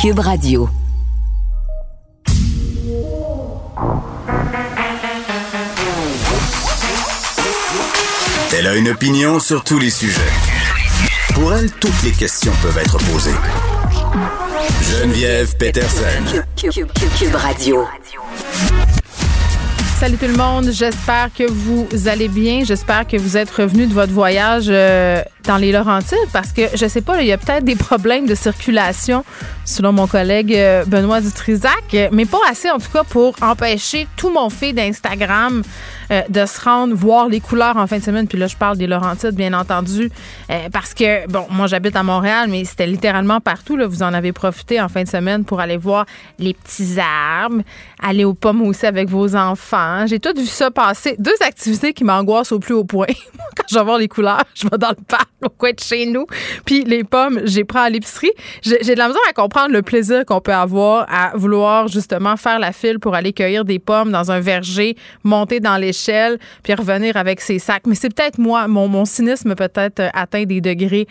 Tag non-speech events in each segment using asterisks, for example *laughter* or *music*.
Cube Radio. Elle a une opinion sur tous les sujets. Pour elle, toutes les questions peuvent être posées. Geneviève Peterson. Cube, Radio. Salut tout le monde, j'espère que vous allez bien. J'espère que vous êtes revenu de votre voyage euh, dans les Laurentides parce que je sais pas, il y a peut-être des problèmes de circulation selon mon collègue euh, Benoît Dutrisac, mais pas assez en tout cas pour empêcher tout mon fait d'Instagram euh, de se rendre voir les couleurs en fin de semaine. Puis là, je parle des Laurentides, bien entendu, euh, parce que, bon, moi, j'habite à Montréal, mais c'était littéralement partout. Là, vous en avez profité en fin de semaine pour aller voir les petits arbres, aller aux pommes aussi avec vos enfants. J'ai tout vu ça passer. Deux activités qui m'angoissent au plus haut point. *laughs* Quand je vais voir les couleurs, *laughs* je vais dans le parc, au coin de chez nous. Puis les pommes, j'ai pris à l'épicerie. J'ai de la misère à comprendre le plaisir qu'on peut avoir à vouloir justement faire la file pour aller cueillir des pommes dans un verger, monter dans les puis revenir avec ses sacs. Mais c'est peut-être moi, mon, mon cynisme peut-être euh, atteint des degrés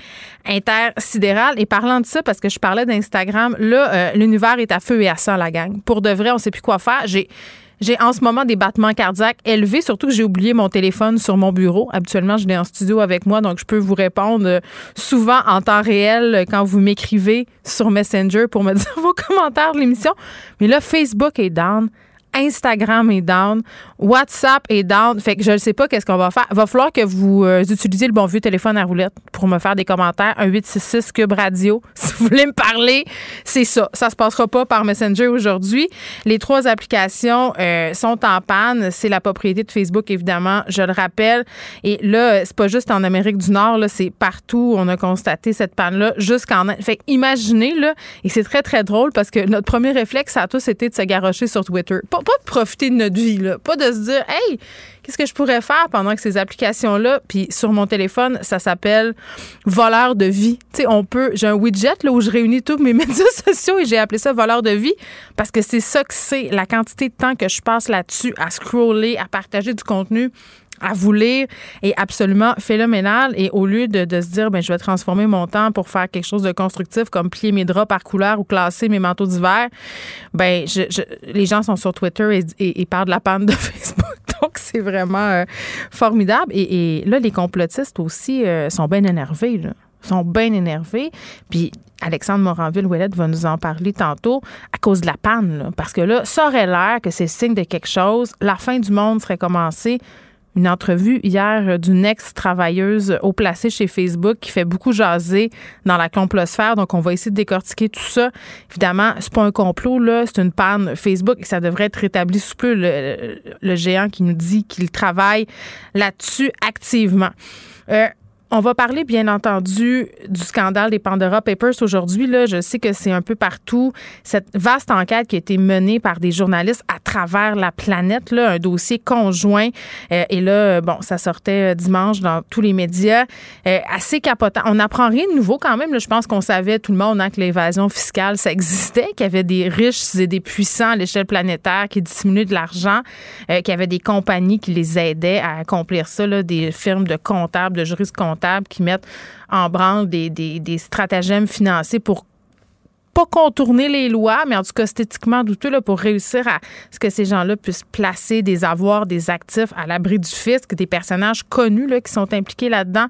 intersidérales. Et parlant de ça, parce que je parlais d'Instagram, là, euh, l'univers est à feu et à sang, la gang. Pour de vrai, on sait plus quoi faire. J'ai j'ai en ce moment des battements cardiaques élevés, surtout que j'ai oublié mon téléphone sur mon bureau. Habituellement, je l'ai en studio avec moi, donc je peux vous répondre euh, souvent en temps réel quand vous m'écrivez sur Messenger pour me *laughs* dire vos commentaires de l'émission. Mais là, Facebook est down. Instagram est down, WhatsApp est down. Fait que je ne sais pas qu'est-ce qu'on va faire. Va falloir que vous euh, utilisiez le bon vieux téléphone à roulette pour me faire des commentaires. Un 866 Cube Radio. *laughs* Si vous voulez me parler, c'est ça. Ça se passera pas par Messenger aujourd'hui. Les trois applications euh, sont en panne. C'est la propriété de Facebook, évidemment. Je le rappelle. Et là, c'est pas juste en Amérique du Nord. Là, c'est partout. On a constaté cette panne-là jusqu'en. Fait imaginez là. Et c'est très très drôle parce que notre premier réflexe à tous était de se garrocher sur Twitter de profiter de notre vie, pas de se dire, hey, qu'est-ce que je pourrais faire pendant que ces applications-là, puis sur mon téléphone, ça s'appelle voleur de vie. Tu sais, on peut, j'ai un widget là, où je réunis tous mes *laughs* médias sociaux et j'ai appelé ça voleur de vie parce que c'est ça que c'est, la quantité de temps que je passe là-dessus à scroller, à partager du contenu à vous est absolument phénoménal. Et au lieu de, se dire, ben, je vais transformer mon temps pour faire quelque chose de constructif comme plier mes draps par couleur ou classer mes manteaux d'hiver, ben, les gens sont sur Twitter et, parlent de la panne de *laughs* Facebook. Donc, c'est vraiment euh, formidable. Et, là, les complotistes aussi euh, sont bien énervés. Là sont bien énervés. Puis Alexandre Moranville-Ouellette va nous en parler tantôt à cause de la panne. Parce que là, ça aurait l'air que c'est signe de quelque chose. La fin du monde serait commencée une entrevue hier d'une ex-travailleuse au placé chez Facebook qui fait beaucoup jaser dans la complosphère. Donc, on va essayer de décortiquer tout ça. Évidemment, c'est pas un complot, là. C'est une panne Facebook et ça devrait être rétabli sous peu. Le, géant qui nous dit qu'il travaille là-dessus activement. Euh, on va parler, bien entendu, du scandale des Pandora Papers aujourd'hui. Là, je sais que c'est un peu partout. Cette vaste enquête qui a été menée par des journalistes à travers la planète, là, un dossier conjoint. Euh, et là, bon, ça sortait euh, dimanche dans tous les médias. Euh, assez capotant. On n'apprend rien de nouveau quand même. Je pense qu'on savait tout le monde hein, que l'évasion fiscale, ça existait, qu'il y avait des riches et des puissants à l'échelle planétaire qui dissimulaient de l'argent, qu'il y avait des compagnies qui les aidaient à accomplir ça, là, des firmes de comptables, de juristes comptables qui mettent en branle des, des, stratagèmes financiers pour pas contourner les lois, mais en tout cas esthétiquement douteux là, pour réussir à ce que ces gens-là puissent placer des avoirs, des actifs à l'abri du fisc, des personnages connus là, qui sont impliqués là-dedans.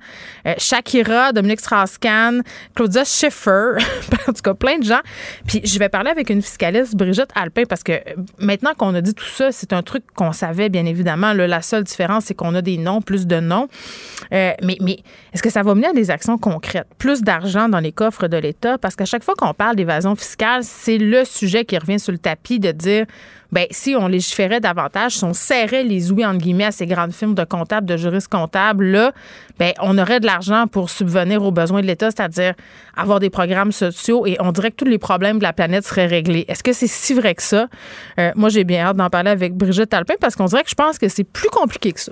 Euh, Shakira, Dominique Strauss-Kahn, Claudia Schiffer, *laughs* en tout cas plein de gens. Puis je vais parler avec une fiscaliste, Brigitte Alpin, parce que euh, maintenant qu'on a dit tout ça, c'est un truc qu'on savait bien évidemment. La seule différence, c'est qu'on a des noms, plus de noms. Euh, mais mais est-ce que ça va mener à des actions concrètes? Plus d'argent dans les coffres de l'État? Parce qu'à chaque fois qu'on parle fiscale, c'est le sujet qui revient sur le tapis de dire ben si on légiférait davantage, si on serrait les ouïes entre guillemets à ces grandes firmes de comptables, de juristes comptables là, ben on aurait de l'argent pour subvenir aux besoins de l'État, c'est-à-dire avoir des programmes sociaux et on dirait que tous les problèmes de la planète seraient réglés. Est-ce que c'est si vrai que ça? Euh, Moi, j'ai bien hâte d'en parler avec Brigitte Alpin parce qu'on dirait que je pense que c'est plus compliqué que ça.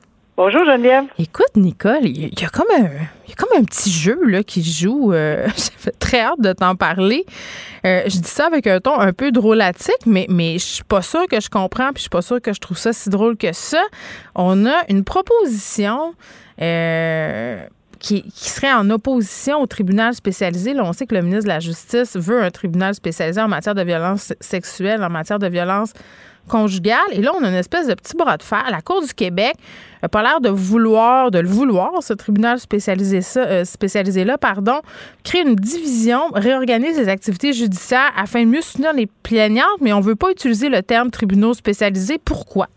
Bonjour Geneviève. Écoute, Nicole, il y, a comme un, y a comme un petit jeu là, qui joue. Euh, *laughs* J'ai très hâte de t'en parler. Euh, je dis ça avec un ton un peu drôlatique, mais, mais je suis pas sûre que je comprends, puis je suis pas sûre que je trouve ça si drôle que ça. On a une proposition. Euh, qui, qui, serait en opposition au tribunal spécialisé. Là, on sait que le ministre de la Justice veut un tribunal spécialisé en matière de violence sexuelle, en matière de violence conjugale. Et là, on a une espèce de petit bras de fer. La Cour du Québec n'a pas l'air de vouloir, de le vouloir, ce tribunal spécialisé, ça, euh, spécialisé là, pardon, créer une division, réorganiser les activités judiciaires afin de mieux soutenir les plaignantes, mais on ne veut pas utiliser le terme tribunaux spécialisés. Pourquoi?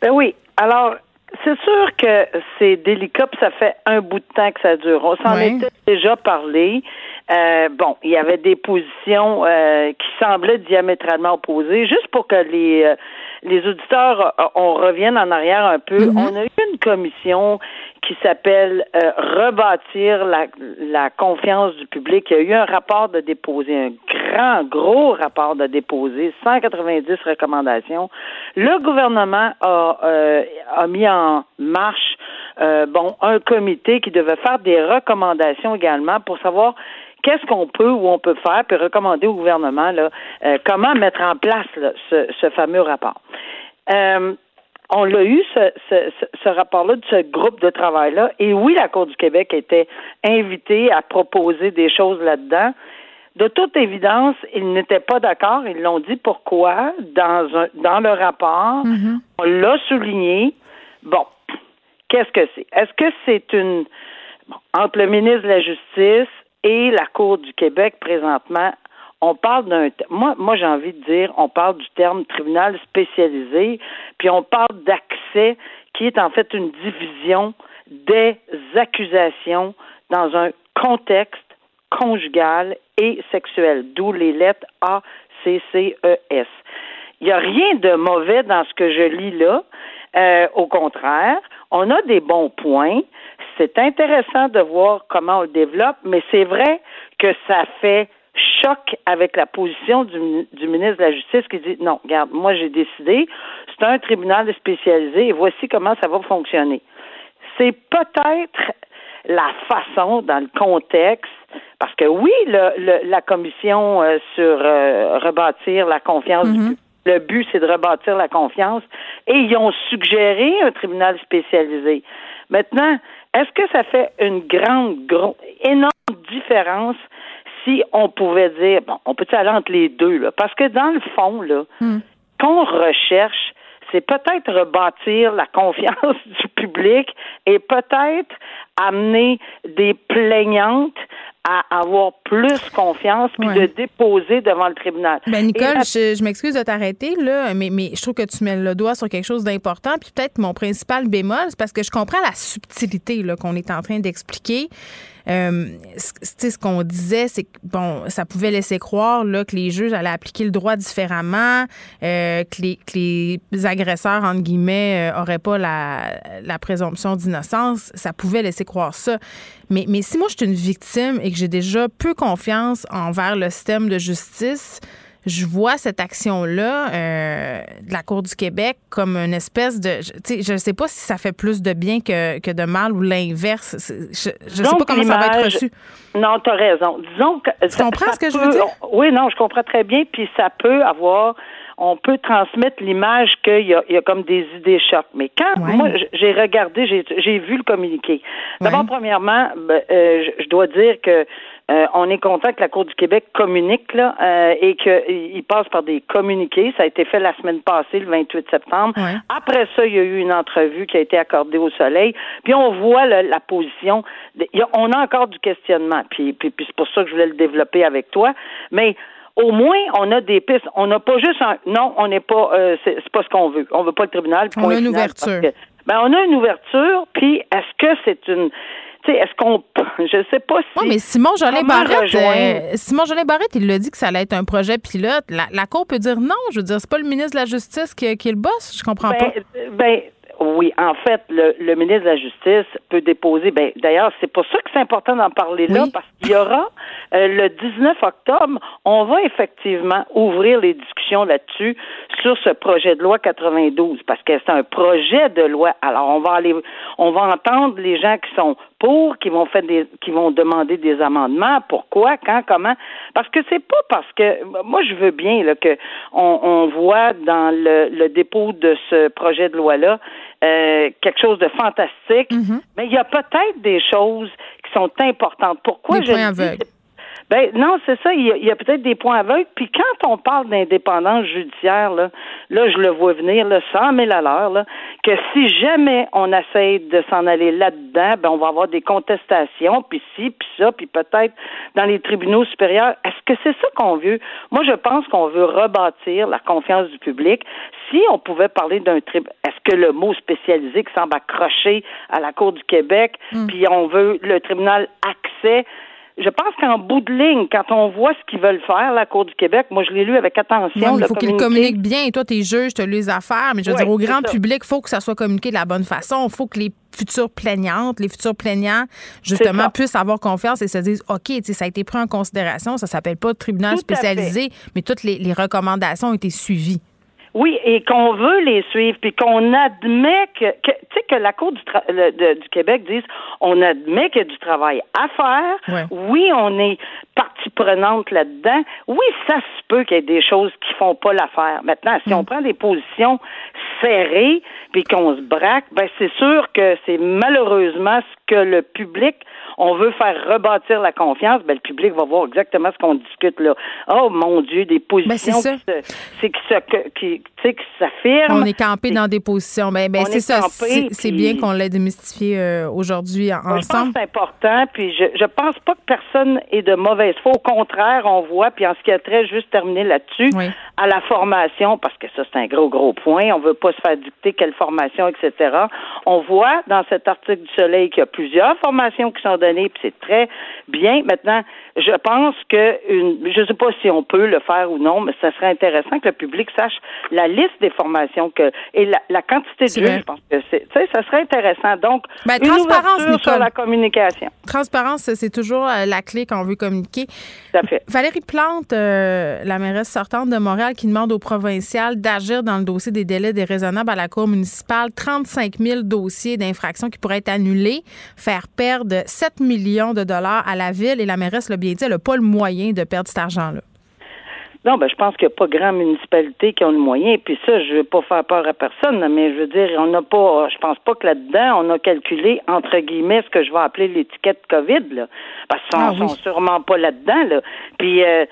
Ben oui. Alors, c'est sûr que c'est délicat, puis ça fait un bout de temps que ça dure. On s'en était déjà parlé. Euh, bon, il y avait des positions euh, qui semblaient diamétralement opposées. Juste pour que les euh, les auditeurs, on revienne en arrière un peu. Mm-hmm. On a eu une commission qui s'appelle Rebâtir la, la confiance du public. Il y a eu un rapport de déposer, un grand, gros rapport de déposer, 190 recommandations. Le gouvernement a, a mis en marche bon un comité qui devait faire des recommandations également pour savoir qu'est-ce qu'on peut ou on peut faire, puis recommander au gouvernement là, euh, comment mettre en place ce, fameux rapport. Euh, on l'a eu, ce, ce, rapport-là, de ce groupe de travail-là. Et oui, la Cour du Québec était invitée à proposer des choses là-dedans. De toute évidence, ils n'étaient pas d'accord. Ils l'ont dit pourquoi dans, un, dans le rapport. Mm-hmm. On l'a souligné. Bon, qu'est-ce que c'est? Est-ce que c'est une. entre le ministre de la Justice et la Cour du Québec présentement, on parle d'un moi moi j'ai envie de dire on parle du terme tribunal spécialisé, puis on parle d'accès qui est en fait une division des accusations dans un contexte conjugal et sexuel, d'où les lettres A, C, C, E, S. Il n'y a rien de mauvais dans ce que je lis là. Euh, au contraire, on a des bons points. C'est intéressant de voir comment on le développe, mais c'est vrai que ça fait choc avec la position du, ministre de la Justice qui dit non, regarde, moi j'ai décidé, c'est un tribunal spécialisé et voici comment ça va fonctionner. C'est peut-être la façon, dans le contexte, parce que oui, le, la commission euh, sur euh, rebâtir la confiance du mm-hmm. Le but, c'est de rebâtir la confiance. Et ils ont suggéré un tribunal spécialisé. Maintenant, est-ce que ça fait une grande, grande, énorme différence si on pouvait dire, bon, on peut aller entre les deux, là? Parce que dans le fond, là, hmm. qu'on recherche, c'est peut-être rebâtir la confiance *laughs* du public et peut-être amener des plaignantes à avoir plus confiance puis de déposer devant le tribunal. Ben Nicole, je, m'excuse de t'arrêter là, mais, mais je trouve que tu mets le doigt sur quelque chose d'important. Puis peut-être mon principal bémol, c'est parce que je comprends la subtilité là qu'on est en train d'expliquer. Euh, ce qu'on disait, c'est que bon, ça pouvait laisser croire là, que les juges allaient appliquer le droit différemment, euh, que, les, que, les, agresseurs, entre guillemets, euh, auraient pas la, la présomption d'innocence. Ça pouvait laisser croire ça. Mais, mais si moi, je suis une victime et que j'ai déjà peu confiance envers le système de justice, je vois cette action-là euh, de la Cour du Québec comme une espèce de. Je ne sais pas si ça fait plus de bien que, que de mal ou l'inverse. Je ne sais pas comment ça va être reçu. Non, tu as raison. Disons que. Tu comprends ce que je veux dire? Oui, non, je comprends très bien. Puis ça peut avoir on peut transmettre l'image qu'il y a, il y a comme des idées chocs. Mais quand moi j'ai regardé, j'ai vu le communiqué. D'abord, premièrement, ben, euh, je dois dire que euh, on est content que la Cour du Québec communique là, euh, et qu'il passe par des communiqués. Ça a été fait la semaine passée, le 28 septembre. Après ça, il y a eu une entrevue qui a été accordée au Soleil. Puis on voit la position. on a encore du questionnement. Puis, puis, c'est pour ça que je voulais le développer avec toi. Mais au moins, on a des pistes. On n'a pas juste un. Non, on n'est pas. Euh, c'est pas ce qu'on veut. On veut pas le tribunal. On a une ouverture. ben, on a une ouverture. Puis, est-ce que c'est une est-ce qu'on *laughs* je sais pas si Oui, mais Simon Jolin Barrette euh, Simon Jolin Barrette, il l'a dit que ça allait être un projet pilote. La, Cour peut dire non, je veux dire c'est pas le ministre de la Justice qui, qui est le boss, je comprends ben, pas. Ben oui. En fait, le, ministre de la Justice peut déposer. Ben, d'ailleurs, c'est pour ça que c'est important d'en parler là, parce qu'il y aura euh, le 19 octobre, on va effectivement ouvrir les discussions là-dessus sur ce projet de loi 92, parce que c'est un projet de loi. Alors, on va aller, on va entendre les gens qui sont qui vont faire des, qui vont demander des amendements. Pourquoi, quand, comment? Parce que c'est pas parce que moi je veux bien là, que on, voit dans le, le, dépôt de ce projet de loi là euh, quelque chose de fantastique, mm-hmm. mais il y a peut-être des choses qui sont importantes. Pourquoi je dis, ben non, c'est ça. Il y a, peut-être des points aveugles. Puis quand on parle d'indépendance judiciaire, là, là, je le vois venir, là, 100 000 à l'heure, là, que si jamais on essaye de s'en aller là-dedans, ben on va avoir des contestations, puis ci, puis ça, puis peut-être dans les tribunaux supérieurs. Est-ce que c'est ça qu'on veut? Moi, je pense qu'on veut rebâtir la confiance du public. Si on pouvait parler d'un tribunal, est-ce que le mot spécialisé qui semble accroché à la Cour du Québec, hmm. puis on veut le tribunal accès je pense qu'en bout de ligne, quand on voit ce qu'ils veulent faire, la Cour du Québec, moi je l'ai lu avec attention. il faut qu'ils communiquent bien. Et toi, tu es juge, tu as les affaires, mais je veux dire, au grand public, il faut que ça soit communiqué de la bonne façon. Il faut que les futures plaignantes, les futurs plaignants, justement, puissent avoir confiance et se disent OK, ça a été pris en considération, ça s'appelle pas tribunal spécialisé, mais toutes les recommandations ont été suivies. Oui, et qu'on veut les suivre, puis qu'on admet que, tu sais, que la Cour du, du Québec dise, on admet qu'il y a du travail à faire. Oui, on est partie prenante là-dedans. Oui, ça se peut qu'il y ait des choses qui font pas l'affaire. Maintenant, si on mm. prend des positions serrées, puis qu'on se braque, ben c'est sûr que c'est malheureusement ce que le public on veut faire rebâtir la confiance, ben, le public va voir exactement ce qu'on discute là. Oh mon Dieu, des positions ben, c'est qui, qui, qui s'affirment. On est campé dans des positions. Ben, ben c'est ça. C'est bien qu'on l'ait démystifié euh, aujourd'hui ensemble. Je pense c'est important. Puis je, je pense pas que personne est de mauvaise foi. Au contraire, on voit. Puis en ce qui a très juste terminé là-dessus, à la formation, parce que ça c'est un gros gros point. On veut pas se faire dicter quelle formation, etc. On voit dans cet article du Soleil qu'il y a plusieurs formations qui sont puis c'est très bien. Maintenant, je pense que une, je ne sais pas si on peut le faire ou non, mais ça serait intéressant que le public sache la liste des formations que et la, quantité de jeux. Je pense que c'est, ça serait intéressant. Donc, ben, une transparence, sur la communication. Transparence, c'est toujours euh, la clé quand on veut communiquer. Valérie Plante, euh, la mairesse sortante de Montréal, qui demande au provincial d'agir dans le dossier des délais déraisonnables à la Cour municipale. 35 000 dossiers d'infraction qui pourraient être annulés, faire perdre 7 millions de dollars à la ville et la mairesse l'a bien dit, elle n'a pas le moyen de perdre cet argent-là. Non, ben je pense qu'il n'y a pas grand municipalité qui ont le moyen. Puis ça, je ne veux pas faire peur à personne, mais je veux dire, on n'a pas, je pense pas que là-dedans, on a calculé entre guillemets ce que je vais appeler l'étiquette COVID, là, parce qu'ils sont, ah sont sûrement pas là-dedans. Là. Puis euh,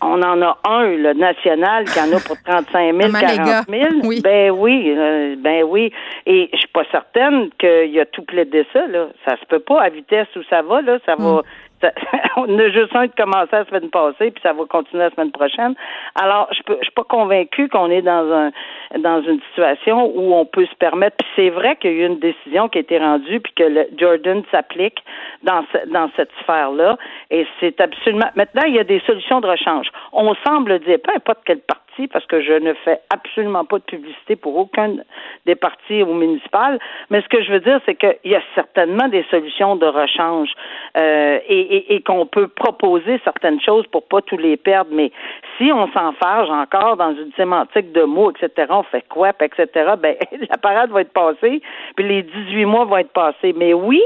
on en a un, le national, qui en a pour 35 000, 40 000. Ben oui, euh, ben oui. Et je suis pas certaine qu'il y a tout plaidé ça, là. Ça se peut pas à vitesse où ça va, là. Ça va, mm. *laughs* on a juste un de commencer la semaine passée, puis ça va continuer la semaine prochaine. Alors, je ne suis pas convaincue qu'on est dans un dans une situation où on peut se permettre. Puis c'est vrai qu'il y a eu une décision qui a été rendue, puis que le Jordan s'applique dans dans cette sphère-là. Et c'est absolument. Maintenant, il y a des solutions de rechange. On semble dire, peu importe quel parti parce que je ne fais absolument pas de publicité pour aucun des partis au municipal. Mais ce que je veux dire, c'est qu'il y a certainement des solutions de rechange euh, et, et, qu'on peut proposer certaines choses pour pas tous les perdre. Mais si on s'enfarge encore dans une sémantique de mots, etc., on fait quoi, etc., ben *laughs* la parade va être passée, puis les 18 mois vont être passés. Mais oui,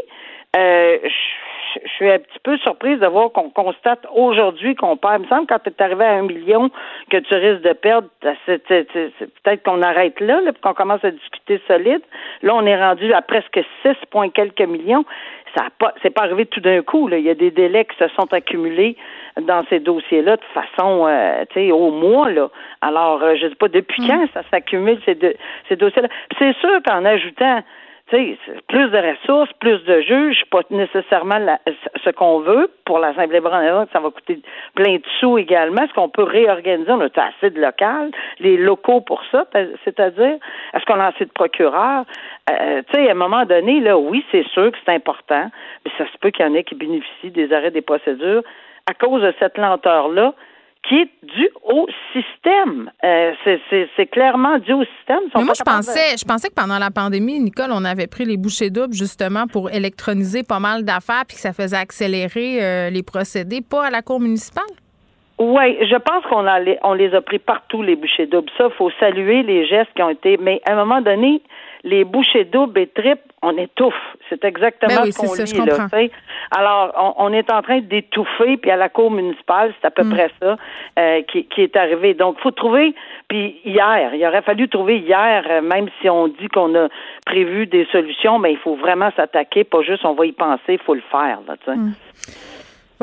euh, je suis un petit peu surprise de voir qu'on constate aujourd'hui qu'on perd. Il me semble que quand tu es arrivé à un million que tu risques de perdre, c'est, peut-être qu'on arrête là, là puis qu'on commence à discuter solide. Là, on est rendu à presque 6 points quelques millions. Ça a pas, c'est pas arrivé tout d'un coup. Là. Il y a des délais qui se sont accumulés dans ces dossiers-là de façon, euh, tu sais, au mois. Là. Alors, euh, je sais pas depuis mm. quand ça s'accumule ces, ces dossiers-là. c'est sûr qu'en ajoutant plus de ressources, plus de juges, pas nécessairement ce qu'on veut pour la simple et bonne ça va coûter plein de sous également. Est-ce qu'on peut réorganiser? On a assez de local, les locaux pour ça, c'est-à-dire, est-ce qu'on a assez de procureurs? Euh, tu sais, à un moment donné, là, oui, c'est sûr que c'est important, mais ça se peut qu'il y en ait qui bénéficient des arrêts des procédures à cause de cette lenteur-là qui est dû au système. Euh, c'est clairement dû au système. Mais moi, je pensais, je pensais que pendant la pandémie, Nicole, on avait pris les bouchées doubles justement pour électroniser pas mal d'affaires puis que ça faisait accélérer euh, les procédés, pas à la Cour municipale? Oui, je pense qu'on on les a pris partout, les bouchées doubles. Ça, il faut saluer les gestes qui ont été. Mais à un moment donné, les bouchées doubles et triples, on étouffe. C'est exactement ben ce qu'on lit. Là, Alors, on, est en train d'étouffer, puis à la cour municipale, c'est à peu mm. près ça euh, qui, est arrivé. Donc, il faut trouver, puis hier, il aurait fallu trouver hier, euh, même si on dit qu'on a prévu des solutions, mais il faut vraiment s'attaquer, pas juste on va y penser, il faut le faire. Là,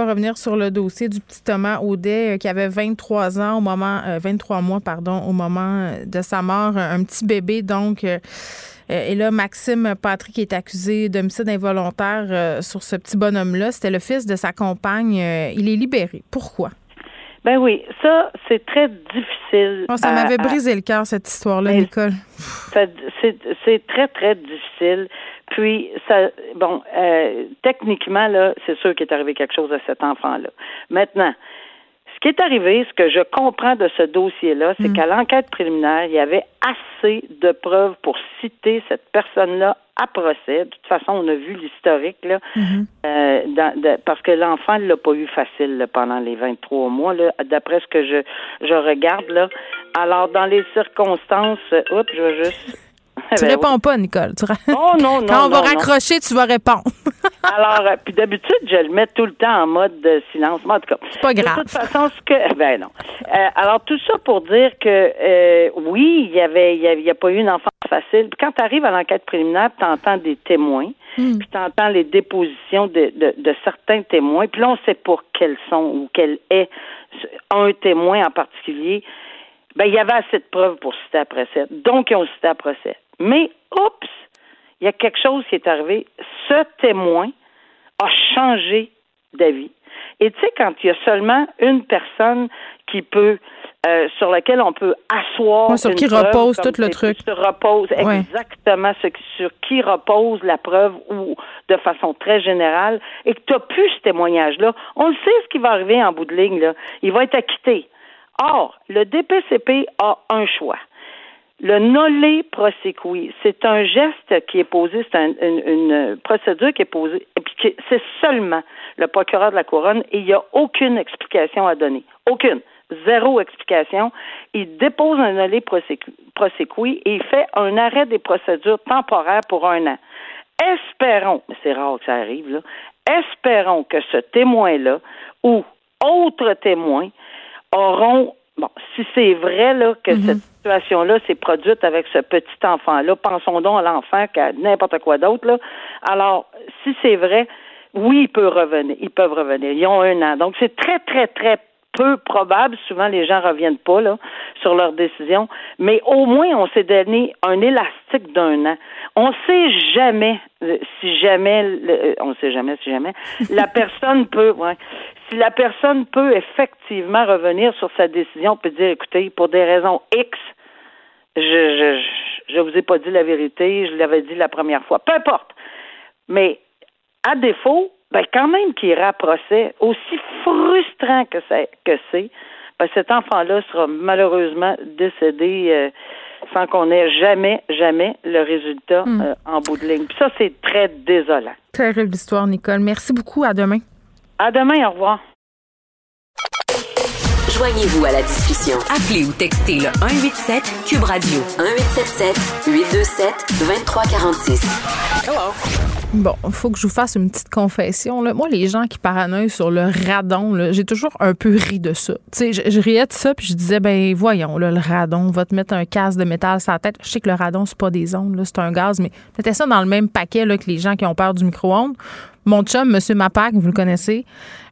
mm revenir sur le dossier du petit Thomas Audet euh, qui avait 23 ans au moment, 23 euh, mois, pardon, au moment euh, de sa mort, un petit bébé donc. et là, Maxime Patrick est accusé d'homicide involontaire sur ce petit bonhomme-là. C'était le fils de sa compagne. il est libéré. Pourquoi? Ben oui, ça, c'est très difficile. Oh, ça m'avait brisé le cœur, cette histoire-là, Nicole. C'est très, très difficile. Puis, ça, bon, euh, techniquement, là, c'est sûr qu'il est arrivé quelque chose à cet enfant-là. Maintenant, ce qui est arrivé, ce que je comprends de ce dossier-là, c'est mm. qu'à l'enquête préliminaire, il y avait assez de preuves pour citer cette personne-là à procès. De toute façon, on a vu l'historique, là, mm-hmm. euh, parce que l'enfant ne l'a pas eu facile pendant les 23 mois, là, d'après ce que je, je regarde. Là. Alors, dans les circonstances, oups, je vais juste tu ben réponds pas, Nicole. Tu... Oh, non, *laughs* non. Quand on va raccrocher, tu vas répondre. *laughs* alors, euh, puis d'habitude, je le mets tout le temps en mode de silence. en tout cas, c'est pas grave. De toute façon, ce que. *laughs* Ben non. Euh, alors, tout ça pour dire que euh, oui, il y avait, il y, a pas eu une enfance facile. Puis quand tu arrives à l'enquête préliminaire, tu entends des témoins. Hmm. Puis tu entends les dépositions de, de, de, certains témoins. Puis là, on sait pas quels sont ou quel est un témoin en particulier. Ben, il y avait assez de preuves pour citer à procès. Donc, ils ont cité à procès. Mais, oups, il y a quelque chose qui est arrivé. Ce témoin a changé d'avis. Et tu sais, quand il y a seulement une personne qui peut, euh, sur laquelle on peut asseoir. sur qui repose tout le truc. Sur repose exactement ce sur qui repose la preuve ou de façon très générale, et que tu n'as plus ce témoignage-là. On le sait ce qui va arriver en bout de ligne, là. Il va être acquitté. Or, le DPCP a un choix. Le nolé prosequi, c'est un geste qui est posé, c'est une, procédure qui est posée, et puis c'est seulement le procureur de la couronne et il n'y a aucune explication à donner. Aucune. Zéro explication. Il dépose un nolé prosequi et il fait un arrêt des procédures temporaires pour un an. Espérons, mais c'est rare que ça arrive, là, espérons que ce témoin-là ou autre témoin auront Bon, si c'est vrai là que mhm. cette situation-là s'est produite avec ce petit enfant-là, pensons donc à l'enfant qu'à n'importe quoi d'autre là. Alors, si c'est vrai, oui, il peut revenir. Ils peuvent revenir. Ils ont un an. Donc, c'est très, très, très peu probable. Souvent, les gens reviennent pas là sur leur décision. Mais au moins, on s'est donné un élastique d'un an. On sait jamais euh, si jamais, euh, on sait jamais si jamais *laughs* la personne peut, ouais, si la personne peut effectivement revenir sur sa décision, peut dire, écoutez, pour des raisons X, je, je, je vous ai pas dit la vérité, je l'avais dit la première fois. Peu importe. Mais à défaut, ben quand même qu'il ira à procès, aussi frustrant que c'est, que c'est, ben cet enfant-là sera malheureusement décédé euh, sans qu'on ait jamais, jamais le résultat hmm. euh, en bout de ligne. Puis ça, c'est très désolant. Terrible histoire, Nicole. Merci beaucoup. À demain. À demain. Au revoir. Joignez-vous à la discussion. Appelez ou textez le 187 Cube Radio 1877 827 2346. Hello. Bon, faut que je vous fasse une petite confession. Là. Moi, les gens qui paranoïent sur le radon, j'ai toujours un peu ri de ça. Tu sais, je, riais de ça, puis je disais, ben voyons, là, le radon, on va te mettre un casque de métal sur la tête. Je sais que le radon, c'est pas des ondes, c'est un gaz, mais c'était ça dans le même paquet là, que les gens qui ont peur du micro-ondes. Mon chum, M. Mapac, vous le connaissez,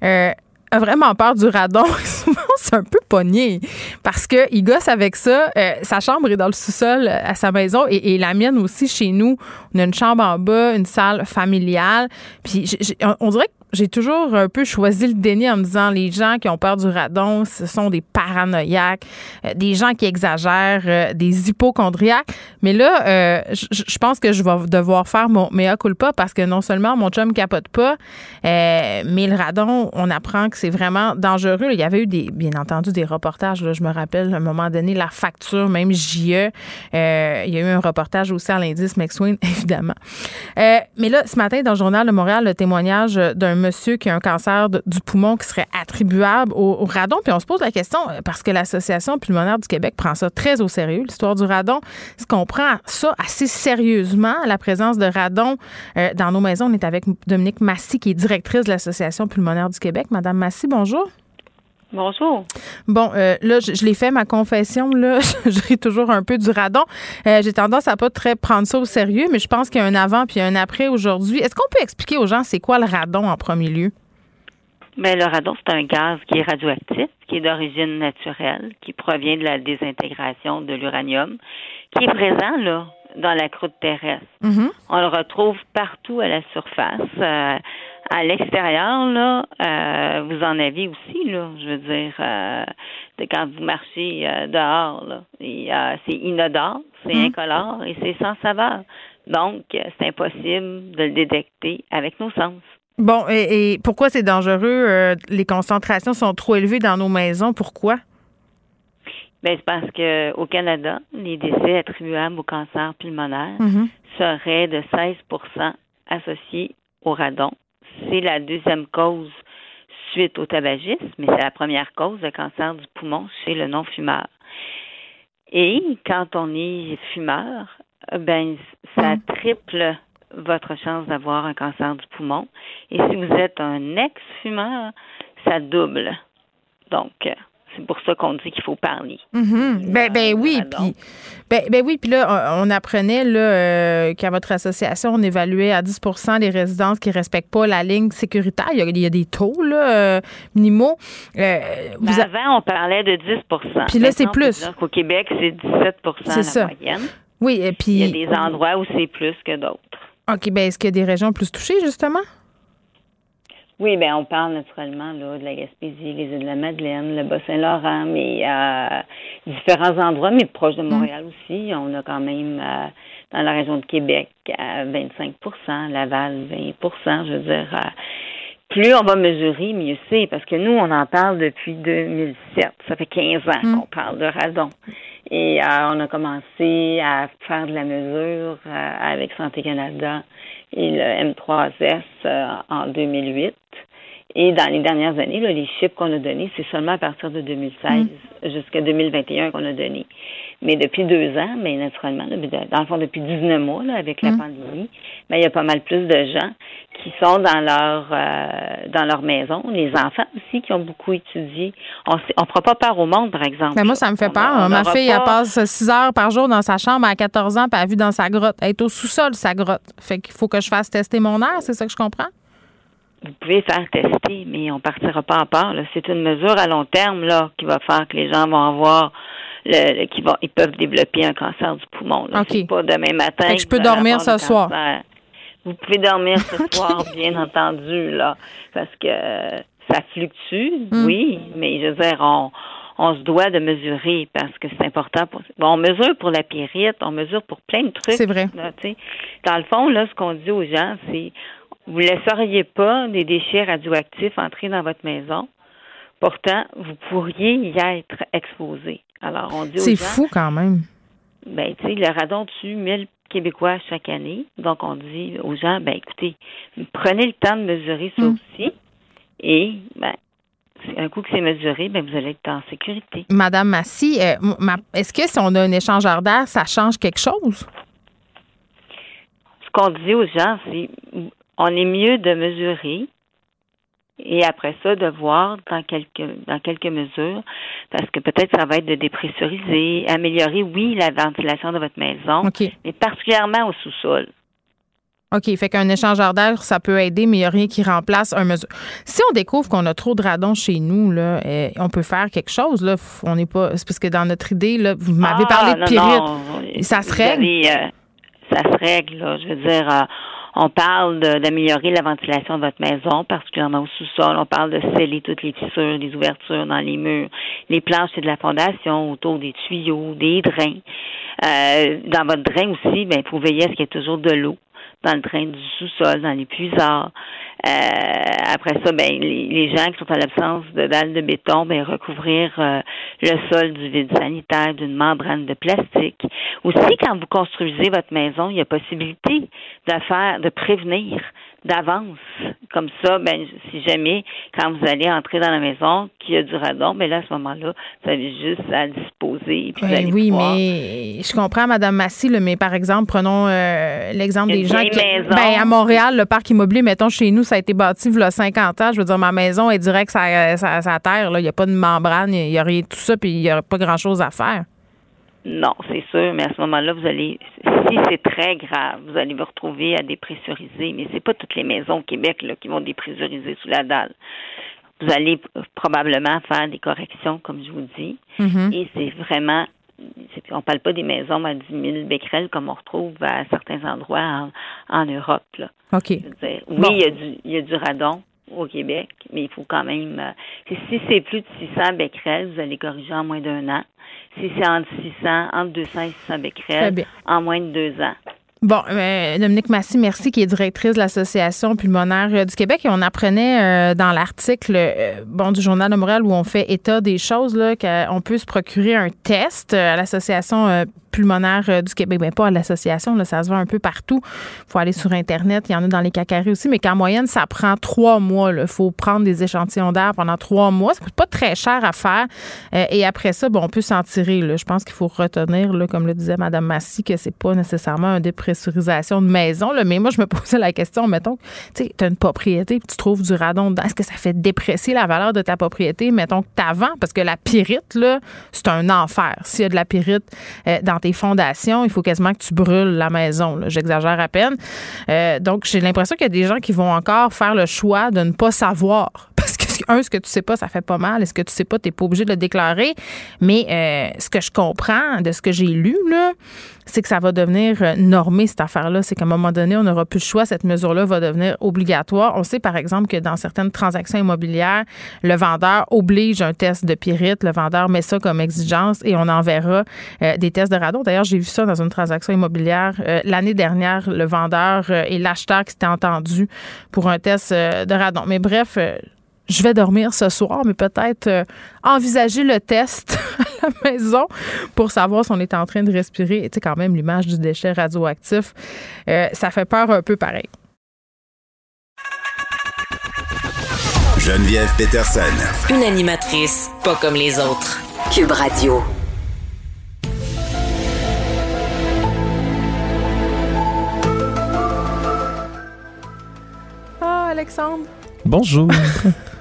euh, vraiment peur du radon. *laughs* Souvent, c'est un peu pogné parce que il gosse avec ça. Euh, sa chambre est dans le sous-sol euh, à sa maison et, la mienne aussi chez nous. On a une chambre en bas, une salle familiale. Puis on dirait j'ai toujours un peu choisi le déni en me disant les gens qui ont peur du radon, ce sont des paranoïaques, euh, des gens qui exagèrent, euh, des hypochondriaques. Mais là, euh, je pense que je vais devoir faire mon mea culpa parce que non seulement mon chum capote pas, mais le radon, on apprend que c'est vraiment dangereux. Il y avait eu des, bien entendu des reportages. Là, je me rappelle à un moment donné la facture, même JE. il y a eu un reportage aussi à l'indice McSween, *laughs* évidemment. mais là, ce matin, dans le journal de Montréal, le témoignage d'un monsieur qui a un cancer du poumon qui serait attribuable au, radon? Puis on se pose la question, euh, parce que l'Association pulmonaire du Québec prend ça très au sérieux, l'histoire du radon. Est-ce qu'on prend ça assez sérieusement, la présence de radon euh, dans nos maisons? On est avec Dominique Massy, qui est directrice de l'Association pulmonaire du Québec. Madame Massy, bonjour. Bonjour. Bon, euh, là, je, l'ai fait, ma confession, là, *laughs* je ris toujours un peu du radon. Euh, j'ai tendance à pas très prendre ça au sérieux, mais je pense qu'il y a un avant puis un après aujourd'hui. Est-ce qu'on peut expliquer aux gens c'est quoi le radon en premier lieu? Bien, le radon, c'est un gaz qui est radioactif, qui est d'origine naturelle, qui provient de la désintégration de l'uranium, qui est présent, là, dans la croûte terrestre. Mm-hmm. On le retrouve partout à la surface. Euh, à l'extérieur, là, euh, vous en avez aussi, là. Je veux dire, euh, quand vous marchez euh, dehors, là, c'est inodore, c'est hum. incolore et c'est sans saveur. Donc, c'est impossible de le détecter avec nos sens. Bon, et, pourquoi c'est dangereux? les concentrations sont trop élevées dans nos maisons? Pourquoi? Bien, c'est parce que au Canada, les décès attribuables au cancer pulmonaire mm-hmm. seraient de 16% associés au radon c'est la deuxième cause suite au tabagisme, mais c'est la première cause de cancer du poumon chez le non-fumeur. Et quand on est fumeur, ben ça mm. triple votre chance d'avoir un cancer du poumon. Et si vous êtes un ex-fumeur, ça double. Donc, c'est pour ça qu'on dit qu'il faut parler. Mm-hmm. Ben, ben, oui, puis ben, ben, oui, puis là on, apprenait là euh, qu'à votre association on évaluait à 10% les résidences qui respectent pas la ligne sécuritaire. Il y a, des taux là euh, minimaux. Euh, ben, avant on parlait de 10% Puis là c'est plus. Au Québec c'est 17% la moyenne. Oui, et puis il y a des endroits où c'est plus que d'autres. OK, ben est-ce qu'il y a des régions plus touchées justement? Oui, bien, on parle naturellement là, de la Gaspésie, les îles de la Madeleine, le Bas-Saint-Laurent, mais euh, différents endroits, mais proche de mm. Montréal aussi. On a quand même euh, dans la région de Québec à 25% Laval 20% Je veux dire, euh, plus on va mesurer, mieux c'est, parce que nous, on en parle depuis 2007. Ça fait 15 ans mm. qu'on parle de radon. Et euh, on a commencé à faire de la mesure avec Santé Canada et le M3S en 2008. Et dans les dernières années, là, les chiffres qu'on a donnés, c'est seulement à partir de 2016 mm. jusqu'à 2021 qu'on a donné. Mais depuis deux ans, mais naturellement, dans le fond, depuis 19 mois, là, avec la mm. pandémie, mais il y a pas mal plus de gens qui sont dans leur euh, dans leur maison. Les enfants aussi qui ont beaucoup étudié. On ne fera pas peur au monde, par exemple. Mais moi, ça me fait peur. Ma fille, elle passe six heures par jour dans sa chambre à 14 ans, puis elle vit dans sa grotte. Elle est au sous-sol, sa grotte. Fait qu'il faut que je fasse tester mon air, c'est ça que je comprends? Vous pouvez faire tester, mais on partira pas en part. C'est une mesure à long terme là qui va faire que les gens vont avoir le, qui vont ils peuvent développer un cancer du poumon. Là. Pas demain matin. que je peux dormir ce soir. Vous pouvez dormir ce *laughs* soir, bien entendu, là, parce que ça fluctue, hmm. oui, mais je veux dire, on, on se doit de mesurer parce que c'est important. Pour, bon, on mesure pour la pyrite, on mesure pour plein de trucs. C'est vrai. dans le fond, là, ce qu'on dit aux gens, c'est vous ne laisseriez pas des déchets radioactifs entrer dans votre maison. Pourtant, vous pourriez y être exposé. Alors, on dit C'est fou quand même. Ben, tu sais, le radon tue 1000 Québécois chaque année. Donc, on dit aux gens, ben, écoutez, prenez le temps de mesurer ça mm. aussi. Et, ben, un coup que c'est mesuré, ben, vous allez être en sécurité. Madame Massy, euh, est-ce que si on a un échangeur d'air, ça change quelque chose? Ce qu'on dit aux gens, c'est on est mieux de mesurer et après ça de voir dans quelques dans quelques mesures parce que peut-être ça va être de dépressuriser, améliorer oui la ventilation de votre maison, mais particulièrement au sous-sol. OK, fait qu'un échangeur d'air, ça peut aider, mais il n'y a rien qui remplace un mesure. Si on découvre qu'on a trop de radon chez nous, là, eh, on peut faire quelque chose. Là. On n'est pas. C'est parce que dans notre idée, là, vous m'avez ah, parlé de pyrite. Ça se règle? Euh, ça se règle, là. Je veux dire, euh, On parle d'améliorer la ventilation de votre maison, particulièrement au sous-sol. On parle de sceller toutes les fissures, les ouvertures dans les murs, les planches et de la fondation, autour des tuyaux, des drains. Euh, dans votre drain aussi, ben, il faut veiller à ce qu'il y ait toujours de l'eau dans le drain du sous-sol, dans les puisards. Euh, après ça, ben, les, gens qui sont en l'absence de dalles de béton, ben, recouvrir euh, le sol du vide sanitaire d'une membrane de plastique. Aussi, quand vous construisez votre maison, il y a possibilité de faire, de prévenir d'avance. Comme ça, ben, si jamais, quand vous allez entrer dans la maison, qu'il y a du radon, mais ben là, à ce moment-là, vous avez juste à disposer. Puis ben oui, mais je comprends, Mme Massy, mais par exemple, prenons euh, l'exemple des gens qui. Ben, à Montréal, le parc immobilier, mettons, chez nous, ça a été bâti il y a 50 ans. Je veux dire, ma maison est direct ça, ça, ça terre. Il n'y a pas de membrane, il n'y a rien tout ça, puis il n'y a pas grand-chose à faire. Non, c'est sûr, mais à ce moment-là, vous allez, si c'est très grave, vous allez vous retrouver à dépressuriser, mais c'est pas toutes les maisons au Québec là, qui vont dépressuriser sous la dalle. Vous allez probablement faire des corrections, comme je vous dis, mm-hmm. et c'est vraiment on parle pas des maisons à 10 000 becquerels comme on retrouve à certains endroits en, Europe. Là. OK. oui, il, y a du, il y a du radon au Québec, mais il faut quand même. Euh, si c'est plus de 600 becquerels, vous allez corriger en moins d'un an si c'est entre 600, entre 200 et 600 becquerels en moins de deux ans. Bon, euh, Dominique Massy, merci, qui est directrice de l'Association pulmonaire euh, du Québec. Et on apprenait euh, dans l'article bon, du Journal de Montréal où on fait état des choses, qu'on peut se procurer un test à l'Association pulmonaire du Québec. Bien, pas à l'association, ça se voit un peu partout. Il faut aller sur Internet. Il y en a dans les cacarés aussi, mais qu'en moyenne, ça prend trois mois. Il faut prendre des échantillons d'air pendant trois mois. Ça coûte pas très cher à faire. Et après ça, bon, on peut s'en tirer. Là. Je pense qu'il faut retenir, là, comme le disait Mme Massy, que c'est pas nécessairement une de maison. Mais moi, je me posais la question, mettons, tu as une propriété tu trouves du radon dedans. Est-ce que ça fait déprécier la valeur de ta propriété, mettons que t'avant? Parce que la pyrite, c'est un enfer. S'il y a de la pyrite euh, dans tes fondations, il faut quasiment que tu brûles la maison. J'exagère à peine. Euh, donc, j'ai l'impression qu'il y a des gens qui vont encore faire le choix de ne pas savoir. *laughs* un, ce que tu sais pas, ça fait pas mal. Et ce que tu sais pas, tu n'es pas obligé de le déclarer. Mais euh, ce que je comprends de ce que j'ai lu, là, c'est que ça va devenir euh, normé, cette affaire-là. C'est qu'à un moment donné, on n'aura plus le choix. Cette mesure-là va devenir obligatoire. On sait, par exemple, que dans certaines transactions immobilières, le vendeur oblige un test de pyrite. Le vendeur met ça comme exigence et on enverra euh, des tests de radon. D'ailleurs, j'ai vu ça dans une transaction immobilière euh, l'année dernière. Le vendeur et l'acheteur qui s'étaient entendus pour un test de radon. Mais bref, je vais dormir ce soir, mais peut-être euh, envisager le test *laughs* à la maison pour savoir si on est en train de respirer. Tu sais, quand même, l'image du déchet radioactif, euh, ça fait peur un peu pareil. Geneviève Peterson. Une animatrice pas comme les autres. Cube Radio. Ah, Alexandre. Bonjour. *laughs*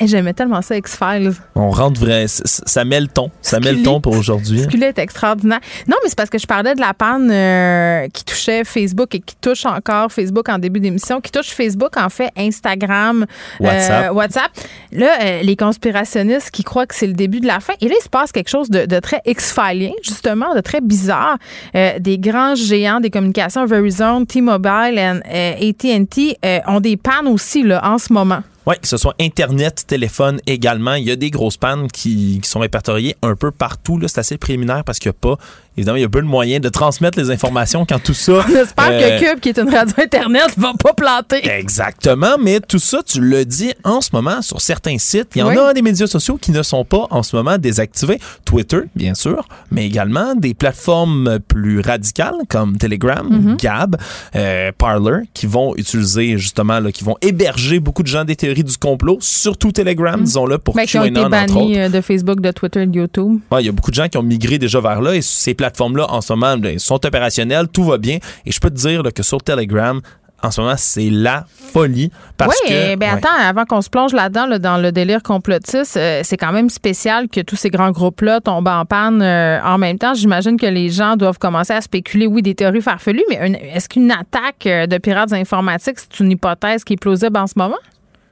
J'aimais tellement ça, X-Files. On rentre vrai. Ça met le ton. Ça met le ton pour aujourd'hui. Ce est extraordinaire. Non, mais c'est parce que je parlais de la panne euh, qui touchait Facebook et qui touche encore Facebook en début d'émission, qui touche Facebook, en fait, Instagram, euh, WhatsApp. Là, euh, les conspirationnistes qui croient que c'est le début de la fin. Et là, il se passe quelque chose de, très X-Filien, justement, de très bizarre. des grands géants des communications, Verizon, T-Mobile et AT&T, ont des pannes aussi là, en ce moment. Oui, que ce soit Internet, téléphone également. Il y a des grosses pannes qui, sont répertoriées un peu partout. C'est assez préliminaire parce qu'il n'y a pas évidemment, il y a peu de moyens de transmettre les informations quand tout ça. *laughs* On espère que euh, Cube, qui est une radio Internet, va pas planter. Exactement, mais tout ça, tu le dis en ce moment sur certains sites. Il y en a des médias sociaux qui ne sont pas en ce moment désactivés. Twitter, bien sûr, mais également des plateformes plus radicales comme Telegram, mhm. Gab, euh, Parler, qui vont utiliser justement, là, qui vont héberger beaucoup de gens des théories du complot, surtout Telegram, mhm. disons-le, pour mais qui ont été bannis euh, de Facebook, de Twitter, de YouTube. Il y a beaucoup de gens qui ont migré déjà vers là et ces plateformes-là, en ce moment, ben, sont opérationnelles, tout va bien. Et je peux te dire que sur Telegram, en ce moment, c'est la folie. Parce oui, que, ben attends, avant qu'on se plonge là-dedans, dans le délire complotiste, euh, c'est quand même spécial que tous ces grands groupes-là tombent en panne euh, en même temps. J'imagine que les gens doivent commencer à spéculer, oui, des théories farfelues, mais est-ce qu'une attaque euh, de pirates informatiques, c'est une hypothèse qui est plausible en ce moment?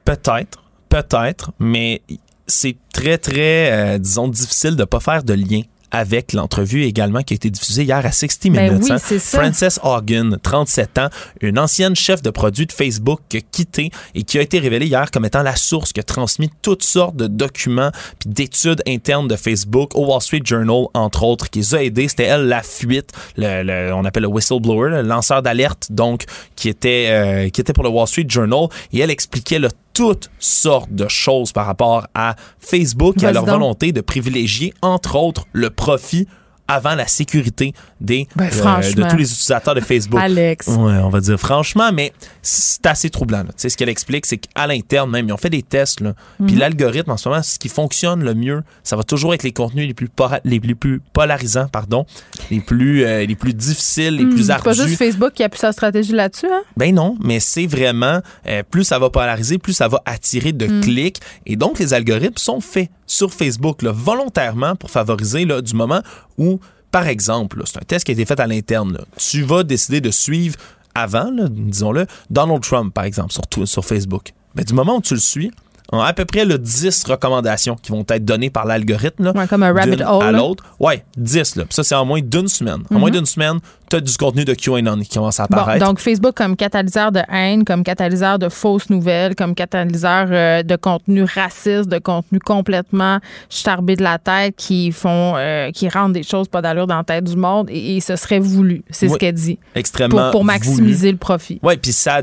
Peut-être, peut-être, mais c'est très, très, disons, difficile de ne pas faire de lien avec l'entrevue également qui a été diffusée hier à 60 Ben Minutes. oui, hein. Frances Hogan, 37 ans, une ancienne chef de produit de Facebook qui a quitté et qui a été révélée hier comme étant la source qui a transmis toutes sortes de documents puis d'études internes de Facebook au Wall Street Journal, entre autres, qui les a aidés. C'était elle la fuite, le, le- on appelle le whistleblower, le lanceur d'alerte, donc, qui était, euh, qui était pour le Wall Street Journal. Et elle expliquait là, toutes sortes de choses par rapport à Facebook et à leur donc. volonté de privilégier, entre autres, le profit avant la sécurité des, Ben, euh, de tous les utilisateurs de Facebook. Alex. Ouais, on va dire franchement, mais c'est assez troublant. là. Tu sais, ce qu'elle explique, c'est qu'à l'interne même, ils ont fait des tests. là. Puis Mhm. l'algorithme, en ce moment, ce qui fonctionne le mieux, ça va toujours être les contenus les plus, les plus, polarisants, pardon, les plus, euh, les plus difficiles, les Hmm, plus c'est pas ardus. juste Facebook qui a pu sa stratégie là-dessus, hein? Ben non, mais c'est vraiment euh, plus ça va polariser, plus ça va attirer de Mm. clics. Et donc, les algorithmes sont faits sur Facebook là, volontairement pour favoriser là, du moment où, par exemple, c'est un test qui a été fait à l'interne. là, Tu vas décider de suivre avant, là, disons-le, Donald Trump, par exemple, sur, sur Facebook. Ben, du moment où tu le suis, on a à peu près le 10 recommandations qui vont être données par l'algorithme. là, Ouais, comme un rabbit hole, À l'autre. Ouais, 10. Là. Puis ça, c'est en moins d'une semaine. En Mhm. moins d'une semaine, as du contenu de QAnon qui commence à Bon, apparaître. donc Facebook comme catalyseur de haine, comme catalyseur de fausses nouvelles, comme catalyseur euh, de contenu raciste, de contenu complètement charbé de la tête qui font, euh, qui rendent des choses pas d'allure dans la tête du monde et, et ce serait voulu, c'est ce Oui. qu'elle dit, extrêmement pour, pour maximiser voulu. le profit. Ouais, puis ça,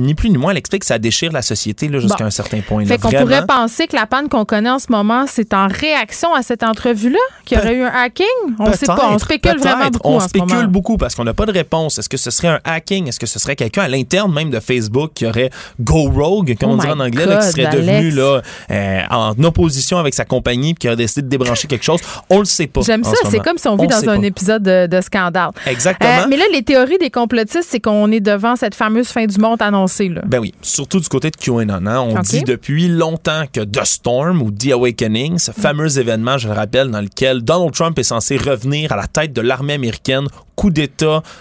ni plus ni moins, elle explique que ça déchire la société jusqu'à Bon. un certain point. là. Fait qu'on pourrait penser que la panne qu'on connaît en ce moment, c'est en réaction à cette entrevue-là, qu'il y aurait eu un hacking? On sait pas, on spécule vraiment beaucoup On en ce spécule moment. beaucoup parce qu'on n'a pas de réponse. Est-ce que ce serait un hacking? Est-ce que ce serait quelqu'un à l'interne même de Facebook qui aurait go rogue, comme Oh on dirait my en anglais, là, qui serait Alex. devenu là, euh, en opposition avec sa compagnie puis qui aurait décidé de débrancher quelque chose? On le sait pas. J'aime ça, ce c'est comme si on vit dans un pas. épisode de, de scandale. Exactement. Euh, mais là, les théories des complotistes, c'est qu'on est devant cette fameuse fin du monde annoncée. Là. Ben oui, surtout du côté de QAnon. hein. On dit depuis longtemps que The Storm ou The Awakening, ce fameux événement, je le rappelle, dans lequel Donald Trump est censé revenir à la tête de l'armée américaine, coup d'État,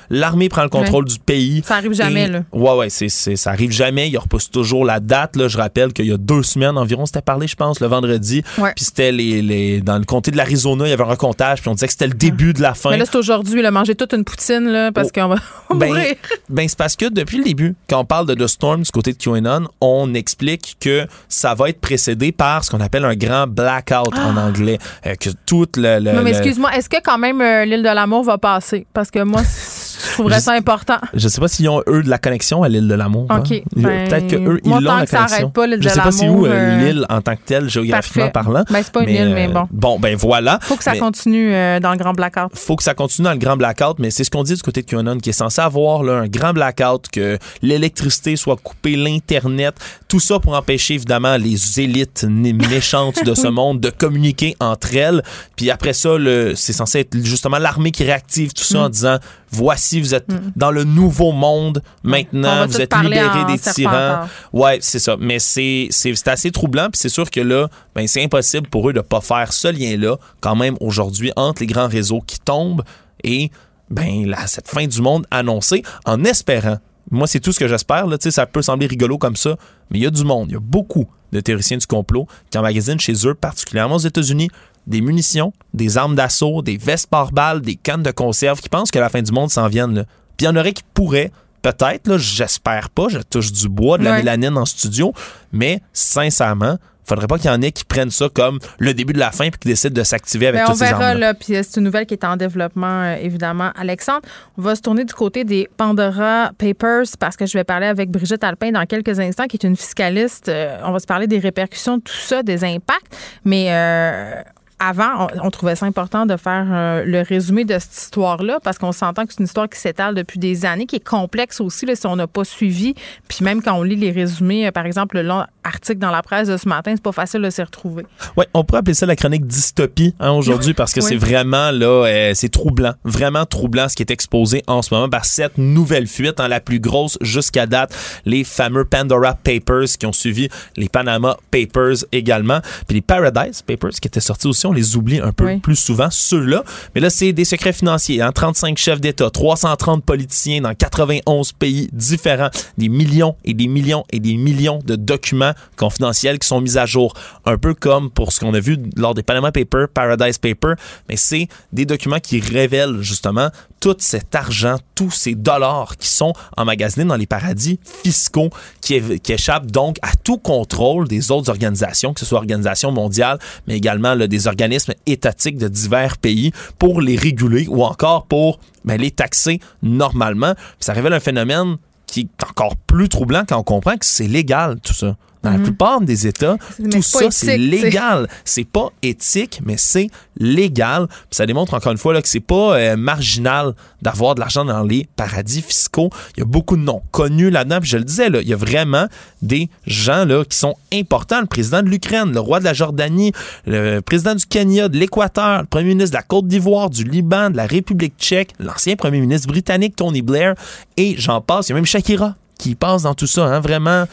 l'armée prend le contrôle du pays. Ça arrive jamais, Et- là. Ouais, ouais, c'est, ça arrive jamais. Il repousse toujours la date. Là. Je rappelle qu'il y a deux semaines environ, c'était parlé, je pense, le vendredi. Ouais. Puis c'était les, les- dans le comté de l'Arizona, il y avait un recomptage, puis on disait que c'était le début de la fin. Mais là, c'est aujourd'hui, là, manger toute une poutine, là, parce Oh. qu'on va *laughs* Ben, mourir. ben, c'est parce que depuis le début, quand on parle de The Storm du côté de QAnon, on explique que ça va être précédé par ce qu'on appelle un grand blackout en anglais. Euh, que toute le. le- Ah! Non, mais excuse-moi, est-ce que quand même euh, l'île de l'amour va passer? Parce que moi, ます。Je trouverais Je- ça important. Je sais pas s'ils ont eux de la connexion à l'île de l'amour. OK. Ben, Peut-être que eux ils l'ont la que ça connexion. pas, l'île Je sais pas l'amour, où euh, euh, l'île en tant que telle géographiquement Parfait. parlant. Ben, c'est pas une île, mais bon. Bon, ben voilà. Faut que ça Mais- continue euh, dans le grand blackout. faut que ça continue dans le grand blackout, mais c'est ce qu'on dit du côté de QAnon, qui est censé avoir là, un grand blackout, que l'électricité soit coupée, l'Internet, tout ça pour empêcher évidemment les élites *laughs* méchantes de ce monde de communiquer entre elles. Puis après ça, c'est censé être justement l'armée qui réactive tout ça en disant voici, vous êtes dans le nouveau monde maintenant, vous êtes en des tyrans. Ouais, c'est ça. Mais c'est c'est c'est assez troublant. Puis c'est sûr que là, ben, c'est impossible pour eux de pas faire ce lien-là, quand même, aujourd'hui, entre les grands réseaux qui tombent et ben, là, cette fin du monde annoncée, en espérant. Moi, c'est tout ce que j'espère. Là, ça peut sembler rigolo comme ça, mais il y a du monde. Il y a beaucoup de théoriciens du complot qui emmagasinent chez eux, particulièrement aux États-Unis, des munitions, des armes d'assaut, des vestes par balles, des cannes de conserve, qui pensent que la fin du monde s'en vienne. là. Puis il y en aurait qui pourraient, peut-être, là, j'espère pas, je touche du bois, de la Ouais. mélanine en studio, mais sincèrement, faudrait pas qu'il y en ait qui prennent ça comme le début de la fin puis qui décident de s'activer avec Ben, on toutes ces verra, là. Puis euh, c'est une nouvelle qui est en développement, euh, évidemment. Alexandre, on va se tourner du côté des Pandora Papers parce que je vais parler avec Brigitte Alpin dans quelques instants, qui est une fiscaliste. Euh, on va se parler des répercussions de tout ça, des impacts. Mais. euh, avant, on, trouvait ça important de faire euh, le résumé de cette histoire-là parce qu'on s'entend que c'est une histoire qui s'étale depuis des années, qui est complexe aussi là, si on n'a pas suivi. Puis même quand on lit les résumés, euh, par exemple, le long article dans la presse de ce matin, c'est pas facile de s'y retrouver. Ouais, on pourrait appeler ça la chronique dystopie hein, aujourd'hui *laughs* parce que Oui. c'est vraiment là, euh, c'est troublant, vraiment troublant ce qui est exposé en ce moment par cette nouvelle fuite, hein, la plus grosse jusqu'à date, les fameux Pandora Papers qui ont suivi les Panama Papers également, puis les Paradise Papers qui étaient sortis aussi, on les oublie un peu Oui. plus souvent ceux-là, mais là c'est des secrets financiers, hein, 35 chefs d'État, 330 politiciens dans 91 pays différents, des millions et des millions et des millions de documents confidentiels qui sont mis à jour. Un peu comme pour ce qu'on a vu lors des Panama Papers, Paradise Papers, mais c'est des documents qui révèlent justement tout cet argent, tous ces dollars qui sont emmagasinés dans les paradis fiscaux, qui, échappent donc à tout contrôle des autres organisations, que ce soit organisations mondiales, mais également des organismes étatiques de divers pays pour les réguler ou encore pour ben, les taxer normalement. ça révèle un phénomène qui est encore plus troublant quand on comprend que c'est légal tout ça. Dans la mhm. plupart des États, tout ça, c'est légal. C'est pas éthique, mais c'est légal. ça démontre encore une fois là, que c'est pas euh, marginal d'avoir de l'argent dans les paradis fiscaux. Il y a beaucoup de noms connus là-dedans. je le disais, là, il y a vraiment des gens là, qui sont importants. Le président de l'Ukraine, le roi de la Jordanie, le président du Kenya, de l'Équateur, le premier ministre de la Côte d'Ivoire, du Liban, de la République tchèque, l'ancien premier ministre britannique Tony Blair, et j'en passe. Il y a même Shakira qui passe dans tout ça, hein, vraiment.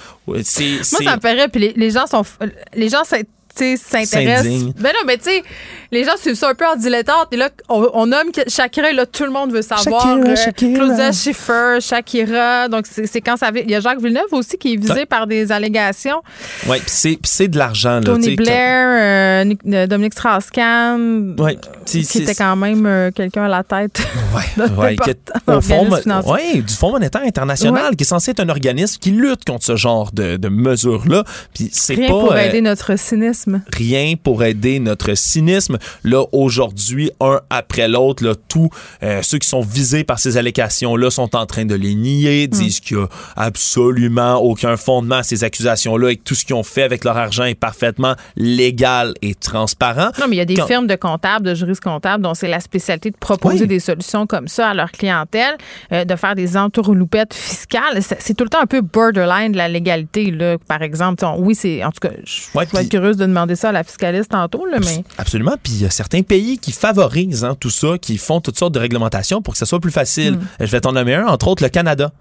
C'est, Moi, ça me ferait, puis les, gens sont. Les gens s'intéressent. Ben non, mais tu sais, les gens suivent ça un peu en dilettante. Et là, on, nomme Shakira, là, tout le monde veut savoir. Shakira, euh, Shakira. Claudia Schiffer, Shakira. Donc, c'est quand ça. Il y a Jacques Villeneuve aussi qui est visé par des allégations. Oui, puis c'est de l'argent. Tony Blair, euh, euh, Dominique Strauss-Kahn, ouais, qui était quand même quelqu'un à la tête. Oui, *laughs* ouais, au fond, ouais, du Fonds monétaire international, qui est censé être un organisme qui lutte contre ce genre de, de mesures-là. Puis c'est pas. pour aider notre cynisme. Rien pour aider notre cynisme. Là, aujourd'hui, un après l'autre, là, tous euh, ceux qui sont visés par ces allégations-là sont en train de les nier, hmm. disent qu'il n'y a absolument aucun fondement à ces accusations-là et que tout ce qu'ils ont fait avec leur argent est parfaitement légal et transparent. Non, mais il y a des firmes de comptables, de juristes comptables dont c'est la spécialité de proposer des solutions comme ça à leur clientèle, euh, de faire des entourloupettes fiscales. C'est tout le temps un peu borderline de la légalité, là, par exemple. oui, c'est en tout cas, je vais être curieuse de demander ça à la fiscaliste tantôt, là, mais absolument. Puis il y a certains pays qui favorisent hein, tout ça, qui font toutes sortes de réglementations pour que ça soit plus facile. Hmm. Je vais t'en nommer un, entre autres le Canada.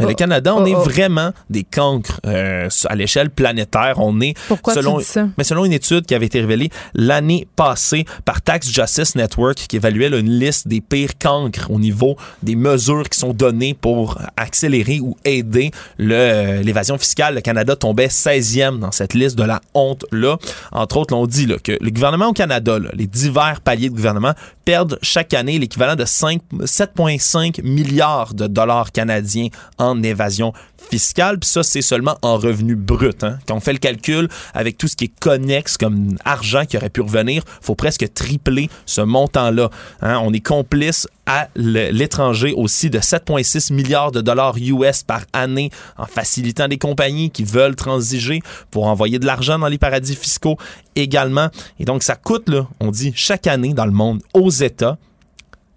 Mais le oh. Canada, on oh, est oh. vraiment des cancres euh, à l'échelle planétaire. On est Pourquoi selon, tu dis ça? mais selon une étude qui avait été révélée l'année passée par Tax Justice Network, qui évaluait une liste des pires cancres au niveau des mesures qui sont données pour accélérer ou aider euh, l'évasion fiscale. Le Canada tombait 16e dans cette liste de la honte là. Entre autres, on dit là, que le gouvernement au Canada, les divers paliers de gouvernement perdent chaque année l'équivalent de 7,5 milliards de dollars canadiens en évasion fiscale. Puis ça, c'est seulement en revenu brut. Hein. Quand on fait le calcul avec tout ce qui est connexe comme argent qui aurait pu revenir, faut presque tripler ce montant-là. Hein. On est complice à l'étranger aussi de 7,6 milliards de dollars US par année en facilitant des compagnies qui veulent transiger pour envoyer de l'argent dans les paradis fiscaux également. Et donc, ça coûte, là, on dit, chaque année dans le monde aux États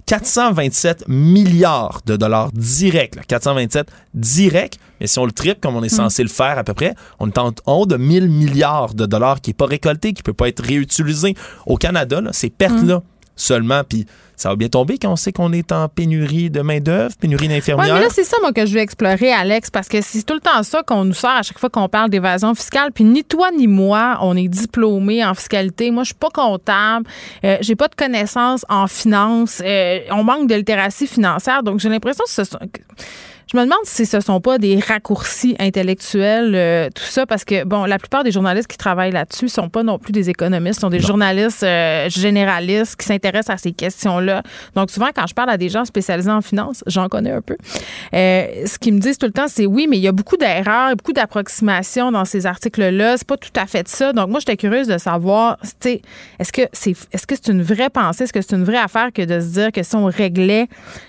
427 milliards de dollars directs. 427 directs, mais si on le triple comme on est hmm. censé le faire à peu près, on est en haut de 1000 milliards de dollars qui n'est pas récolté, qui ne peut pas être réutilisé. Au Canada, ces pertes-là hmm. seulement, puis ça va bien tomber quand on sait qu'on est en pénurie de main-d'œuvre, pénurie d'infirmières. C'est ça, moi, que je veux explorer, Alex, parce que c'est tout le temps ça qu'on nous sort à chaque fois qu'on parle d'évasion fiscale. Puis ni toi ni moi, on est diplômés en fiscalité. Moi, je suis pas comptable. Euh, j'ai pas de connaissances en finance. Euh, on manque de littératie financière. Donc, j'ai l'impression que ce sont je me demande si ce sont pas des raccourcis intellectuels, euh, tout ça, parce que, bon, la plupart des journalistes qui travaillent là-dessus sont pas non plus des économistes, sont des journalistes euh, généralistes qui s'intéressent à ces questions-là. Donc, souvent, quand je parle à des gens spécialisés en finance, j'en connais un peu, euh, ce qu'ils me disent tout le temps, c'est oui, mais il y a beaucoup d'erreurs, beaucoup d'approximations dans ces articles-là. C'est pas tout à fait ça. Donc, moi, j'étais curieuse de savoir, est-ce que c'est est-ce que c'est une vraie pensée, est-ce que c'est une vraie affaire que de se dire que si on réglait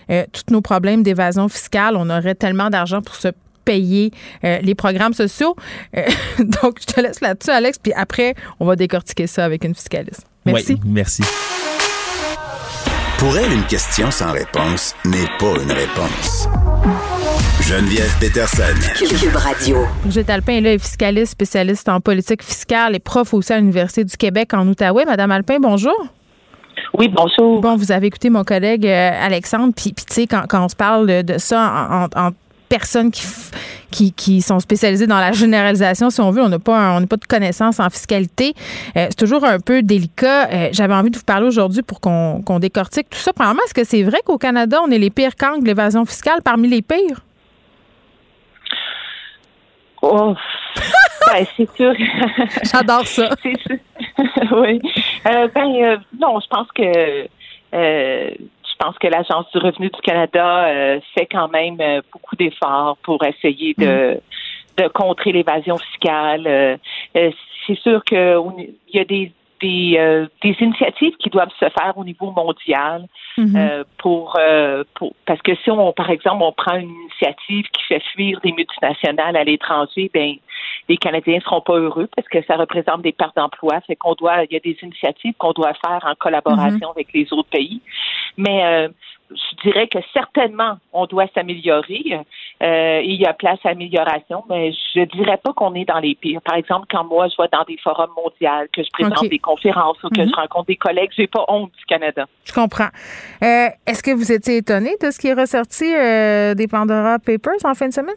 tous nos problèmes d'évasion fiscale, on aurait tellement d'argent pour se payer euh, les programmes sociaux. Euh, *laughs* donc, je te laisse là-dessus, Alex, puis après, on va décortiquer ça avec une fiscaliste. Merci. merci. Pour elle, une question sans réponse n'est pas une réponse. Geneviève Peterson. Cube Radio. Brigitte Alpin est là, fiscaliste, spécialiste en politique fiscale et prof aussi à l'Université du Québec en Outaouais. Madame Alpin, bonjour. Oui, bonjour. Bon, vous avez écouté mon collègue euh, Alexandre, puis, tu sais, quand, on se parle de, ça en, personnes qui, qui, sont spécialisées dans la généralisation, si on veut. On n'a pas, on pas de connaissances en fiscalité. Euh, c'est toujours un peu délicat. Euh, j'avais envie de vous parler aujourd'hui pour qu'on décortique tout ça. Premièrement, est-ce que c'est vrai qu'au Canada, on est les pires camps de l'évasion fiscale parmi les pires? Oh. *laughs* ben, c'est sûr. J'adore ça. *laughs* c'est sûr. *laughs* oui. Euh, ben, euh, non, je pense que euh, je pense que l'Agence du revenu du Canada fait quand même beaucoup d'efforts pour essayer de, mm. de contrer l'évasion fiscale. c'est sûr qu'il y a des des, des, initiatives qui doivent se faire au niveau mondial mm-hmm. pour, pour parce que si on par exemple on prend une initiative qui fait fuir des multinationales à l'étranger, ben les Canadiens ne seront pas heureux parce que ça représente des pertes d'emplois. C'est qu'on doit, il y a des initiatives qu'on doit faire en collaboration mhm. avec les autres pays. Mais euh, je dirais que certainement, on doit s'améliorer. Euh, il y a place à amélioration, mais je dirais pas qu'on est dans les pires. Par exemple, quand moi, je vais dans des forums mondiaux, que je présente des conférences ou que mhm. je rencontre des collègues, j'ai pas honte du Canada. Je comprends. Euh, est-ce que vous étiez étonné de ce qui est ressorti des Pandora Papers en fin de semaine?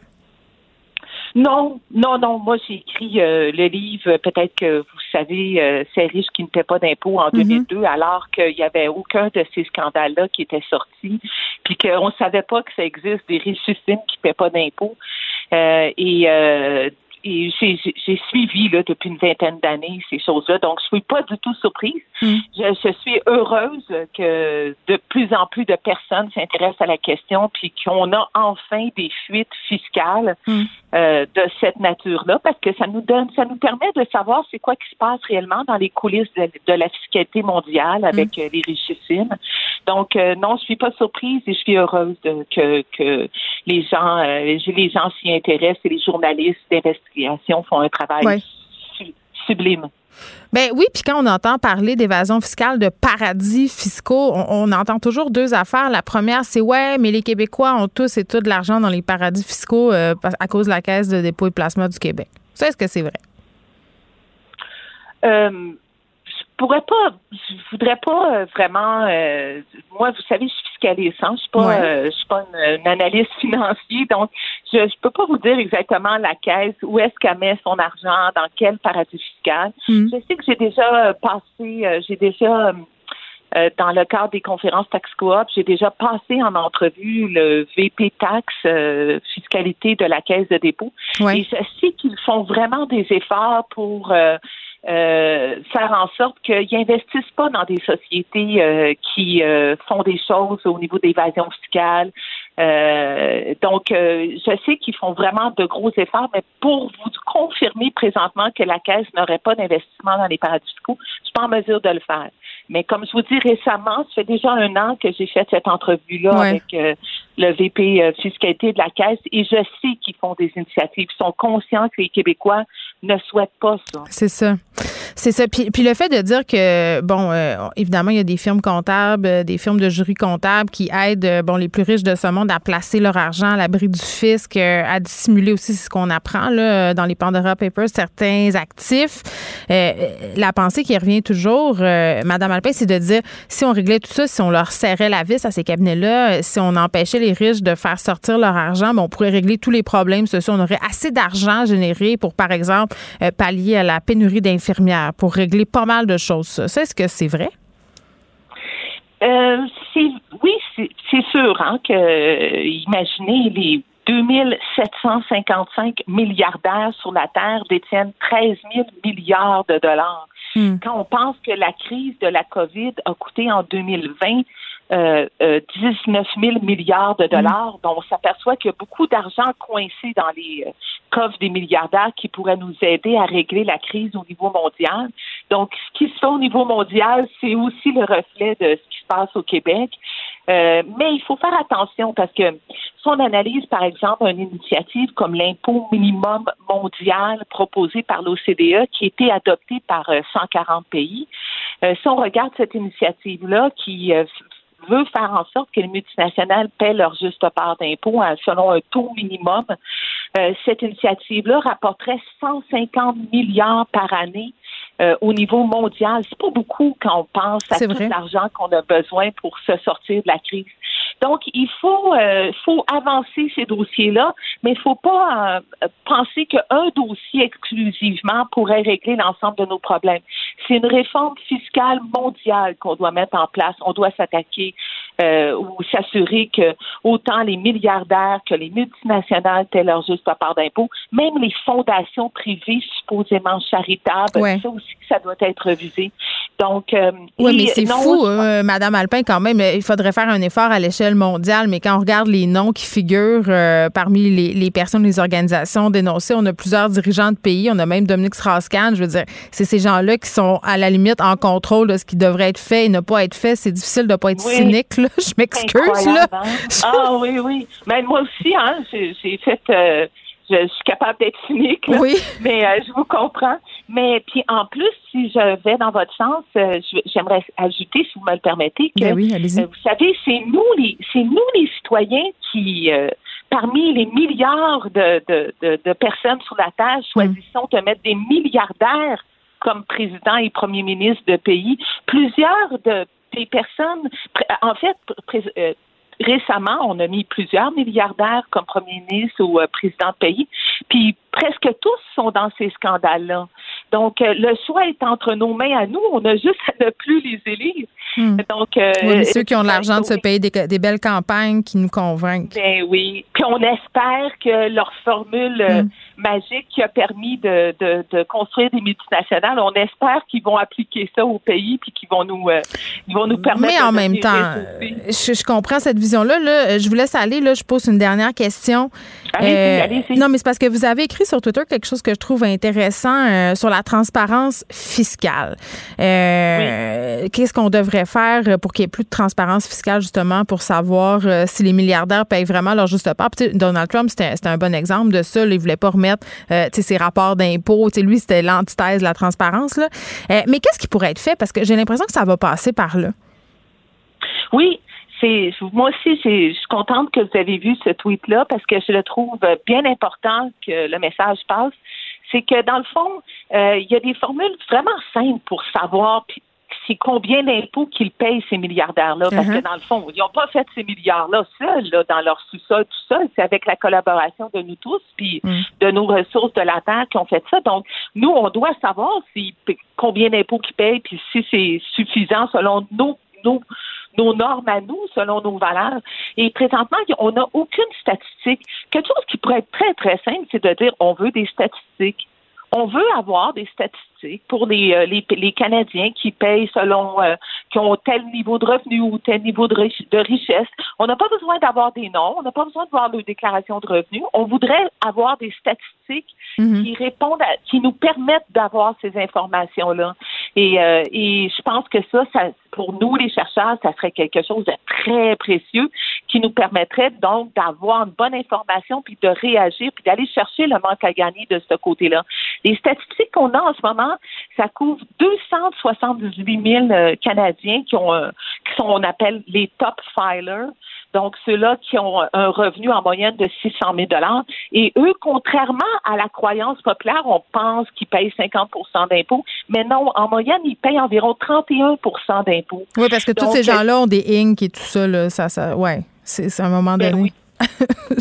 Non, non, non. Moi, j'ai écrit euh, le livre, peut-être que vous savez, euh, C'est riche qui ne paie pas d'impôts en 2002, mhm. alors qu'il n'y avait aucun de ces scandales-là qui était sorti, puis qu'on ne savait pas que ça existe des richissimes qui ne paient pas d'impôts. Euh, et et j'ai suivi là, depuis une vingtaine d'années ces choses-là, donc je suis pas du tout surprise. Mm. Je, suis heureuse que de plus en plus de personnes s'intéressent à la question, puis qu'on a enfin des fuites fiscales mm. Euh, de cette nature-là, parce que ça nous donne, ça nous permet de savoir c'est quoi qui se passe réellement dans les coulisses de, la fiscalité mondiale avec mm. euh, les richissimes. Donc euh, non, je suis pas surprise et je suis heureuse de, que, que les gens, les gens s'y intéressent et les journalistes d'investigation font un travail sublime. Ben oui, puis quand on entend parler d'évasion fiscale, de paradis fiscaux, on, entend toujours deux affaires. La première, c'est ouais, mais les Québécois ont tous et tout de l'argent dans les paradis fiscaux euh, à cause de la Caisse de dépôt et placement du Québec. Ça, est-ce que c'est vrai? Euh, pourrais pas, je voudrais pas euh, vraiment. Euh, moi, vous savez, je suis fiscalisante, je suis pas, euh, je suis pas une, analyste *laughs* financier, donc je, je peux pas vous dire exactement la caisse où est-ce qu'elle met son argent, dans quel paradis fiscal. Hmm. Je sais que j'ai déjà passé, j'ai déjà dans le cadre des conférences Tax Coop, j'ai déjà passé en entrevue le VP Tax fiscalité de la Caisse de dépôt. Et je sais qu'ils font vraiment des efforts pour euh, faire en sorte qu'ils n'investissent pas dans des sociétés euh, qui euh, font des choses au niveau d'évasion fiscale. donc, je sais qu'ils font vraiment de gros efforts, mais pour vous confirmer présentement que la Caisse n'aurait pas d'investissement dans les paradis fiscaux, je suis pas en mesure de le faire. Mais comme je vous dis récemment, ça fait déjà un an que j'ai fait cette entrevue-là avec le VP fiscalité de la Caisse et je sais qu'ils font des initiatives. Ils sont conscients que les Québécois ne souhaitent pas ça. C'est ça. C'est ça. Puis, puis, le fait de dire que, bon, euh, évidemment, il y a des firmes comptables, euh, des firmes de jury comptables qui aident, euh, bon, les plus riches de ce monde à placer leur argent à l'abri du fisc, à dissimuler aussi ce qu'on apprend là, dans les Pandora Papers, certains actifs. la pensée qui revient toujours, Madame Alpin, c'est de dire si on réglait tout ça, si on leur serrait la vis à ces cabinets-là, si on empêchait les riches de faire sortir leur argent, ben, on pourrait régler tous les problèmes sociaux. On aurait assez d'argent généré pour, par exemple, pallier à la pénurie d'infirmières pour régler pas mal de choses. Ça, est-ce que c'est vrai? Euh, oui, c'est sûr hein, que euh, imaginez les 2755 milliardaires sur la Terre détiennent 13 000 milliards de dollars. Hmm. Quand on pense que la crise de la COVID a coûté en 2020 euh, 19 euh, 000 milliards de dollars. Mm. Donc, on s'aperçoit qu'il y a beaucoup d'argent coincé dans les euh, coffres des milliardaires qui pourraient nous aider à régler la crise au niveau mondial. Donc, ce qui se fait au niveau mondial, c'est aussi le reflet de ce qui se passe au Québec. Euh, mais il faut faire attention parce que si on analyse, par exemple, une initiative comme l'impôt minimum mondial proposé par l'OCDE qui a été adopté par 140 pays, si on regarde cette initiative-là qui veut faire en sorte que les multinationales paient leur juste part d'impôt hein, selon un taux minimum. Euh, cette initiative-là rapporterait 150 milliards par année euh, au niveau mondial. C'est pas beaucoup quand on pense à tout l'argent qu'on a besoin pour se sortir de la crise. Donc, il faut, euh, faut avancer ces dossiers-là, mais il faut pas euh, penser qu'un dossier exclusivement pourrait régler l'ensemble de nos problèmes. C'est une réforme fiscale mondiale qu'on doit mettre en place. On doit s'attaquer euh, ou s'assurer que autant les milliardaires que les multinationales aient leur juste part d'impôts, même les fondations privées supposément charitables, ça aussi, ça doit être revisé. Donc, euh, oui, mais c'est fou, euh, Madame Alpin, quand même. Il faudrait faire un effort à l'échelle mondiale, mais quand on regarde les noms qui figurent euh, parmi les, les, personnes, les organisations dénoncées, on a plusieurs dirigeants de pays. On a même Dominique Strauss-Kahn. Je veux dire, c'est ces gens-là qui sont à la limite en contrôle de ce qui devrait être fait et ne pas être fait. C'est difficile de ne pas être cynique. Là. *laughs* Je m'excuse. Là. Hein? ah oui, oui. Mais moi aussi, hein, j'ai fait je, suis capable d'être cynique, oui. mais euh, je vous comprends. Mais puis en plus, si je vais dans votre sens, euh, j'aimerais ajouter, si vous me le permettez, que ben oui, euh, vous savez, c'est nous les, c'est nous les citoyens qui, parmi les milliards de, de, de, personnes sur la Terre, choisissons de mettre des milliardaires comme président et premier ministre de pays. Plusieurs de des personnes, en fait, récemment, on a mis plusieurs milliardaires comme premier ministre ou euh, président de pays, puis presque tous sont dans ces scandales-là. Donc, euh, le choix est entre nos mains à nous. On a juste à ne plus les élire. Hmm. Donc, euh, ceux qui ont l'argent de se payer des, belles campagnes qui nous convainquent. Ben oui. Puis on espère que leur formule hmm. magique qui a permis de, de, construire des multinationales, on espère qu'ils vont appliquer ça au pays puis qu'ils vont nous, ils vont nous permettre. Mais en même temps, je, comprends cette vision-là. Là. Je vous laisse aller. Là, je pose une dernière question. non, mais c'est parce que vous avez écrit sur Twitter quelque chose que je trouve intéressant sur la transparence fiscale. Euh, qu'est-ce qu'on devrait faire pour qu'il y ait plus de transparence fiscale, justement, pour savoir euh, si les milliardaires payent vraiment leur juste part? Donald Trump, c'était un bon exemple de ça. il ne voulait pas remettre euh, ses rapports d'impôts. Lui, c'était l'antithèse de la transparence. Là. mais qu'est-ce qui pourrait être fait? Parce que j'ai l'impression que ça va passer par là. Oui, c'est moi aussi, je suis contente que vous avez vu ce tweet-là parce que je le trouve bien important que le message passe c'est que dans le fond, euh, il y a des formules vraiment simples pour savoir c'est combien d'impôts qu'ils payent ces milliardaires-là. Parce que uh-huh. dans le fond, ils n'ont pas fait ces milliards-là seuls, là, dans leur sous-sol, tout ça. C'est avec la collaboration de nous tous, puis mm. de nos ressources de la terre qui ont fait ça. Donc, nous, on doit savoir si, combien d'impôts qu'ils payent, puis si c'est suffisant selon nos, nos, nos normes à nous, selon nos valeurs. Et présentement, on n'a aucune statistique. Quelque chose qui pourrait être très, très simple, c'est de dire on veut des statistiques. On veut avoir des statistiques pour les, euh, les, les Canadiens qui payent selon, euh, qui ont tel niveau de revenu ou tel niveau de, de richesse. On n'a pas besoin d'avoir des noms, on n'a pas besoin de voir leur déclaration de revenus. On voudrait avoir des statistiques mm-hmm. qui répondent, à, qui nous permettent d'avoir ces informations-là. Et, euh, et je pense que ça, ça, pour nous, les chercheurs, ça serait quelque chose de très précieux qui nous permettrait donc d'avoir une bonne information puis de réagir puis d'aller chercher le manque à gagner de ce côté-là. Les statistiques qu'on a en ce moment, ça couvre 278 000 euh, Canadiens qui ont, euh, qui sont, on appelle les top filers. Donc, ceux-là qui ont un revenu en moyenne de 600 000 Et eux, contrairement à la croyance populaire, on pense qu'ils payent 50% d'impôts. Mais non, en moyenne, ils payent environ 31% d'impôts. Oui, parce que tous ces gens-là ont des inc et tout ça, là, ça, ça ouais, c'est un moment ben donné. Oui.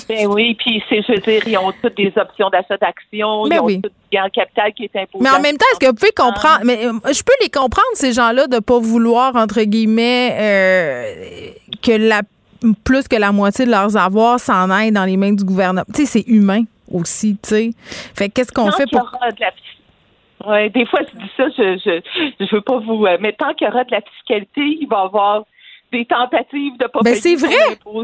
ben oui, puis c'est, je veux dire, ils ont toutes des options d'achat d'actions, ils ont tout gain capital qui est imposé. Mais en même temps, est-ce que vous pouvez comprendre, mais euh, je peux les comprendre, ces gens-là, de ne pas vouloir, entre guillemets, euh, que la plus que la moitié de leurs avoirs s'en aillent dans les mains du gouvernement. Tu sais, c'est humain aussi, tu sais. Fait qu'est-ce qu'on fait pour... Oui, des fois, je dis ça, je, je, je veux pas vous... Euh, mais tant qu'il y aura de la fiscalité, il va y avoir des tentatives de pas ben, c'est vrai.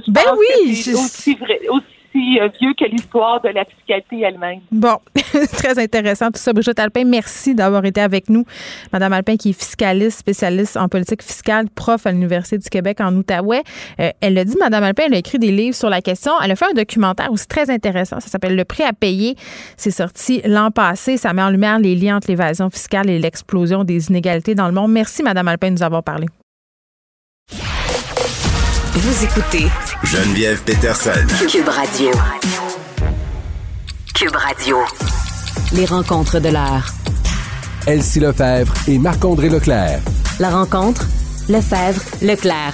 Ben oui. C'est aussi vrai, aussi euh, vieux que l'histoire de la fiscalité elle-même. Bon, *laughs* très intéressant tout ça. Brigitte Alpin, merci d'avoir été avec nous. Madame Alpin, qui est fiscaliste, spécialiste en politique fiscale, prof à l'Université du Québec en Outaouais. Euh, elle l'a dit, Madame Alpin, elle a écrit des livres sur la question. Elle a fait un documentaire aussi très intéressant. Ça s'appelle Le prix à payer. C'est sorti l'an passé. Ça met en lumière les liens entre l'évasion fiscale et l'explosion des inégalités dans le monde. Merci, Madame Alpin, de nous avoir parlé. Vous écoutez Geneviève Peterson. Cube Radio. Cube Radio. Les rencontres de l'heure. Elsie Lefebvre et Marc-André Leclerc. La rencontre, Lefebvre, Leclerc.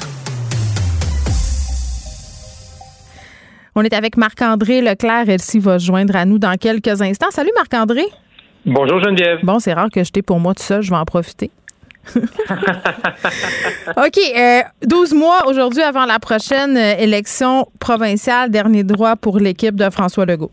On est avec Marc-André Leclerc. Elsie va se joindre à nous dans quelques instants. Salut Marc-André. Bonjour Geneviève. Bon, c'est rare que je t'ai pour moi tout ça. Je vais en profiter. *laughs* OK. 12 mois aujourd'hui avant la prochaine élection provinciale, dernier droit pour l'équipe de François Legault.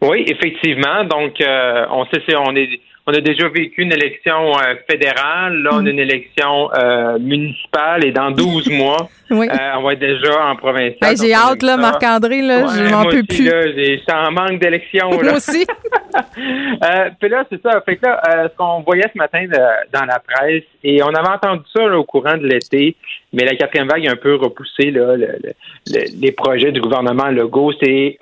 Oui, effectivement. Donc, on sait, on est on a déjà vécu une élection euh, fédérale, là, on a une élection euh, municipale et dans 12 *laughs* mois, euh, on va être déjà en provincial. j'ai hâte, là, Marc-André, là, je m'en peux plus. J'ai en manque d'élection. Moi aussi. *laughs* puis là, c'est ça. Fait que là, ce qu'on voyait ce matin dans la presse, et on avait entendu ça au courant de l'été, mais la quatrième vague a un peu repoussé là, les projets du gouvernement Legault. C'est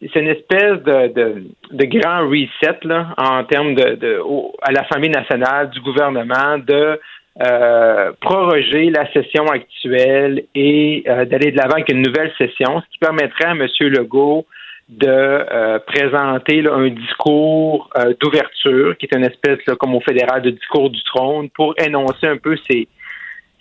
c'est une espèce de, de, de, grand reset là, en termes de, de à l'Assemblée nationale du gouvernement de euh, proroger la session actuelle et euh, d'aller de l'avant avec une nouvelle session, ce qui permettrait à M. Legault de euh, présenter un discours d'ouverture, qui est une espèce, là, comme au fédéral, de discours du trône, pour énoncer un peu ses,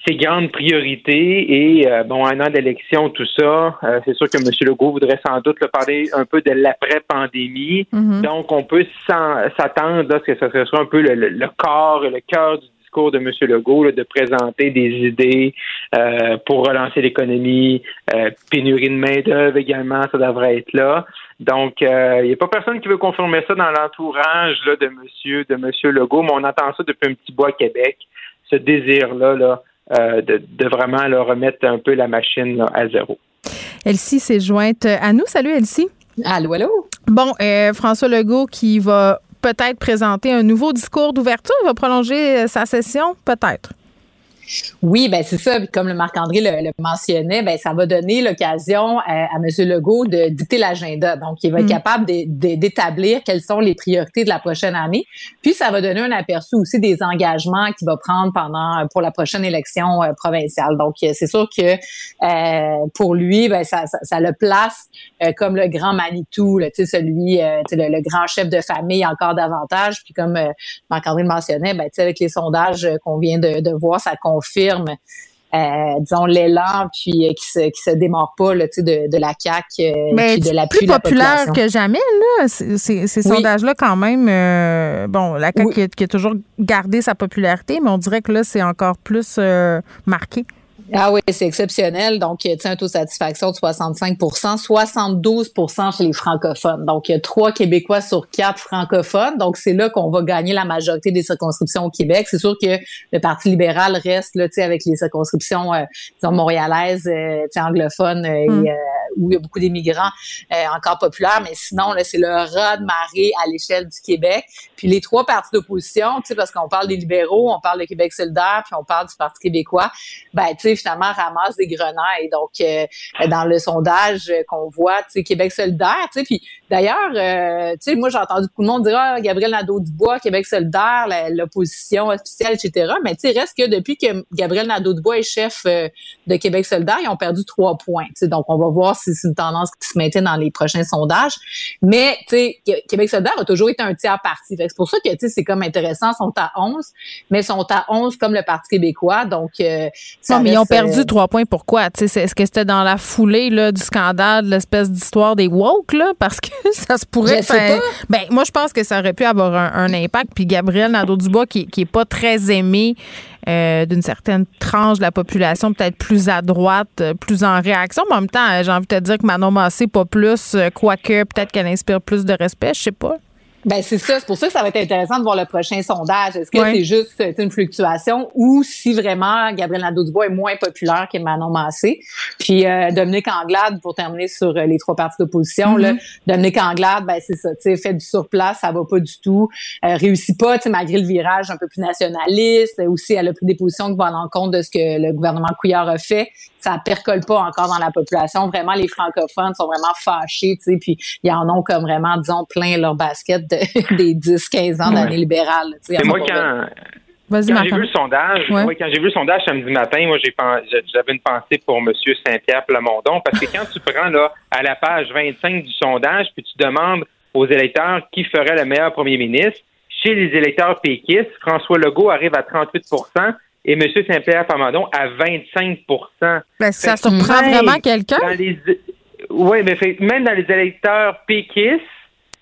ses grandes priorités et euh, bon un an d'élection tout ça euh, c'est sûr que M. Legault voudrait sans doute le parler un peu de l'après pandémie mm-hmm. donc on peut s'attendre à ce que ce soit un peu le, corps et le cœur du discours de M. Legault de présenter des idées euh, pour relancer l'économie pénurie de main d'œuvre également ça devrait être là donc il n'y a pas personne qui veut confirmer ça dans l'entourage de monsieur de monsieur Legault mais on entend ça depuis un petit bois à Québec ce désir là là euh, de, vraiment leur remettre un peu la machine à zéro. Elsie s'est jointe à nous. Salut Elsie. Allô, allô? Bon, euh, François Legault qui va peut-être présenter un nouveau discours d'ouverture, va prolonger euh, sa session, peut-être. Oui, ben c'est ça. Comme le Marc-André le, mentionnait, ben ça va donner l'occasion à, à, M. Legault de dicter l'agenda. Donc, il va être mm. capable d'établir quelles sont les priorités de la prochaine année. Puis, ça va donner un aperçu aussi des engagements qu'il va prendre pendant pour la prochaine élection euh, provinciale. Donc, euh, c'est sûr que euh, pour lui, ben ça, ça, le place comme le grand Manitou, là, celui, le, le, grand chef de famille encore davantage. Puis, comme Marc-André le mentionnait, ben, avec les sondages qu'on vient de, de voir, ça compte confirme, euh, disons, l'élan puis euh, qui se, qui se démarre pas là, de, de la CAQ euh, Mais de la plus populaire que jamais, là, ces, sondages-là, quand même. bon, la CAQ qui, a, toujours gardé sa popularité, mais on dirait que là, c'est encore plus marqué. Ah oui, c'est exceptionnel. Donc, il y a un taux de satisfaction de 65% 72% chez les francophones. Donc, il y a trois Québécois sur quatre francophones. Donc, c'est là qu'on va gagner la majorité des circonscriptions au Québec. C'est sûr que le Parti libéral reste là, avec les circonscriptions euh, disons, montréalaises, euh, anglophones euh, mm. et, euh, où il y a beaucoup d'immigrants encore populaires. Mais sinon, là, c'est le rat de marée à l'échelle du Québec. Puis les trois partis d'opposition, parce qu'on parle des libéraux, on parle de Québec solidaire, puis on parle du Parti québécois, ben, tu sais, finalement ramasse des grenailles. Donc, euh, dans le sondage qu'on voit, tu sais, Québec solidaire, tu sais, puis d'ailleurs, euh, tu sais, moi, j'ai entendu beaucoup de monde dire, ah, Gabriel Nadeau-Dubois, Québec solidaire, l'opposition officielle, etc. Mais tu sais, reste que depuis que Gabriel Nadeau-Dubois est chef euh, de Québec solidaire, ils ont perdu trois points. Tu sais, donc, on va voir si c'est une tendance qui se maintient dans les prochains sondages. Mais, tu sais, Québec solidaire a toujours été un tiers parti. C'est pour ça que, tu sais, c'est comme intéressant, ils sont à 11, mais ils sont à 11 comme le Parti québécois. Donc, ça perdu trois points. Pourquoi? Est-ce que c'était dans la foulée là, du scandale, l'espèce d'histoire des woke? Là? Parce que *laughs* ça se pourrait. faire... ben, moi, je pense que ça aurait pu avoir un, impact. Puis Gabriel Nadeau-Dubois, qui, qui est pas très aimé euh, d'une certaine tranche de la population, peut-être plus à droite, euh, plus en réaction. Mais en même temps, j'ai envie de te dire que Manon Massé, pas plus, euh, quoique peut-être qu'elle inspire plus de respect, je sais pas. Ben c'est ça, c'est pour ça que ça va être intéressant de voir le prochain sondage. Est-ce que c'est juste une fluctuation ou si vraiment Gabriel Nadeau-Dubois est moins populaire que Manon Massé? Puis euh, Dominique Anglade, pour terminer sur euh, les trois partis d'opposition, là, mm-hmm. Dominique Anglade, ben c'est ça, tu sais, fait du surplace, ça va pas du tout, euh, réussit pas, tu sais, malgré le virage un peu plus nationaliste. Aussi, elle a pris des positions qui vont à l'encontre de ce que le gouvernement Couillard a fait ça percole pas encore dans la population. Vraiment, les francophones sont vraiment fâchés, tu sais, puis ils en ont comme vraiment, disons, plein leur basket *laughs* des 10-15 ans d'année libérale. Tu sais, moi, quand, quand j'ai vu le sondage, quand j'ai vu le sondage samedi matin, moi j'avais une pensée pour M. Saint-Pierre Plamondon, parce que quand tu prends là à la page 25 du sondage, puis tu demandes aux électeurs qui ferait le meilleur premier ministre, chez les électeurs péquistes, François Legault arrive à 38% et M. Saint-Pierre Plamondon à 25 ben, Ça surprend vraiment quelqu'un? Oui, mais même dans les électeurs péquistes,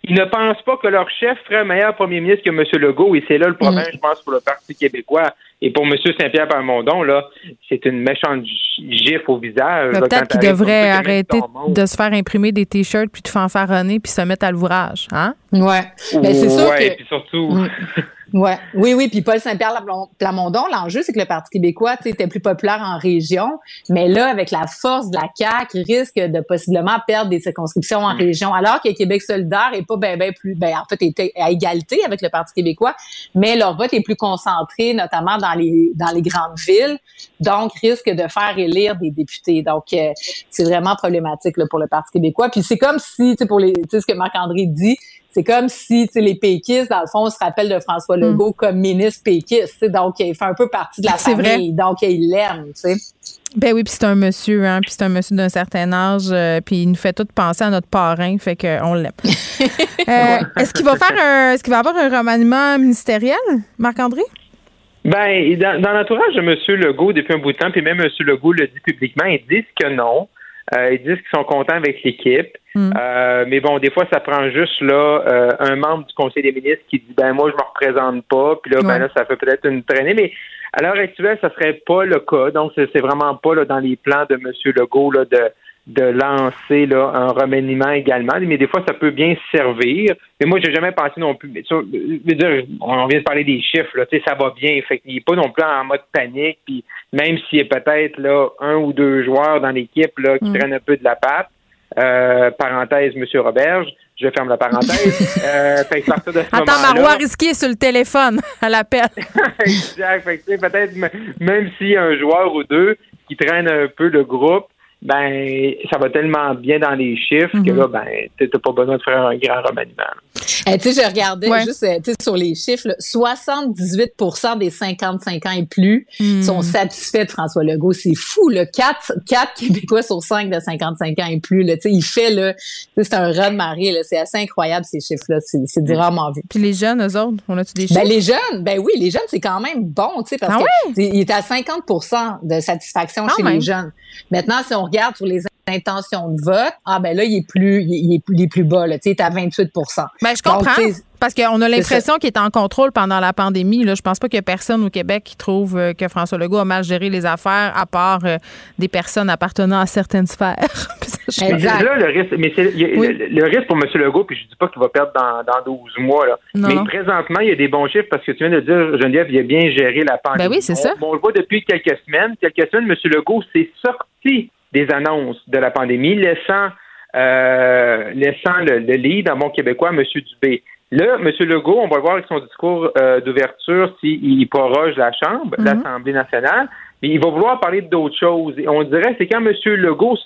ils ne pensent pas que leur chef ferait un meilleur premier ministre que M. Legault, et c'est là le problème, mm. je pense, pour le Parti québécois. Et pour M. Saint-Pierre Parmondon, là, c'est une méchante gifle au visage. Peut-être qu'il devrait arrêter de se faire imprimer des t-shirts puis de fanfaronner puis se mettre à l'ouvrage, hein? Ouais. Mais c'est sûr ouais, puis surtout. Mm. *laughs* Ouais. Oui, oui. Puis Paul Saint-Pierre Plamondon, l'enjeu, c'est que le Parti québécois était plus populaire en région. Mais là, avec la force de la CAQ, il risque de possiblement perdre des circonscriptions en mm. région. Alors que Québec solidaire est pas ben, ben plus, ben, en fait, était à égalité avec le Parti québécois, mais leur vote est plus concentré, notamment dans les, dans les grandes villes. Donc, risque de faire élire des députés. Donc, euh, c'est vraiment problématique là, pour le Parti québécois. Puis c'est comme si, tu sais, pour les, tu sais, ce que Marc-André dit, c'est comme si les péquistes, dans le fond, se rappellent de François Legault mm. comme ministre péquiste. Donc, il fait un peu partie de la famille. Vrai. Donc, il l'aime. Ben oui, puis c'est un monsieur, hein, puis c'est un monsieur d'un certain âge, euh, puis il nous fait tout penser à notre parrain, fait qu'on l'aime. *laughs* Euh, est-ce qu'il va faire un, est-ce qu'il va avoir un remaniement ministériel, Marc-André? Ben, dans, dans l'entourage de M. Legault depuis un bout de temps, puis même M. Legault le dit publiquement, ils disent que non. Euh, ils disent qu'ils sont contents avec l'équipe. Hmm. Euh, mais bon, des fois, ça prend juste là euh, un membre du Conseil des ministres qui dit ben moi je me représente pas, puis là, ben là, ça fait peut-être une traînée. Mais à l'heure actuelle, ça serait pas le cas. Donc, c'est vraiment pas là, dans les plans de M. Legault là, de de lancer là, un remaniement également, mais des fois, ça peut bien servir. Mais moi, j'ai jamais pensé non plus. Mais ça, dire, on vient de parler des chiffres, là, ça va bien. Fait qu'il n'est pas non plus en mode panique. Puis même s'il y a peut-être là un ou deux joueurs dans l'équipe là qui mm. traînent un peu de la patte, euh, parenthèse, Monsieur Roberge, je ferme la parenthèse. *laughs* euh, fait que de ce Attends, Marois risqué sur le téléphone à l'appel. *laughs* exact. Fait que, peut-être même s'il y a un joueur ou deux qui traîne un peu le groupe, ben ça va tellement bien dans les chiffres que mhm. là, ben t'as pas besoin de faire un grand remaniement. Eh, tu sais, je regardais juste euh, sur les chiffres, 78% des 55 ans et plus hmm. sont satisfaits de François Legault. C'est fou, là. 4, 4 Québécois sur 5 de 55 ans et plus. Là. Il fait, là, c'est un rat de marée. C'est assez incroyable, ces chiffres-là. C'est du rarement vu. Puis les jeunes, eux autres, on a-tu des ben, chiffres? Ben, les jeunes, ben oui, les jeunes, c'est quand même bon, tu sais, parce ah qu'il est à 50% de satisfaction chez les jeunes. Maintenant, si on regarde sur les intentions de vote, ah ben là, il est plus, il est, plus bas, là, tu sais, il est à 28% Ben, je comprends. parce qu'on a l'impression qu'il est en contrôle pendant la pandémie. Là. Je pense pas qu'il y a personne au Québec qui trouve euh, que François Legault a mal géré les affaires, à part euh, des personnes appartenant à certaines sphères. *laughs* exact. Là, le risque, mais c'est, le, risque pour M. Legault, puis je dis pas qu'il va perdre dans, dans 12 mois, là. mais présentement, il y a des bons chiffres parce que tu viens de dire, Geneviève, il a bien géré la pandémie. Ben oui, c'est ça. on le voit depuis quelques semaines. Quelques semaines, M. Legault s'est sorti des annonces de la pandémie, laissant, euh, laissant le, lead à mon québécois, M. Dubé. Là, M. Legault, on va voir avec son discours euh, d'ouverture s'il proroge la Chambre, mhm. l'Assemblée nationale, mais il va vouloir parler d'autres choses. Et on dirait, c'est quand M. Legault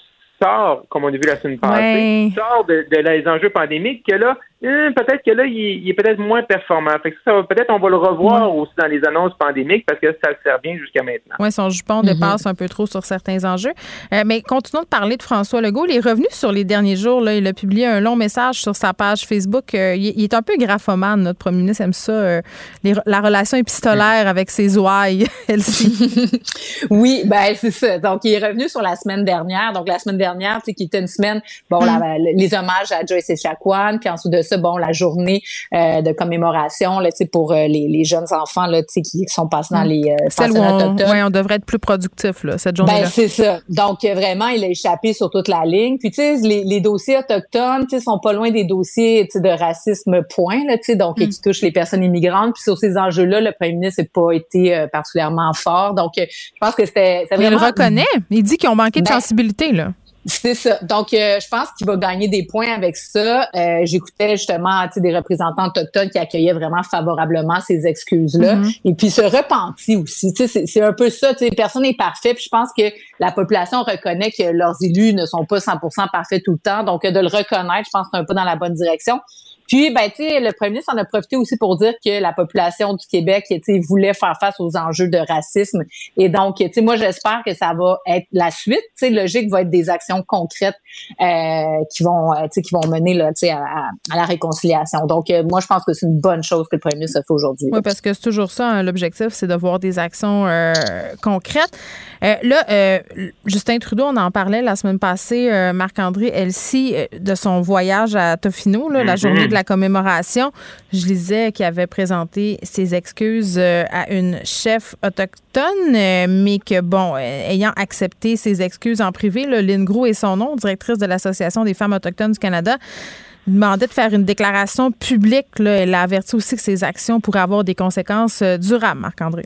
sort, comme on a vu la semaine passée, sort de, de, les enjeux pandémiques, que là, euh, peut-être que là, il, est peut-être moins performant. Fait que ça, peut-être on va le revoir aussi dans les annonces pandémiques parce que ça sert bien jusqu'à maintenant. Oui, son jupon mm-hmm. dépasse un peu trop sur certains enjeux. Euh, mais continuons de parler de François Legault. Il est revenu sur les derniers jours. Là, il a publié un long message sur sa page Facebook. Euh, il, est un peu graphomane, notre premier ministre aime ça, la relation épistolaire avec ses ouailles, *laughs* *laughs* oui, ben c'est ça. Donc, il est revenu sur la semaine dernière. Donc, la semaine dernière, tu sais, qui était une semaine, bon, mm. les hommages à Joyce Echaquan, puis ensuite de ça, bon, la journée euh, de commémoration là, pour euh, les, les, jeunes enfants là, qui sont passés dans mm. les euh, Celle où on, ouais, on devrait être plus productif là, cette journée-là. Ben, c'est ça. Donc, vraiment, il a échappé sur toute la ligne. Puis, tu sais, les, les, dossiers autochtones, tu sais, sont pas loin des dossiers de racisme point, là, tu sais, donc, mm. qui touchent les personnes immigrantes. Puis, sur ces enjeux-là, le premier ministre n'a pas été particulièrement fort. Donc, je pense que c'était... Il le reconnaît. Il dit qu'ils ont manqué de ben, sensibilité, là. C'est ça. Donc, euh, je pense qu'il va gagner des points avec ça. Euh, J'écoutais justement des représentants autochtones qui accueillaient vraiment favorablement ces excuses-là. Mm-hmm. Et puis se repentit aussi. C'est un peu ça. Personne n'est parfait. Puis je pense que la population reconnaît que leurs élus ne sont pas 100% parfaits tout le temps. Donc, de le reconnaître, je pense que c'est un peu dans la bonne direction. Puis, ben, tu sais, le premier ministre en a profité aussi pour dire que la population du Québec, tu sais, voulait faire face aux enjeux de racisme. Et donc, tu sais, moi, j'espère que ça va être la suite. Tu sais, logique va être des actions concrètes euh, qui vont, euh, tu sais, qui vont mener là, tu sais, à, la réconciliation. Donc, euh, moi, je pense que c'est une bonne chose que le premier ministre a fait aujourd'hui. Oui, parce que c'est toujours ça, hein, l'objectif, c'est de voir des actions concrètes. Là, Justin Trudeau, on en parlait la semaine passée, Marc-André Elsie, de son voyage à Tofino, là, la mm-hmm. journée de la commémoration. Je lisais qu'il avait présenté ses excuses euh, à une chef autochtone, euh, mais que, bon, euh, ayant accepté ses excuses en privé, Lynn Gros et son nom, directrice de l'Association des femmes autochtones du Canada, demandait de faire une déclaration publique. Elle a averti aussi que ses actions pourraient avoir des conséquences durables, Marc-André.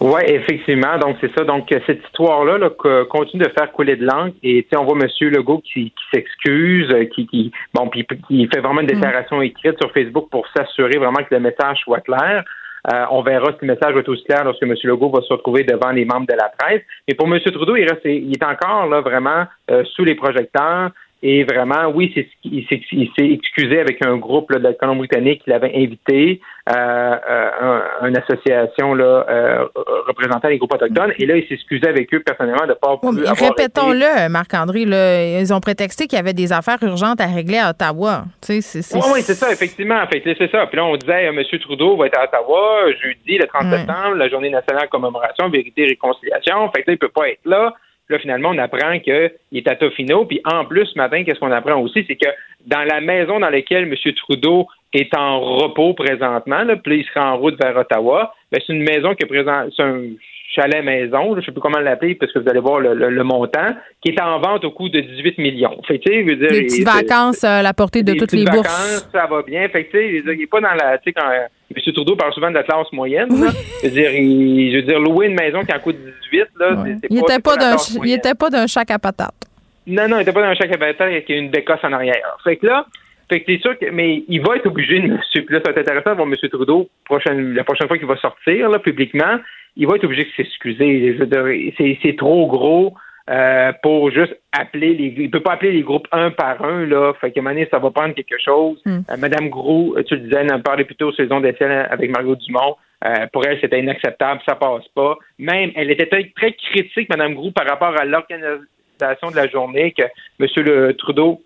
Oui, effectivement. Donc, c'est ça. Donc, cette histoire-là là, continue de faire couler de l'encre. Et on voit M. Legault qui, s'excuse, qui, qui, bon, puis qui fait vraiment une mm. déclaration écrite sur Facebook pour s'assurer vraiment que le message soit clair. Euh, on verra si le message va être aussi clair lorsque M. Legault va se retrouver devant les membres de la presse. Mais pour M. Trudeau, il, reste, il est encore là vraiment euh, sous les projecteurs. Et vraiment, oui, c'est, il, s'est, excusé avec un groupe là, de la Colombie-Britannique qui l'avait invité, euh, euh, une association là, euh, représentant les groupes autochtones. Et là, il s'est excusé avec eux personnellement de pas oui, Répétons-le, Marc-André, ils ont prétexté qu'il y avait des affaires urgentes à régler à Ottawa. Tu sais, c'est, oui, c'est ça, effectivement. Fait, c'est ça. Puis là, on disait, M. Trudeau va être à Ottawa jeudi, le 30 septembre, la journée nationale de commémoration, vérité et réconciliation. Fait que là, il peut pas être là. Là, finalement, on apprend qu'il est à Tofino. Puis en plus, ce matin, qu'est-ce qu'on apprend aussi? C'est que dans la maison dans laquelle M. Trudeau est en repos présentement, là, puis il sera en route vers Ottawa, ben, c'est une maison qui est présente, c'est un chalet maison, je ne sais plus comment l'appeler parce que vous allez voir le, montant, qui est en vente au coût de 18 millions. Fait dire, des petites vacances à la portée de toutes les bourses. Ça va bien. Fait il n'est pas dans la, tu sais, quand M. Trudeau parle souvent de la classe moyenne. Je, veux dire, je veux dire, louer une maison qui en coûte 18, là, c'est, il n'était pas, d'un, il était pas d'un chac à patate. Non, non, il n'était pas d'un chac à patate avec une bécosse en arrière. Fait que là, fait que c'est sûr que, mais il va être obligé de, *laughs* là, ça va être intéressant de voir M. Trudeau prochaine, la prochaine fois qu'il va sortir, là, publiquement, il va être obligé de s'excuser. C'est trop gros. Euh, pour juste appeler les il peut pas appeler les groupes un par un là fait qu'à un moment donné, ça va prendre quelque chose hmm. euh, Madame Gros tu le disais elle parlait plutôt saison d'Étienne avec Margot Dumont euh, pour elle c'était inacceptable ça passe pas même elle était très, très critique Madame Gros par rapport à l'organisation de la journée que Monsieur le Trudeau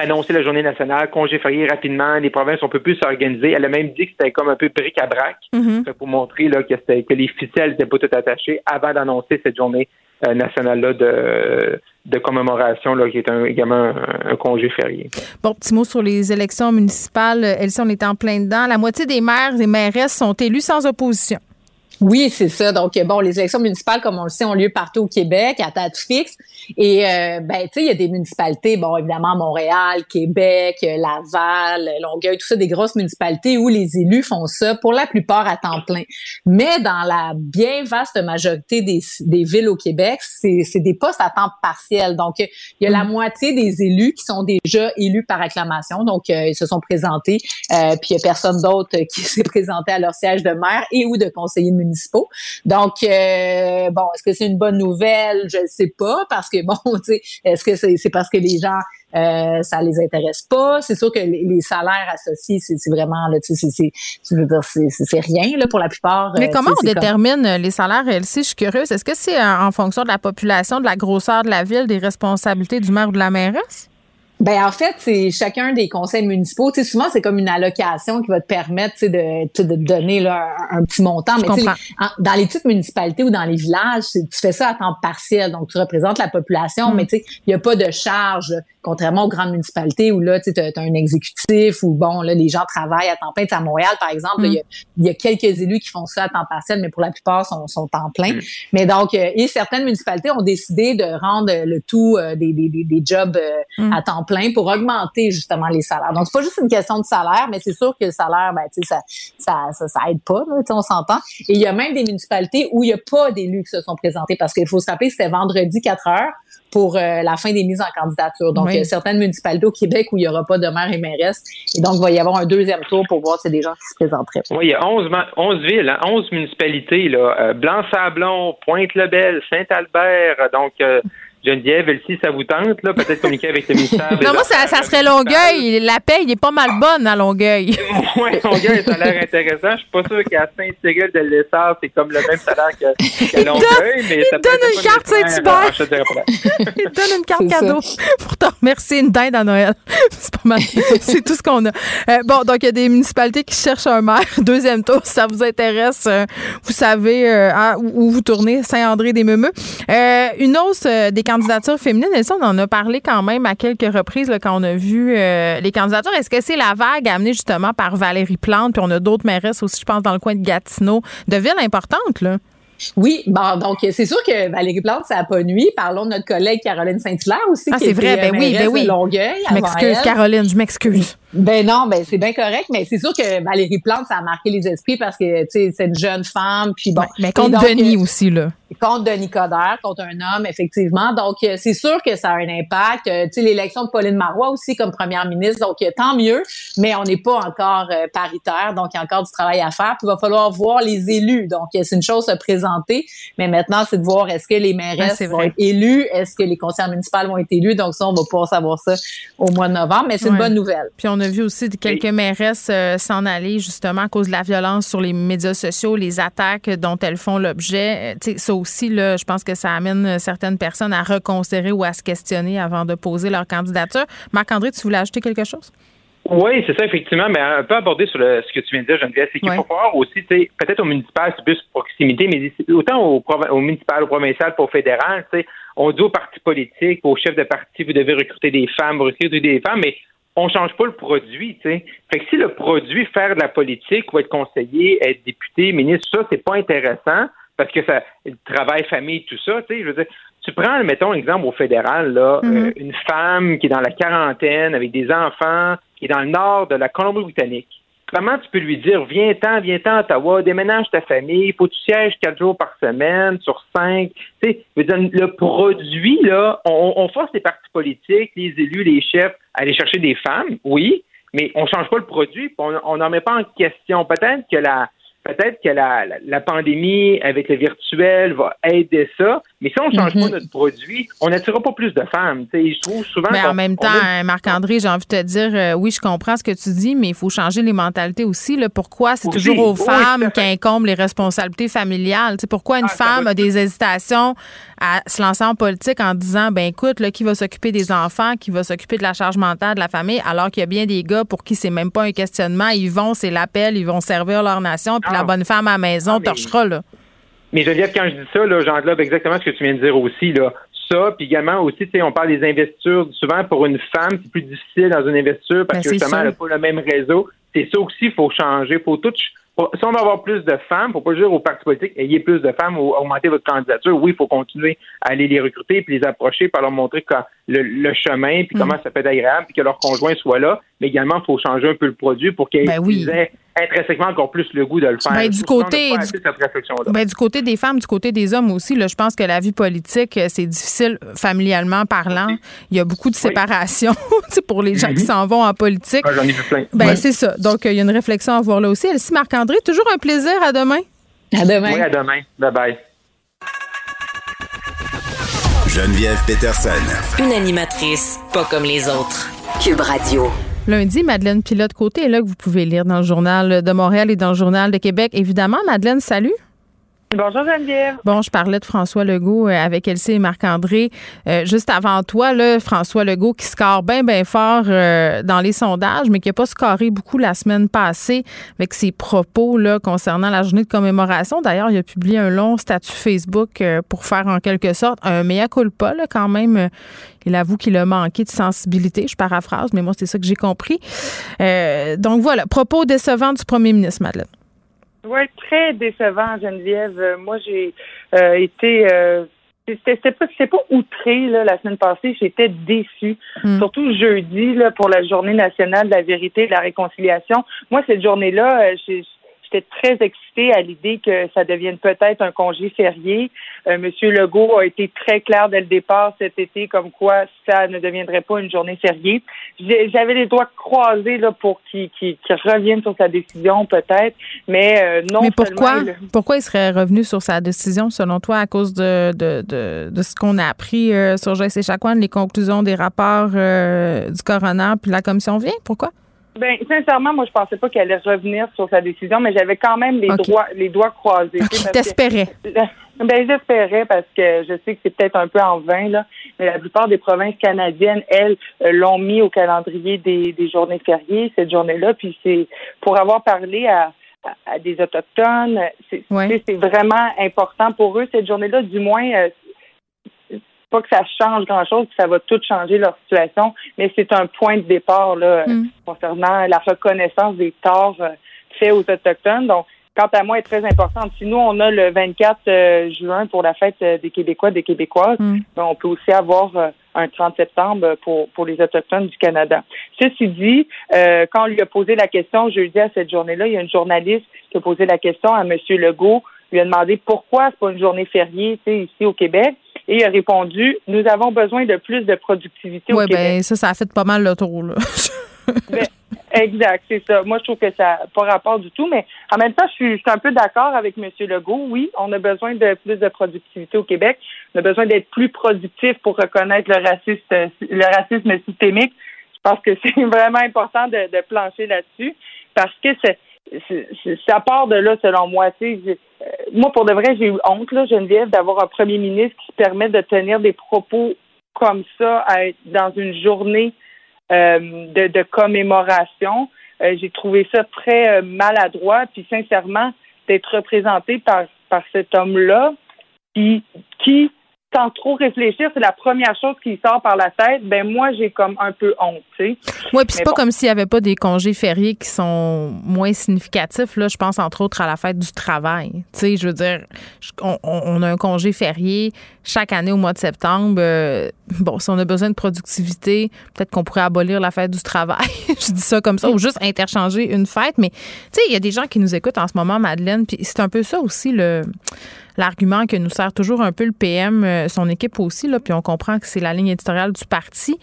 annoncé la journée nationale, congé férié rapidement, les provinces ont peu plus s'organiser. Elle a même dit que c'était comme un peu bric-à-brac mm-hmm. pour montrer là, que, que les ficelles n'étaient pas toutes attachées avant d'annoncer cette journée euh, nationale-là de, de commémoration, là, qui est un, également un, congé férié. Bon, petit mot sur les élections municipales. Elsie, on est en plein dedans. La moitié des maires et mairesses sont élus sans opposition. Oui, c'est ça. Donc, bon, les élections municipales, comme on le sait, ont lieu partout au Québec, à date fixe. Et, euh, ben, tu sais, il y a des municipalités, bon, évidemment, Montréal, Québec, Laval, Longueuil, tout ça, des grosses municipalités où les élus font ça, pour la plupart, à temps plein. Mais dans la bien vaste majorité des, des villes au Québec, c'est des postes à temps partiel. Donc, il y a la mm. moitié des élus qui sont déjà élus par acclamation. Donc, euh, ils se sont présentés, euh, puis il y a personne d'autre qui *laughs* s'est présenté à leur siège de maire et ou de conseiller municipal donc, euh, bon, est-ce que c'est une bonne nouvelle? Je ne sais pas, parce que, bon, *laughs* tu sais, est-ce que c'est parce que les gens, euh, ça les intéresse pas? C'est sûr que les, salaires associés, c'est vraiment, là, tu sais, c'est rien, là, pour la plupart. Mais euh, comment on détermine les salaires, Elsie? Je suis curieuse. Est-ce que c'est en fonction de la population, de la grosseur de la ville, des responsabilités du maire ou de la mairesse? Ben en fait, c'est chacun des conseils municipaux. Tu sais, souvent c'est comme une allocation qui va te permettre, tu sais, de, de donner là, un, petit montant. Mais dans les petites municipalités ou dans les villages, tu fais ça à temps partiel, donc tu représentes la population, hmm. mais tu sais, il y a pas de charge contrairement aux grandes municipalités où là, tu as, un exécutif où, bon, là, les gens travaillent à temps plein. à Montréal, par exemple, il y, a quelques élus qui font ça à temps partiel, mais pour la plupart, sont, sont temps plein. Mm. Mais donc, euh, et certaines municipalités ont décidé de rendre le tout euh, des, des, des, jobs euh, mm. à temps plein pour augmenter justement les salaires. Donc, c'est pas juste une question de salaire, mais c'est sûr que le salaire, ben, tu sais, ça, ça, ça, aide pas, là, on s'entend. Et il y a même des municipalités où il n'y a pas d'élus qui se sont présentés parce qu'il faut se rappeler, c'était vendredi 4 heures pour la fin des mises en candidature. Donc, il y a certaines municipalités au Québec où il n'y aura pas de maire et mairesse. Et donc, il va y avoir un deuxième tour pour voir si des gens qui se présenteraient. Oui, il y a 11, 11 villes, 11 hein, municipalités. Là. Euh, Blanc-Sablon, Pointe-le-Bel, Saint-Albert. Donc, euh, Geneviève, si ça vous tente, là, peut-être communiquer avec le ministère. *laughs* non, moi, ça, ça serait Longueuil. La paie, il est pas mal bonne à Longueuil. *laughs* oui, Longueuil, ça a l'air intéressant. Je suis pas sûr qu'à Saint-Cyril de l'Essard, c'est comme le même salaire que, que Longueuil, mais ça peut donne une carte Saint-Hubert. *laughs* il donne une carte cadeau pour te remercier une dinde à Noël. c'est pas mal. c'est tout ce qu'on a. Euh, bon, donc, il y a des municipalités qui cherchent un maire. Deuxième tour, si ça vous intéresse, euh, vous savez euh, où vous tournez, Saint-André-des-Meumeux. une hausse des candidatures féminines, et ça, on en a parlé quand même à quelques reprises quand on a vu euh, les candidatures. Est-ce que c'est la vague amenée justement par Valérie Plante, puis on a d'autres mairesses aussi, je pense, dans le coin de Gatineau, de villes importantes, là? Oui, bon, donc c'est sûr que Valérie Plante, ça n'a pas nuit. Parlons de notre collègue Caroline Saint-Hilaire aussi. Ah, c'est vrai, ben oui, ben oui. Longueuil. Je m'excuse, Caroline, je m'excuse. Ben non, ben c'est bien correct, mais c'est sûr que Valérie Plante, ça a marqué les esprits parce que, tu sais, c'est une jeune femme, puis bon. mais contre Denis aussi, là. Contre Denis Coderre, contre un homme, effectivement. Donc, euh, c'est sûr que ça a un impact. Euh, tu sais, l'élection de Pauline Marois aussi comme première ministre, donc euh, tant mieux, mais on n'est pas encore paritaire, donc il y a encore du travail à faire. Puis il va falloir voir les élus. Donc, c'est une chose à présenter, mais maintenant, c'est de voir est-ce que les mairesses vont être élues, est-ce que les conseils municipaux vont être élus. Donc, ça, on va pouvoir savoir ça au mois de novembre, mais c'est une bonne nouvelle. Puis on a vu aussi quelques mairesses s'en aller justement à cause de la violence sur les médias sociaux, les attaques dont elles font l'objet. Tu sais, ça aussi, là, je pense que ça amène certaines personnes à reconsidérer ou à se questionner avant de poser leur candidature. Marc-André, tu voulais ajouter quelque chose? Oui, c'est ça, effectivement, mais un peu aborder sur ce que tu viens de dire, Geneviève, c'est qu'il faut voir aussi, peut-être au municipal, c'est plus proximité, mais autant au, au municipal, au provincial, au fédéral, on dit aux partis politiques, aux chefs de parti, vous devez recruter des femmes, vous recruter des femmes, mais on change pas le produit, tu sais. Fait que si le produit, faire de la politique ou être conseiller, être député, ministre, ça, c'est pas intéressant parce que ça, travail, famille, tout ça, tu sais, je veux dire, tu prends, mettons, l'exemple au fédéral, là, euh, une femme qui est dans la quarantaine avec des enfants, qui est dans le nord de la Colombie-Britannique. Comment tu peux lui dire, viens-t'en, viens-t'en Ottawa, déménage ta famille, faut que tu sièges quatre jours par semaine sur cinq. Tu sais, le produit, là, on, on force les partis politiques, les élus, les chefs à aller chercher des femmes, oui, mais on change pas le produit, on n'en met pas en question. Peut-être que la, peut-être que la, la, pandémie avec le virtuel va aider ça, mais si on ne change pas mhm. notre produit, on n'attirera pas plus de femmes. je trouve souvent. Mais en même temps, Marc-André, j'ai envie de te dire, euh, oui, je comprends ce que tu dis, mais il faut changer les mentalités aussi. Là. Pourquoi c'est toujours aux femmes qui incombent les responsabilités familiales? pourquoi une ah, femme a des hésitations à se lancer en politique en disant, ben écoute, là, qui va s'occuper des enfants, qui va s'occuper de la charge mentale de la famille, alors qu'il y a bien des gars pour qui c'est même pas un questionnement. Ils vont, c'est l'appel, ils vont servir leur nation, puis la bonne femme à la maison ah, torchera, là. Mais Geneviève, quand je dis ça, là, j'englobe exactement ce que tu viens de dire aussi. Là. Ça, puis également aussi, on parle des investitures. Souvent, pour une femme, c'est plus difficile dans une investiture parce ben, que justement, elle n'a pas le même réseau. C'est ça aussi, il faut changer. faut tout si on veut avoir plus de femmes, faut pas dire aux partis politiques, ayez plus de femmes ou augmenter votre candidature. Oui, il faut continuer à aller les recruter puis les approcher, pour leur montrer le, chemin, puis comment mm. ça peut être agréable, puis que leur conjoint soit là. Mais également, il faut changer un peu le produit pour qu'ils ben aient intrinsèquement encore plus le goût de le faire. Ben, du, côté, ben, du, côté des femmes, du côté des hommes aussi, là, je pense que la vie politique, euh, c'est difficile familialement parlant. Il y a beaucoup de séparation *laughs* pour les gens qui mhm. s'en vont en politique. J'en ai vu plein. Ben, C'est ça. Donc, euh, il y a une réflexion à voir là aussi. Elsie Marc-André, toujours un plaisir. À demain. À demain. Oui, à demain. Bye-bye. Geneviève Peterson. Une animatrice pas comme les autres. Cube Radio. Lundi, Madeleine Pilote-Côté est là que vous pouvez lire dans le Journal de Montréal et dans le Journal de Québec. Évidemment, Madeleine, salut. Bonjour Geneviève. Bon, je parlais de François Legault euh, avec Elsie et Marc-André. Euh, juste avant toi, là, François Legault qui score bien, bien fort euh, dans les sondages, mais qui n'a pas scoré beaucoup la semaine passée avec ses propos là, concernant la journée de commémoration. D'ailleurs, il a publié un long statut Facebook pour faire en quelque sorte un mea culpa là, quand même. Il avoue qu'il a manqué de sensibilité. Je paraphrase, mais moi, c'est ça que j'ai compris. donc voilà, propos décevants du premier ministre, Madeleine. Oui, très décevant, Geneviève. Euh, moi, j'ai euh, été euh, c'était pas pas outré là, la semaine passée, j'étais déçue. Hmm. Surtout jeudi là, pour la journée nationale de la vérité et de la réconciliation. Moi, cette journée-là, euh, j'étais très excitée à l'idée que ça devienne peut-être un congé férié. Euh, Monsieur Legault a été très clair dès le départ cet été, comme quoi ça ne deviendrait pas une journée fériée. J'avais les doigts croisés là pour qu'il revienne sur sa décision, peut-être, mais euh, non. Mais pourquoi? Pourquoi il serait revenu sur sa décision, selon toi, à cause de de, de, de ce qu'on a appris euh, sur Joyce Echaquan, les conclusions des rapports du coroner puis la commission vient? Pourquoi? Ben, sincèrement, moi, je pensais pas qu'elle allait revenir sur sa décision, mais j'avais quand même les doigts, les doigts croisés. Okay, T'espérais. *laughs* Ben, j'espérais parce que je sais que c'est peut-être un peu en vain, là, mais la plupart des provinces canadiennes, elles, euh, l'ont mis au calendrier des, des journées fériées, cette journée-là. Puis c'est pour avoir parlé à, à, des autochtones, c'est c'est vraiment important pour eux cette journée-là. Du moins, euh, pas que ça change grand-chose, que ça va tout changer leur situation, mais c'est un point de départ là, mm. concernant la reconnaissance des torts euh, faits aux Autochtones. Donc, quant à moi, est très importante. Si nous, on a le 24 euh, juin pour la fête euh, des Québécois, des Québécoises, mm. ben, on peut aussi avoir un 30 septembre pour, pour les Autochtones du Canada. Ceci dit, quand on lui a posé la question jeudi à cette journée-là, il y a une journaliste qui a posé la question à M. Legault, lui a demandé pourquoi c'est pas une journée fériée ici au Québec. Et il a répondu Nous avons besoin de plus de productivité au Québec. Ben, ça, ça a fait pas mal le tour. Là. *laughs* Ben, exact, c'est ça. Moi, je trouve que ça n'a pas rapport du tout, mais en même temps, je suis, un peu d'accord avec M. Legault. Oui, on a besoin de plus de productivité au Québec. On a besoin d'être plus productif pour reconnaître le racisme, le racisme systémique. Je pense que *laughs* c'est vraiment important de, de plancher là-dessus parce que c'est ça part de là, selon moi. Euh, moi, pour de vrai, j'ai eu honte, là, Geneviève, d'avoir un premier ministre qui permet de tenir des propos comme ça dans une journée euh, de, commémoration. Euh, j'ai trouvé ça très maladroit, puis sincèrement, d'être représenté par, par cet homme-là qui, qui sans trop réfléchir, c'est la première chose qui sort par la tête, ben moi j'ai comme un peu honte, tu sais. Oui, puis c'est pas comme s'il y avait pas des congés fériés qui sont moins significatifs là, je pense entre autres à la fête du travail. Tu sais, je veux dire on, a un congé férié chaque année au mois de septembre. Euh, bon, si on a besoin de productivité, peut-être qu'on pourrait abolir la fête du travail. *laughs* je dis ça comme ça ou juste interchanger une fête, mais tu sais, il y a des gens qui nous écoutent en ce moment Madeleine, puis c'est un peu ça aussi le l'argument que nous sert toujours un peu le PM, euh, son équipe aussi, là, puis on comprend que c'est la ligne éditoriale du parti,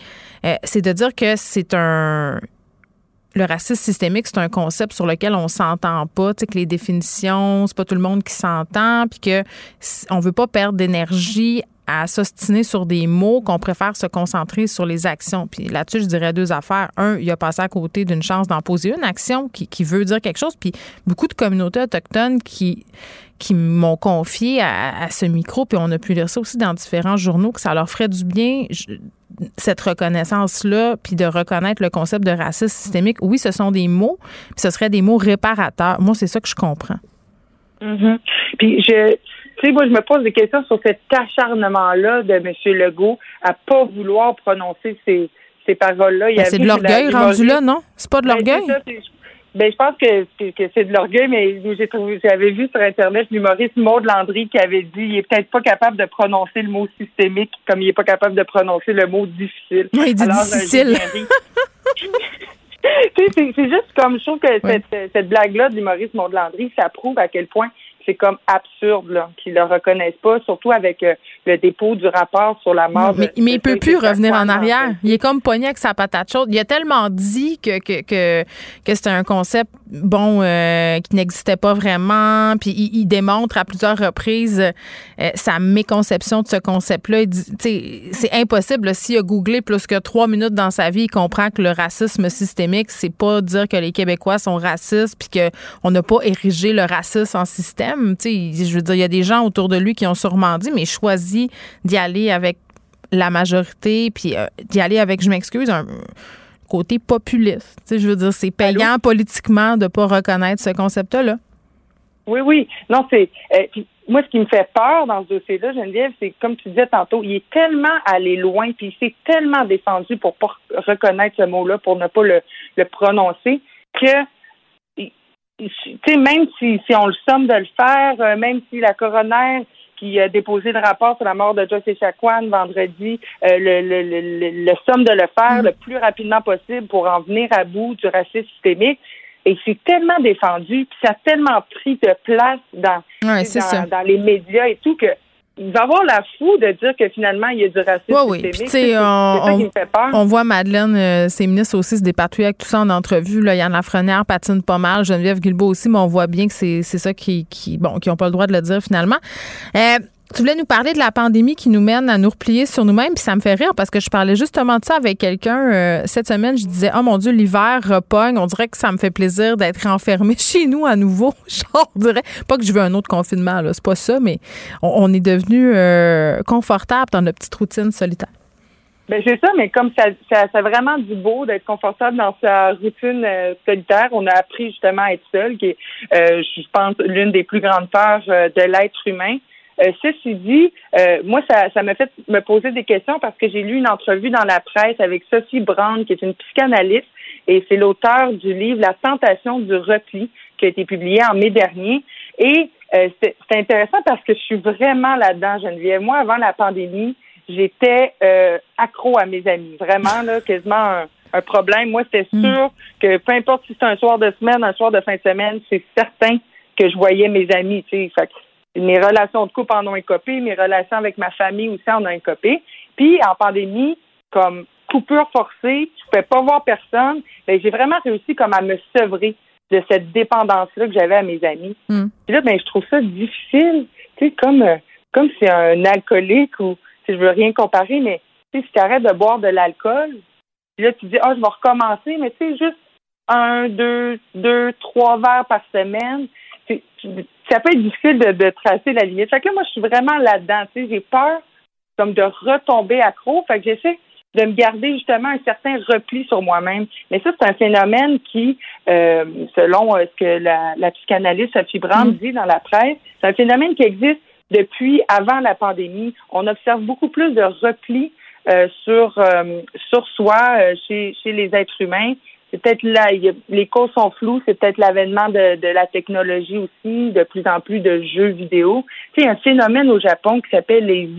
euh, c'est de dire que c'est un le racisme systémique, c'est un concept sur lequel on s'entend pas, tu sais que les définitions, c'est pas tout le monde qui s'entend, puis que on veut pas perdre d'énergie à s'ostiner sur des mots qu'on préfère se concentrer sur les actions. Puis là-dessus, je dirais deux affaires. Un, il a passé à côté d'une chance d'en poser une action qui, qui, veut dire quelque chose. Puis beaucoup de communautés autochtones qui, qui m'ont confié à, ce micro, puis on a pu lire ça aussi dans différents journaux, que ça leur ferait du bien, cette reconnaissance-là, puis de reconnaître le concept de racisme systémique. Oui, ce sont des mots, puis ce seraient des mots réparateurs. Moi, c'est ça que je comprends. Mm-hmm. Puis je, tu sais, moi, je me pose des questions sur cet acharnement-là de M. Legault à pas vouloir prononcer ces, ces paroles-là. Ben, c'est de l'orgueil rendu là, non? C'est pas de ben, l'orgueil? Ben, je pense que, que c'est de l'orgueil, mais j'ai trouvé, j'avais vu sur Internet l'humoriste Maud Landry qui avait dit il est peut-être pas capable de prononcer le mot systémique comme il est pas capable de prononcer le mot difficile. Oui, il dit Alors, difficile. *laughs* c'est, c'est juste comme je trouve que cette, cette blague-là de l'humoriste Maud Landry, ça prouve à quel point c'est comme absurde là, qu'ils le reconnaissent pas, surtout avec euh, le dépôt du rapport sur la mort. Mais, mais il peut plus revenir en arrière. Il est comme pogné avec sa patate chaude. Il a tellement dit que que que, que c'était un concept bon euh, qui n'existait pas vraiment, puis il, démontre à plusieurs reprises euh, sa méconception de ce concept-là. C'est impossible. S'il a googlé plus que trois minutes dans sa vie, il comprend que le racisme systémique, c'est pas dire que les Québécois sont racistes, puis qu'on n'a pas érigé le racisme en système je veux dire, il y a des gens autour de lui qui ont sûrement dit, mais choisi d'y aller avec la majorité, puis euh, d'y aller avec, je m'excuse, un côté populiste. je veux dire, c'est payant politiquement de ne pas reconnaître ce concept-là. Oui, oui. Non, c'est. Euh, moi, ce qui me fait peur dans ce dossier-là, Geneviève, c'est comme tu disais tantôt, il est tellement allé loin, puis il s'est tellement défendu pour pas reconnaître ce mot-là, pour ne pas le, le prononcer, que sais, même si, si on le somme de le faire, euh, même si la coroner qui a déposé le rapport sur la mort de Joyce Echaquan vendredi, euh, le, le, le, le, somme de le faire le plus rapidement possible pour en venir à bout du racisme systémique. Et c'est tellement défendu, puis ça a tellement pris de place dans, dans, dans, les médias et tout que il va avoir la fou de dire que finalement, il y a du racisme oui, oui. on, qui me fait peur. On voit Madeleine, euh, ses ministres aussi se dépatouiller avec tout ça en entrevue. Là, Yann Lafrenière patine pas mal, Geneviève Guilbeault aussi, mais on voit bien que c'est ça qui, qui, bon, qui n'ont pas le droit de le dire finalement. Euh, tu voulais nous parler de la pandémie qui nous mène à nous replier sur nous-mêmes, puis ça me fait rire parce que je parlais justement de ça avec quelqu'un euh, cette semaine. Je disais, oh mon Dieu, l'hiver repogne. On dirait que ça me fait plaisir d'être enfermé *laughs* chez nous à nouveau. *laughs* Genre, on dirait pas que je veux un autre confinement, là, c'est pas ça, mais on, est devenu euh, confortable dans notre petite routine solitaire. Ben c'est ça, mais comme ça, ça, vraiment du beau d'être confortable dans sa routine euh, solitaire. On a appris justement à être seul, qui est, je pense, l'une des plus grandes peurs de l'être humain. Euh, ceci dit, euh, moi, ça, ça m'a fait me poser des questions parce que j'ai lu une entrevue dans la presse avec Sophie Brand, qui est une psychanalyste, et c'est l'auteur du livre La tentation du repli, qui a été publié en mai dernier. Et euh, c'est intéressant parce que je suis vraiment là-dedans, Geneviève. Moi, avant la pandémie, j'étais euh, accro à mes amis. Vraiment, là, quasiment un, problème. Moi, c'était mm. sûr que peu importe si c'est un soir de semaine, un soir de fin de semaine, c'est certain que je voyais mes amis. Fait mes relations de couple en ont copé, mes relations avec ma famille aussi en ont copé. Puis en pandémie, comme coupure forcée, je pouvais pas voir personne, ben, j'ai vraiment réussi comme à me sevrer de cette dépendance-là que j'avais à mes amis. Mm. Puis là, ben, je trouve ça difficile, tu sais, comme, euh, comme si un alcoolique ou, si je veux rien comparer, mais si tu arrêtes de boire de l'alcool, là, tu dis, ah, je vais recommencer, mais tu sais, juste un, deux, deux, trois verres par semaine, ça peut être difficile de, tracer la limite. Fait que là, moi, je suis vraiment là-dedans. Tu sais, j'ai peur comme de retomber accro. Fait que j'essaie de me garder justement un certain repli sur moi-même. Mais ça, c'est un phénomène qui, euh, selon euh, ce que la, la psychanalyste Sophie Brand mm. dit dans la presse, c'est un phénomène qui existe depuis avant la pandémie. On observe beaucoup plus de repli euh, sur sur soi chez, chez les êtres humains c'est peut-être là, les causes sont floues, c'est peut-être l'avènement de, de, la technologie aussi, de plus en plus de jeux vidéo. Tu sais, un phénomène au Japon qui s'appelle les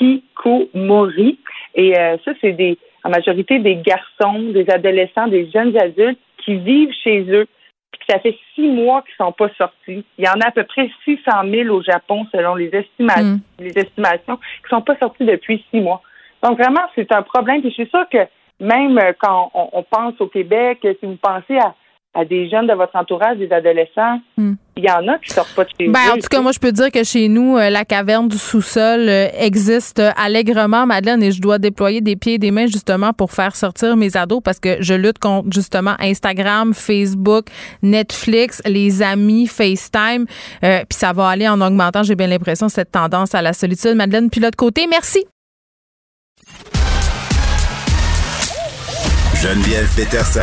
ikikomori. Et euh, ça, c'est des, en majorité des garçons, des adolescents, des jeunes adultes qui vivent chez eux. Puis ça fait six mois qu'ils sont pas sortis. Il y en a à peu près 600 000 au Japon, selon les, estimations, mm. les estimations, qui sont pas sortis depuis six mois. Donc vraiment, c'est un problème. Puis je suis sûre que même euh, quand on, pense au Québec, si vous pensez à, des jeunes de votre entourage, des adolescents, hmm. il y en a qui sortent pas de chez ben, En tout cas, moi, je peux dire que chez nous, euh, la caverne du sous-sol euh, existe allègrement, Madeleine, et je dois déployer des pieds et des mains justement pour faire sortir mes ados parce que je lutte contre justement Instagram, Facebook, Netflix, les amis, FaceTime, puis ça va aller en augmentant, j'ai bien l'impression, cette tendance à la solitude. Madeleine, puis l'autre côté, merci. Geneviève Peterson.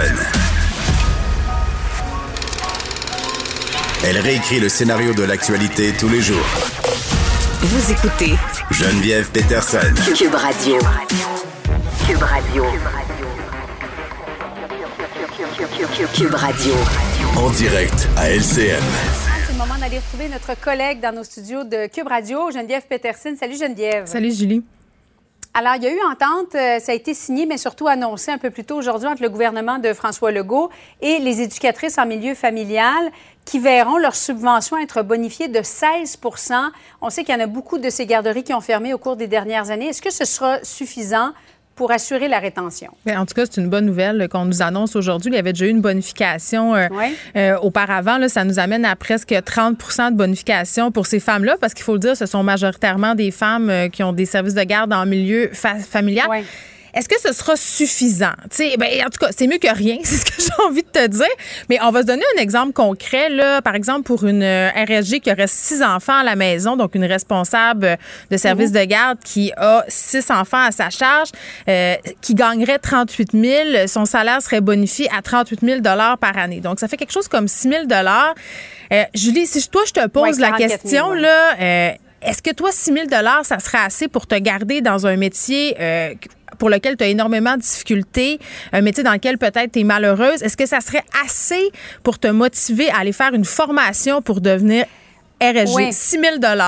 Elle réécrit le scénario de l'actualité tous les jours. Vous écoutez Geneviève Peterson. Cube Radio. Cube Radio. Cube Radio. En direct à LCM. C'est le moment d'aller retrouver notre collègue dans nos studios de Cube Radio, Geneviève Peterson. Salut Geneviève. Salut Julie. Alors, il y a eu entente, euh, ça a été signé, mais surtout annoncé un peu plus tôt aujourd'hui entre le gouvernement de François Legault et les éducatrices en milieu familial qui verront leur subvention être bonifiée de 16 On sait qu'il y en a beaucoup de ces garderies qui ont fermé au cours des dernières années. Est-ce que ce sera suffisant pour assurer la rétention. en tout cas, c'est une bonne nouvelle qu'on nous annonce aujourd'hui. Il y avait déjà eu une bonification euh, euh, auparavant. Là, ça nous amène à presque 30 de bonification pour ces femmes-là, parce qu'il faut le dire, ce sont majoritairement des femmes euh, qui ont des services de garde en milieu familial. Est-ce que ce sera suffisant? Ben, en tout cas, c'est mieux que rien, *laughs* c'est ce que j'ai envie de te dire. Mais on va se donner un exemple concret. Là. Par exemple, pour une euh, RSG qui aurait six enfants à la maison, donc une responsable de service mhm. de garde qui a six enfants à sa charge, euh, qui gagnerait 38 000, son salaire serait bonifié à 38 000 par année. Donc, ça fait quelque chose comme 6 000 euh, Julie, si toi, je te pose la question, là, euh, est-ce que toi, 6 000 ça serait assez pour te garder dans un métier pour lequel tu as énormément de difficultés, un métier dans lequel peut-être tu es malheureuse, est-ce que ça serait assez pour te motiver à aller faire une formation pour devenir RSG? 6 000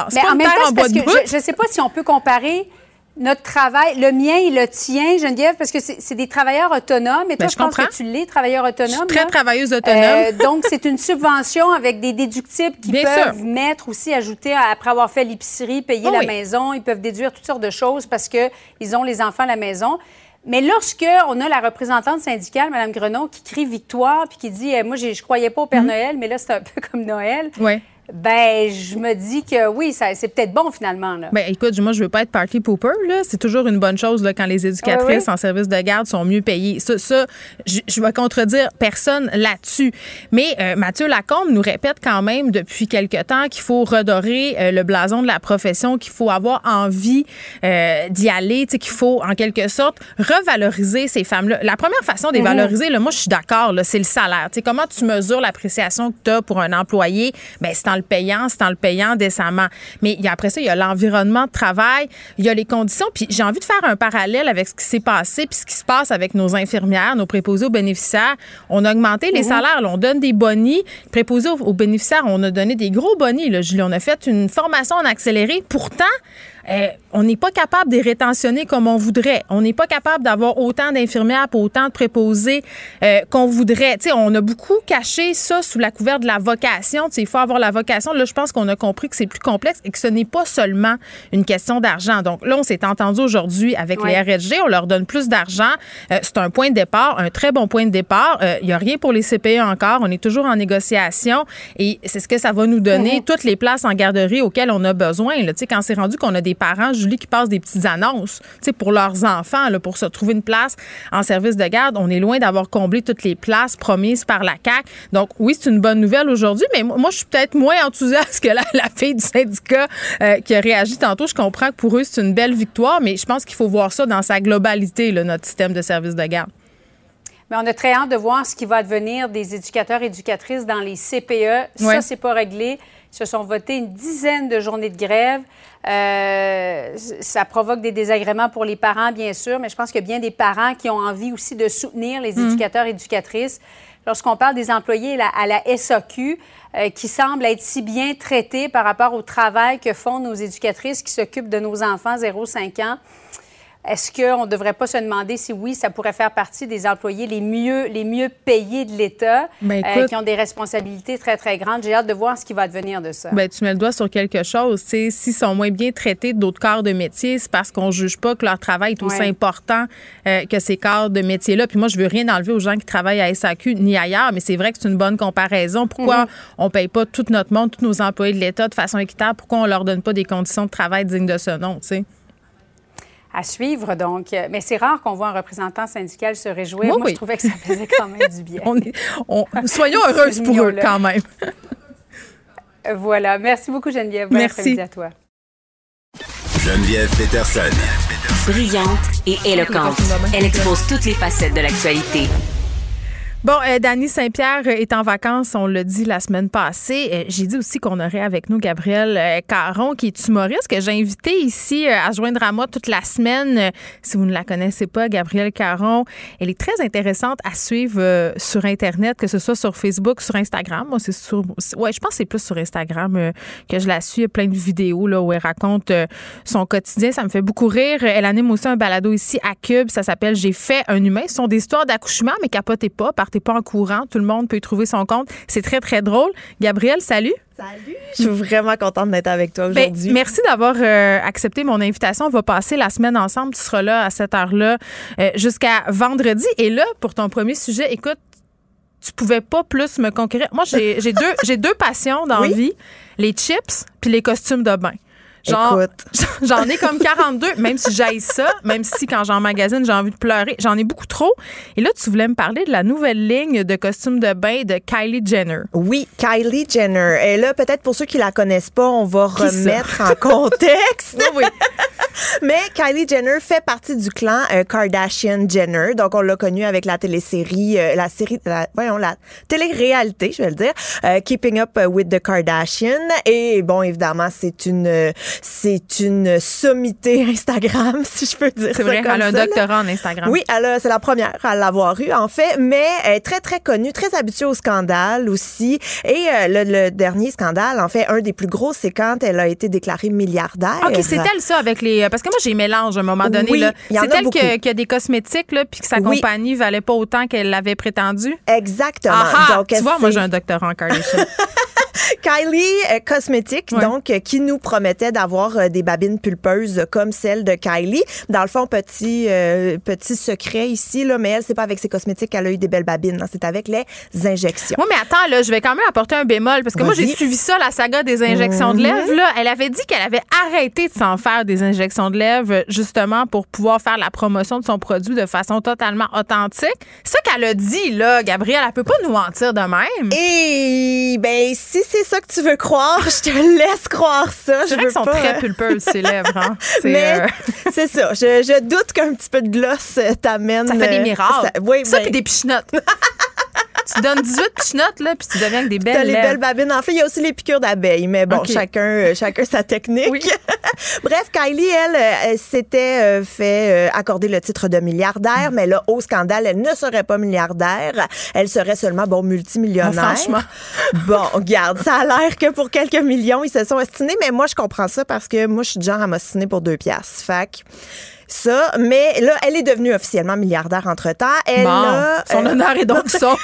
C'est pas en même temps, parce que Je ne sais pas si on peut comparer notre travail, le mien et le tien, Geneviève, parce que c'est des travailleurs autonomes. Et toi, ben, je, pense que tu l'es, travailleur autonome. très travailleuse autonome. Euh, donc, c'est une subvention avec des déductibles qui peuvent mettre aussi, ajouter, après avoir fait l'épicerie, payer la maison. Ils peuvent déduire toutes sortes de choses parce qu'ils ont les enfants à la maison. Mais lorsque on a la représentante syndicale, Mme Grenon, qui crie victoire puis qui dit eh, Moi, je ne croyais pas au Père mm-hmm. Noël, mais là, c'est un *laughs* peu comme Noël. Oui. Ben, je me dis que oui, c'est peut-être bon finalement. Là. Ben, écoute, moi, je veux pas être party pooper. Là. C'est toujours une bonne chose là, quand les éducatrices en service de garde sont mieux payées. Ça, ça je, je vais contredire personne là-dessus. Mais euh, Mathieu Lacombe nous répète quand même depuis quelque temps qu'il faut redorer euh, le blason de la profession, qu'il faut avoir envie euh, d'y aller, qu'il faut en quelque sorte revaloriser ces femmes-là. La première façon de les mhm. valoriser, là, moi, je suis d'accord, c'est le salaire. sais comment tu mesures l'appréciation que tu as pour un employé? Ben, c'est en le payant, c'est en le payant décemment. Mais après ça, il y a l'environnement de travail, il y a les conditions. Puis j'ai envie de faire un parallèle avec ce qui s'est passé puis ce qui se passe avec nos infirmières, nos préposés aux bénéficiaires. On a augmenté les mhm. salaires, on donne des bonnies. Préposés aux, bénéficiaires, on a donné des gros bonnies. Là, Julie. On a fait une formation en accéléré. Pourtant, euh, on n'est pas capable de les rétentionner comme on voudrait. On n'est pas capable d'avoir autant d'infirmières pour autant de préposés euh, qu'on voudrait. sais, on a beaucoup caché ça sous la couverte de la vocation. il faut avoir la vocation. Là, je pense qu'on a compris que c'est plus complexe et que ce n'est pas seulement une question d'argent. Donc là, on s'est entendu aujourd'hui avec les RSG. On leur donne plus d'argent. Euh, c'est un point de départ, un très bon point de départ. Il n'y a rien pour les CPE encore. On est toujours en négociation et c'est ce que ça va nous donner, mm-hmm. toutes les places en garderie auxquelles on a besoin. Là, quand c'est rendu qu'on a des parents, Julie, qui passent des petites annonces pour leurs enfants, là, pour se trouver une place en service de garde. On est loin d'avoir comblé toutes les places promises par la CAC. Donc, oui, c'est une bonne nouvelle aujourd'hui, mais moi, je suis peut-être moins enthousiaste que la, fille du syndicat euh, qui a réagi tantôt. Je comprends que pour eux, c'est une belle victoire, mais je pense qu'il faut voir ça dans sa globalité, notre système de service de garde. Mais on a très hâte de voir ce qui va devenir des éducateurs et éducatrices dans les CPE. Ça, c'est pas réglé. Se sont votés une dizaine de journées de grève. Euh, ça provoque des désagréments pour les parents, bien sûr, mais je pense qu'il y a bien des parents qui ont envie aussi de soutenir les mm. éducateurs et éducatrices. Lorsqu'on parle des employés à la SAQ, euh, qui semblent être si bien traités par rapport au travail que font nos éducatrices qui s'occupent de nos enfants 0-5 ans, est-ce qu'on ne devrait pas se demander si oui, ça pourrait faire partie des employés les mieux, les mieux payés de l'État, ben, euh, qui ont des responsabilités très, très grandes? J'ai hâte de voir ce qui va devenir de ça. Bien, tu mets le doigt sur quelque chose. S'ils sont moins bien traités d'autres corps de métier, c'est parce qu'on ne juge pas que leur travail est aussi important euh, que ces corps de métier-là. Puis moi, je veux rien enlever aux gens qui travaillent à SAQ ni ailleurs, mais c'est vrai que c'est une bonne comparaison. Pourquoi mhm. on ne paye pas tout notre monde, tous nos employés de l'État de façon équitable? Pourquoi on ne leur donne pas des conditions de travail dignes de ce nom? À suivre. Donc, euh, mais c'est rare qu'on voit un représentant syndical se réjouir. Moi, je trouvais que ça faisait quand même du bien. *laughs* soyons heureuses pour eux quand même. *laughs* voilà. Merci beaucoup, Geneviève. Merci. à toi. Geneviève Peterson. Brillante et éloquente. Elle expose toutes les facettes de l'actualité. Bon, euh, Saint-Pierre est en vacances, on l'a dit la semaine passée. Euh, j'ai dit aussi qu'on aurait avec nous Gabrielle euh, Caron, qui est humoriste, que j'ai invité ici euh, à joindre à moi toute la semaine. Si vous ne la connaissez pas, Gabrielle Caron, elle est très intéressante à suivre sur Internet, que ce soit sur Facebook, sur Instagram. Moi, c'est sur. Ouais, je pense que c'est plus sur Instagram que je la suis. Il y a plein de vidéos là, où elle raconte son quotidien. Ça me fait beaucoup rire. Elle anime aussi un balado ici à Cube. Ça s'appelle J'ai fait un humain. Ce sont des histoires d'accouchement, mais capotez pas t'es pas en courant. Tout le monde peut y trouver son compte. C'est très, très drôle. Gabrielle, salut. Salut. Je suis vraiment contente d'être avec toi ben, aujourd'hui. merci d'avoir euh, accepté mon invitation. On va passer la semaine ensemble. Tu seras là à cette heure-là euh, jusqu'à vendredi. Et là, pour ton premier sujet, écoute, tu pouvais pas plus me conquérir. Moi, j'ai deux, j'ai deux passions dans la vie les chips puis les costumes de bain. Genre, *laughs* j'en ai comme 42, même si j'aille ça, même si quand j'en magasine, j'ai envie de pleurer. J'en ai beaucoup trop. Et là, tu voulais me parler de la nouvelle ligne de costumes de bain de Kylie Jenner. Oui, Kylie Jenner. Et là, peut-être pour ceux qui la connaissent pas, on va remettre en contexte. *laughs* oui. Mais Kylie Jenner fait partie du clan euh, Kardashian Jenner. Donc, on l'a connue avec la télésérie, euh, la série, la, voyons, la télé-réalité, je vais le dire, euh, Keeping Up with the Kardashians. Et bon, évidemment, c'est une c'est une sommité *laughs* Instagram, si je peux dire C'est vrai, elle a un doctorat en Instagram. Oui, c'est la première à l'avoir eu, en fait, mais elle est très, très connue, très habituée au scandale aussi. Et euh, le, dernier scandale, en fait, un des plus gros, c'est quand elle a été déclarée milliardaire. OK, c'est elle, ça, avec les... Parce que moi, j'ai mélange à un moment donné. Oui, c'est elle qui a des cosmétiques, là, puis que sa compagnie valait pas autant qu'elle l'avait prétendu. Exactement. Donc, tu vois, moi, j'ai un doctorat en Kardashian. *laughs* Kylie euh, Cosmetics, donc, euh, qui nous promettait d'avoir euh, des babines pulpeuses comme celle de Kylie. Dans le fond, petit, petit secret ici, là, mais elle, c'est pas avec ses cosmétiques qu'elle a eu des belles babines. Hein. c'est avec les injections. Oui, mais attends, là, je vais quand même apporter un bémol parce que moi, j'ai suivi ça, la saga des injections de mhm. lèvres. Là. Elle avait dit qu'elle avait arrêté de s'en faire des injections de lèvres justement pour pouvoir faire la promotion de son produit de façon totalement authentique. C'est ça qu'elle a dit, là, Gabrielle. Elle peut pas nous mentir de même. Et, ben, si c'est ça que tu veux croire, je te laisse croire ça. Je veux sont très pulpeuses, ces lèvres. Hein? *laughs* Mais euh, c'est ça. Je, doute qu'un petit peu de gloss euh, t'amène. Ça fait des euh, miracles. Ça, oui, ça ben... puis des pichenottes. *laughs* *laughs* tu donnes 18 petites notes, là, puis tu deviens avec des belles T'as les belles babines. En fait, il y a aussi les piqûres d'abeilles, mais bon, chacun, euh, chacun sa technique. *laughs* Bref, Kylie, elle, euh, elle s'était euh, fait euh, accorder le titre de milliardaire, mais là, au scandale, elle ne serait pas milliardaire. Elle serait seulement, bon, multimillionnaire. Ah, franchement. *laughs* Bon, regarde, ça a l'air que pour quelques millions, ils se sont estimés, mais moi, je comprends ça parce que moi, je suis genre à m'ostiner pour deux piastres. Que ça, mais là, elle est devenue officiellement milliardaire entre-temps. Elle Bon, a, son euh, honneur est donc *laughs* sauf.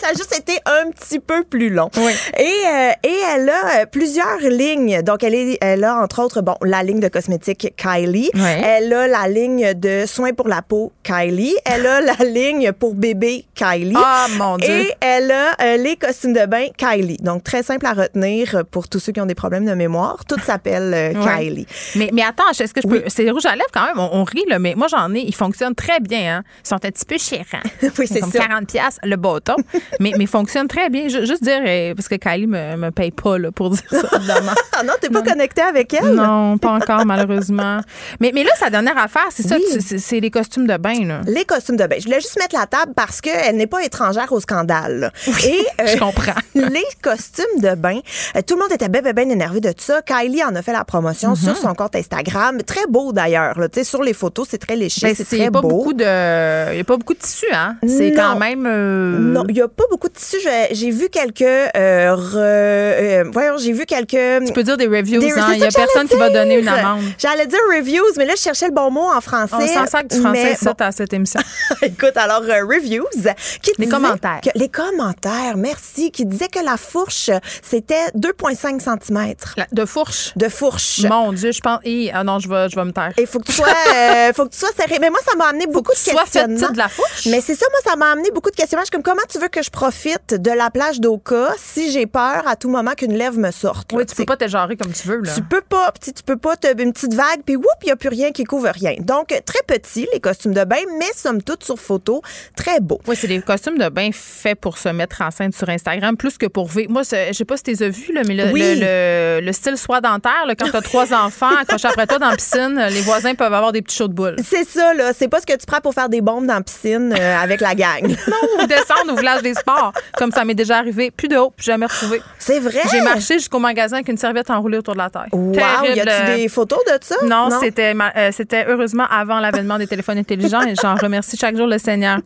ça a juste été un petit peu plus long. Et, euh, et elle a euh, plusieurs lignes. Donc, elle, est, elle a, entre autres, bon, la ligne de cosmétiques Kylie. Elle a la ligne de soins pour la peau Kylie. Elle a la *laughs* ligne pour bébé Kylie. Ah, mon Dieu. Et elle a euh, les costumes de bain Kylie. Donc, très simple à retenir pour tous ceux qui ont des problèmes de mémoire. Tout s'appelle. Kylie. Mais, mais attends, est-ce que je peux. C'est rouge à lèvres quand même, on, on rit, là, mais moi j'en ai, ils fonctionnent très bien. Hein. Ils sont un petit peu chérants. *laughs* Oui, c'est comme ça. 40 pièces le bâton. mais, mais ils fonctionnent très bien. Ju- Juste dire, euh, parce que Kylie me, me paye pas là, pour dire ça, évidemment. *laughs* Ah non, t'es pas connecté avec elle? Non, pas encore, malheureusement. Mais, mais là, sa dernière affaire, c'est ça, Oui. tu- c'est les costumes de bain. Là. Les costumes de bain. Je voulais juste mettre la table parce qu'elle n'est pas étrangère au scandale. là. Et *laughs* euh, je comprends. les costumes de bain, euh, tout le monde était bien, bien, énervé de ça. Kylie en a fait la promotion sur son compte Instagram. Très beau d'ailleurs. là. Tu sais, Sur les photos, c'est très léché, Ben, c'est très pas beau. beaucoup de. Il n'y a pas beaucoup de tissu, hein? C'est quand même. euh, Non, il n'y a pas beaucoup de tissu. J'ai vu quelques. euh, re- euh, voyons, j'ai vu quelques. Tu peux dire des reviews, hein? Il y a que personne qui va donner une amende. J'allais dire reviews, mais là, je cherchais le bon mot en français. On s'en sert du français, mais ça, à cette émission. *laughs* Écoute, alors, reviews. Qui Les commentaires. que- les commentaires, merci. Qui disait que la fourche, c'était 2,5 cm. La- De fourche? De fourche. Mon Dieu, je pense. Ah non, je vais, je vais me taire. Il faut que tu sois, *laughs* euh, faut que tu sois serré. Mais moi, ça m'a amené beaucoup de sois fait questionnements. de la fourche. Mais c'est ça, moi, ça m'a amené beaucoup de questionnements. Je suis comme, comment tu veux que je profite de la plage d'Oka si j'ai peur à tout moment qu'une lèvre me sorte? là? Oui, tu peux pas te genrer comme tu veux, là. Tu peux pas, tu tu peux pas te une petite vague puis whoop, il y a plus rien qui couvre rien. Donc très petit les costumes de bain, mais somme toute sur photo très beau. Oui, c'est des costumes de bain faits pour se mettre en scène sur Instagram plus que pour vivre. Moi, je sais pas si tu les as vus, là, mais le, Oui. le, le- le style soie dentaire, là, quand tu as trois *laughs* enfants accrochés après toi dans la piscine, les voisins peuvent avoir des petits chauds de boules. C'est ça là, c'est pas ce que tu prends pour faire des bombes dans la piscine euh, *laughs* avec la gang. Non, ou descendre au village des sports, comme ça m'est déjà arrivé. Plus de haut, plus jamais retrouvé. C'est vrai? J'ai marché jusqu'au magasin avec une serviette enroulée autour de la taille. Wow, Terrible. y a-tu des photos de ça? Non, c'était euh, c'était heureusement avant l'avènement des téléphones intelligents et j'en remercie chaque jour le Seigneur.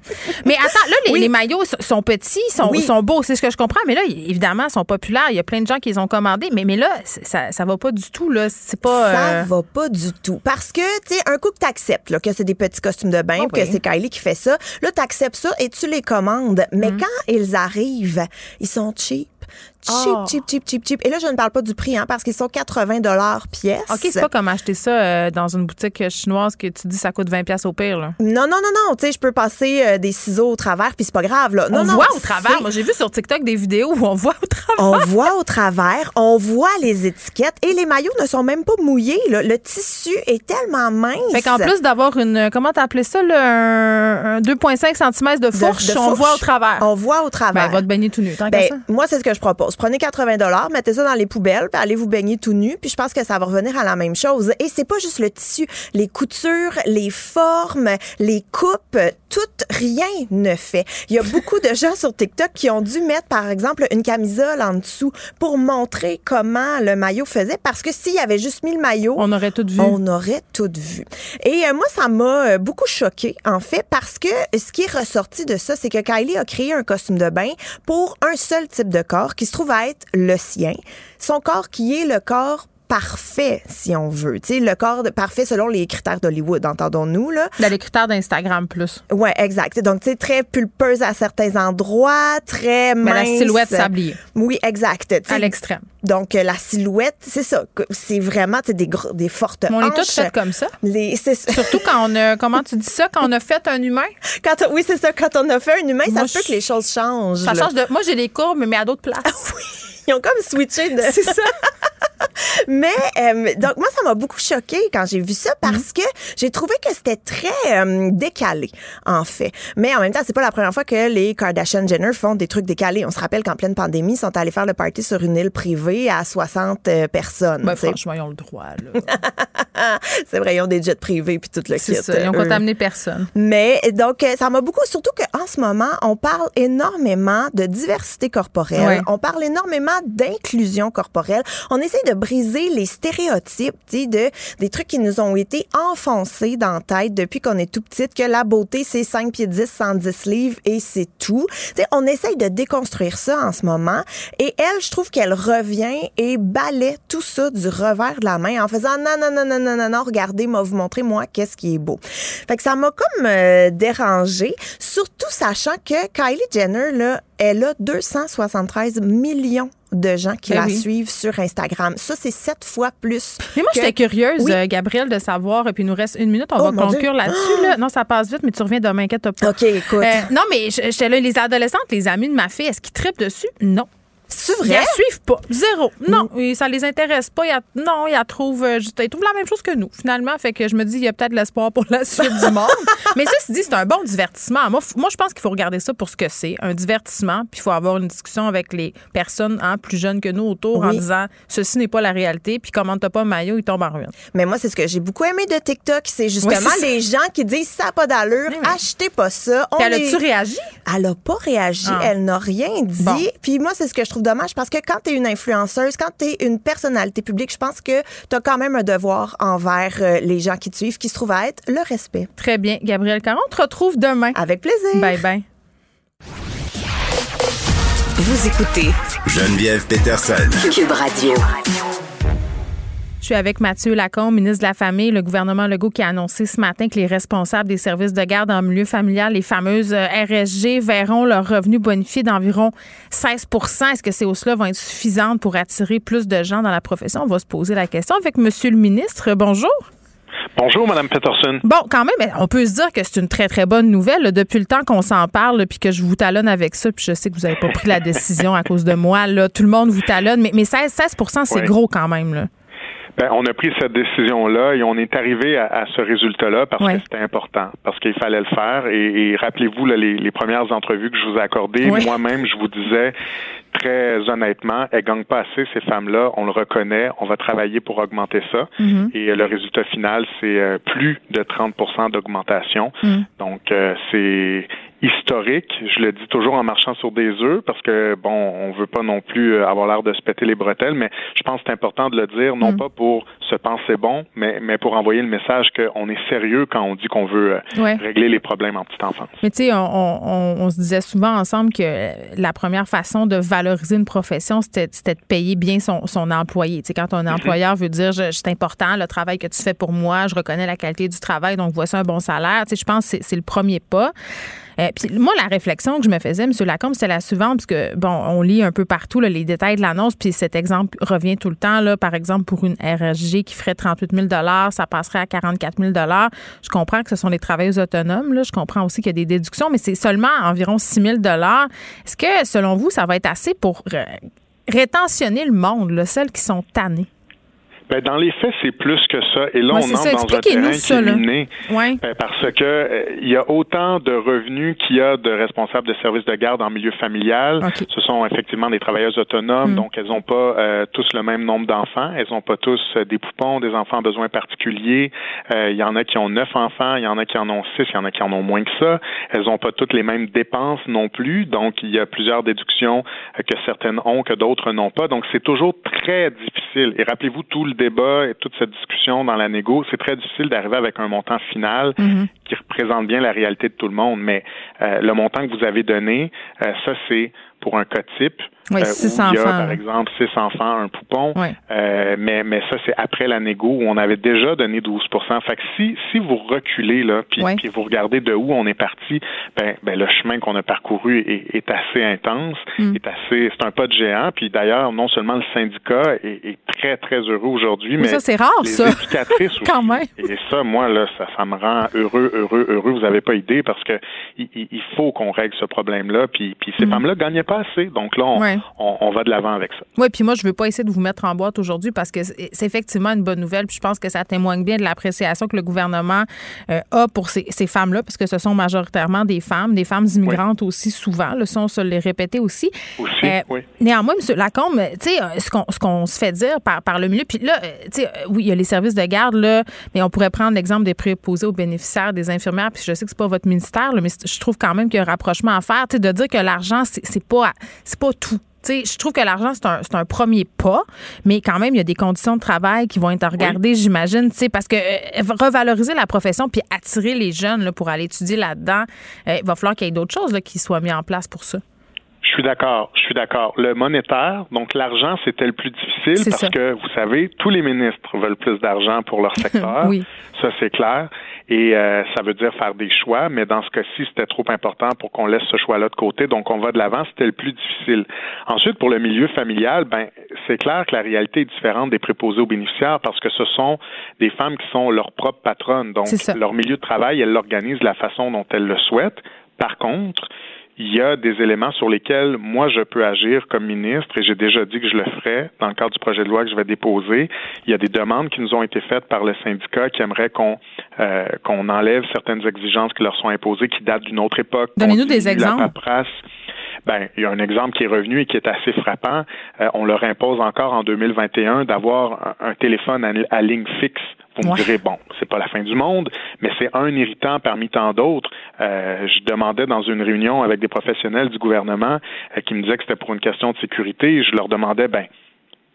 Mais attends, là, les, les maillots sont- petits, sont, Oui. sont beaux, c'est ce que je comprends. Mais là, évidemment, ils sont populaires. Il y a plein de gens qui les ont commandés. Mais, mais là, ça, ça va pas du tout. Là. C'est pas. Ça euh, va pas du tout. Parce que, tu sais, un coup que tu acceptes que c'est des petits costumes de bain, Ah que c'est Kylie qui fait ça, là, tu acceptes ça et tu les commandes. Mais Mm. quand ils arrivent, ils sont cheap. Cheap, Oh. cheap, cheap, cheap, cheap. Et là, je ne parle pas du prix, hein, parce qu'ils sont 80 pièce. OK, c'est pas comme acheter ça euh, dans une boutique chinoise que tu dis ça coûte 20 pièces au pire. Là. Non, non, non, non. Tu sais, je peux passer euh, des ciseaux au travers, puis c'est pas grave, là. Non, on non, voit au travers. Moi, j'ai vu sur TikTok des vidéos où on voit au travers. On voit au travers, on voit les étiquettes et les maillots ne sont même pas mouillés. là. Le tissu est tellement mince. Fait qu'en plus d'avoir une, comment t'as appelé ça, là, un, un 2,5 cm de fourche, de on fourche. voit au travers. On voit au travers. Ben, va te baigner tout nu, tant Ben, ça. moi, c'est ce que je propose. Prenez 80 mettez ça dans les poubelles, puis allez vous baigner tout nu, puis je pense que ça va revenir à la même chose. Et c'est pas juste le tissu, les coutures, les formes, les coupes, tout rien ne fait. Il y a beaucoup de gens sur TikTok qui ont dû mettre, par exemple, une camisole en dessous pour montrer comment le maillot faisait, parce que s'il y avait juste mis le maillot, On aurait tout vu. on aurait tout vu. Et euh, moi, ça m'a euh, beaucoup choqué en fait, parce que ce qui est ressorti de ça, c'est que Kylie a créé un costume de bain pour un seul type de corps qui se trouve à être le sien. Son corps qui est le corps parfait, si on veut. Tu sais, le corps de- parfait selon les critères d'Hollywood, entendons-nous, là. Dans les critères d'Instagram plus. Ouais, exact. Donc, tu sais, très pulpeuse à certains endroits, très mince. Mais la silhouette sablier. Oui, exact. À l'extrême. Donc, euh, la silhouette, c'est ça. C'est vraiment tu sais, des, gros- des fortes On est toutes hanches. faites comme ça. Les. Surtout quand on a, comment tu dis ça, quand on a fait un humain? *laughs* Quand on- oui, c'est ça. Quand on a fait un humain, Moi, ça se peut que les choses changent. Ça là. change de. Moi, j'ai les courbes, mais à d'autres places. *laughs* Ils ont comme switché de. C'est ça. *laughs* *laughs* Mais euh, donc moi ça m'a beaucoup choqué quand j'ai vu ça parce que j'ai trouvé que c'était très euh, décalé en fait. Mais en même temps, c'est pas la première fois que les Kardashian Jenner font des trucs décalés. On se rappelle qu'en pleine pandémie, ils sont allés faire le party sur une île privée à 60 euh, personnes. Ben, franchement, ils ont le droit. Là. *laughs* c'est vrai, ils ont des jets privés puis tout le kit. ça. Ils eux. contaminé personne. Mais donc, ça m'a beaucoup, surtout qu'en ce moment, on parle énormément de diversité corporelle. On parle énormément d'inclusion corporelle. On essaie de briser les stéréotypes, de des trucs qui nous ont été enfoncés dans la tête depuis qu'on est tout petite, que la beauté, c'est 5 pieds 10, 110 livres et c'est tout. Tu sais, on essaye de déconstruire ça en ce moment. Et elle, je trouve qu'elle revient et balaie tout ça du revers de la main en faisant non, non, non, non, non, non, regardez, moi, vous montrer, moi, qu'est-ce qui est beau. Fait que ça m'a comme euh, dérangé, surtout sachant que Kylie Jenner, là, elle a 273 millions de gens qui Ben la oui. suivent sur Instagram. Ça, c'est sept fois plus. Mais moi, que- j'étais curieuse, Oui. euh, Gabrielle, de savoir, puis il nous reste une minute, on Oh, va conclure là-dessus. Là. Non, ça passe vite, mais tu reviens demain, inquiète pas. OK, écoute. Euh, non, mais j'étais là, les adolescentes, les amis de ma fille, est-ce qu'ils trippent dessus? Non. C'est Ils la suivent pas. Zéro. Non. Et ça les intéresse pas. Ils non, ils trouvent, euh, ils trouvent la même chose que nous, finalement. Fait que je me dis, il y a peut-être l'espoir pour la suite du monde. *laughs* Mais ceci dit, c'est un bon divertissement. Moi, je pense qu'il faut regarder ça pour ce que c'est. Un divertissement. Puis il faut avoir une discussion avec les personnes hein, plus jeunes que nous autour en disant, ceci n'est pas la réalité. Puis comment t'as pas un maillot, il tombe en ruine. Mais moi, c'est ce que j'ai beaucoup aimé de TikTok. C'est justement Oui, ça. les gens qui disent ça n'a pas d'allure, achetez pas ça. On Puis elle est- a-tu réagi? Elle a pas réagi, Ah. elle n'a rien dit. Bon. Puis moi, c'est ce que je trouve dommage parce que quand tu es une influenceuse, quand tu es une personnalité publique, je pense que tu as quand même un devoir envers euh, les gens qui te suivent, qui se trouve à être le respect. Très bien. Gabrielle Caron, on te retrouve demain. Avec plaisir. Bye bye. Vous écoutez Geneviève Peterson. Cube Radio. Je suis avec Mathieu Lacombe, ministre de la Famille, le gouvernement Legault qui a annoncé ce matin que les responsables des services de garde en milieu familial, les fameuses euh, RSG, verront leur revenu bonifié d'environ 16% Est-ce que ces hausses-là vont être suffisantes pour attirer plus de gens dans la profession? On va se poser la question avec Monsieur le ministre. Bonjour. Bonjour, Madame Peterson. Bon, quand même, on peut se dire que c'est une très, très bonne nouvelle. là. depuis le temps qu'on s'en parle, puis que je vous talonne avec ça, puis je sais que vous n'avez pas pris la décision à cause de moi. Là, tout le monde vous talonne, mais, mais 16, 16 c'est gros quand même. Là. Ben, on a pris cette décision-là et on est arrivé à, à ce résultat-là parce Ouais. que c'était important, parce qu'il fallait le faire. Et, et rappelez-vous là, les, les premières entrevues que je vous ai accordées, Ouais. moi-même, je vous disais très honnêtement, elles gagnent pas assez ces femmes-là. On le reconnaît. On va travailler pour augmenter ça. Mhm. Et euh, le résultat final, c'est euh, plus de 30% d'augmentation. Mhm. Donc, euh, c'est historique. Je le dis toujours en marchant sur des œufs parce que, bon, on veut pas non plus euh, avoir l'air de se péter les bretelles, mais je pense que c'est important de le dire, non Mm. pas pour se penser bon, mais, mais pour envoyer le message qu'on est sérieux quand on dit qu'on veut euh, Ouais. régler les problèmes en petite enfance. Mais tu sais, on, on- on se disait souvent ensemble que la première façon de valoriser une profession, c'était c'était de payer bien son, son employé. Tu sais, quand un employeur veut dire, je- c'est important, le travail que tu fais pour moi, je reconnais la qualité du travail, donc voici un bon salaire. Tu sais, je pense que c'est- c'est le premier pas. Euh, puis moi, la réflexion que je me faisais, M. Lacombe, c'était la suivante, parce que, bon, on lit un peu partout là, les détails de l'annonce, puis cet exemple revient tout le temps. Là, par exemple, pour une RSG qui ferait 38 000 ça passerait à 44 000 Je comprends que ce sont les travailleurs autonomes. Là. Je comprends aussi qu'il y a des déductions, mais c'est seulement environ 6 000 Est-ce que, selon vous, ça va être assez pour euh, rétentionner le monde, là, celles qui sont tannées? Ben, dans les faits, c'est plus que ça. Et là, Ouais, on entre ça. dans un terrain qui ça, est miné. Ouais. Ben, parce que euh, il y a autant de revenus qu'il y a de responsables de services de garde en milieu familial. Ce sont effectivement des travailleuses autonomes, Mm. donc elles n'ont pas euh, tous le même nombre d'enfants. Elles n'ont pas tous euh, des poupons, des enfants à besoins particuliers. Euh, Il y en a qui ont neuf enfants, il y en a qui en ont six, il y en a qui en ont moins que ça. Elles n'ont pas toutes les mêmes dépenses non plus, donc il y a plusieurs déductions que certaines ont, que d'autres n'ont pas. Donc c'est toujours très difficile. Et rappelez-vous tout le débat et toute cette discussion dans la négo, c'est très difficile d'arriver avec un montant final Mhm. qui représente bien la réalité de tout le monde. Mais euh, le montant que vous avez donné, euh, ça c'est pour un cas type. Oui, euh, six où il y a, enfants. par exemple, six enfants, un poupon. Ouais. Euh, mais, mais ça, c'est après la négo où on avait déjà donné 12% Fait que si, si vous reculez, là, puis, puis vous regardez de où on est parti, ben, ben le chemin qu'on a parcouru est, est assez intense, Mm. est assez, c'est un pas de géant. Puis d'ailleurs, non seulement le syndicat est, est très, très heureux aujourd'hui, Mais mais ça, c'est rare, les ça. éducatrices *laughs* aussi. Quand même. Et ça, moi, là, ça, ça me rend heureux, heureux, heureux. Vous avez pas idée parce que il, il- faut qu'on règle ce problème-là. Puis, puis ces Mm. femmes-là gagnaient pas pas assez. Donc là, on, va de l'avant avec ça. Oui, puis moi, je veux pas essayer de vous mettre en boîte aujourd'hui parce que c'est effectivement une bonne nouvelle. Puis je pense que ça témoigne bien de l'appréciation que le gouvernement euh, a pour ces, femmes-là, parce que ce sont majoritairement des femmes, des femmes immigrantes aussi souvent. Le son se les répéter aussi. Aussi, euh, oui. Néanmoins, M. Lacombe, tu sais, ce qu'on, ce qu'on se fait dire par, par le milieu, puis là, tu sais, oui, il y a les services de garde, là, mais on pourrait prendre l'exemple des préposés aux bénéficiaires, des infirmières, puis je sais que c'est pas votre ministère, mais je trouve quand même qu'il y a un rapprochement à faire, de dire que l'argent, c'est pas, pas tout. Je trouve que l'argent, c'est un, un, premier pas, mais quand même, il y a des conditions de travail qui vont être regardées, j'imagine, parce que euh, revaloriser la profession puis attirer les jeunes là, pour aller étudier là-dedans, euh, il va falloir qu'il y ait d'autres choses là, qui soient mises en place pour ça. Je suis d'accord, je suis d'accord. Le monétaire, donc l'argent, c'était le plus difficile parce que, vous savez, tous les ministres veulent plus d'argent pour leur *laughs* secteur. oui. Ça, c'est clair. Et euh, ça veut dire faire des choix, mais dans ce cas-ci, c'était trop important pour qu'on laisse ce choix-là de côté. Donc, on va de l'avant, c'était le plus difficile. Ensuite, pour le milieu familial, ben, c'est clair que la réalité est différente des préposés aux bénéficiaires parce que ce sont des femmes qui sont leurs propres patronnes. Donc, leur milieu de travail, elles l'organisent de la façon dont elles le souhaitent. Par contre, il y a des éléments sur lesquels moi je peux agir comme ministre et j'ai déjà dit que je le ferai dans le cadre du projet de loi que je vais déposer. Il y a des demandes qui nous ont été faites par le syndicat qui aimerait qu'on euh, qu'on enlève certaines exigences qui leur sont imposées qui datent d'une autre époque. Donnez-nous des exemples. Ben, il y a un exemple qui est revenu et qui est assez frappant. Euh, on leur impose encore en 2021 d'avoir un, téléphone à, ligne fixe vous me direz, bon, c'est pas la fin du monde, mais c'est un irritant parmi tant d'autres. Euh, je demandais dans une réunion avec des professionnels du gouvernement euh, qui me disaient que c'était pour une question de sécurité. Je leur demandais, ben,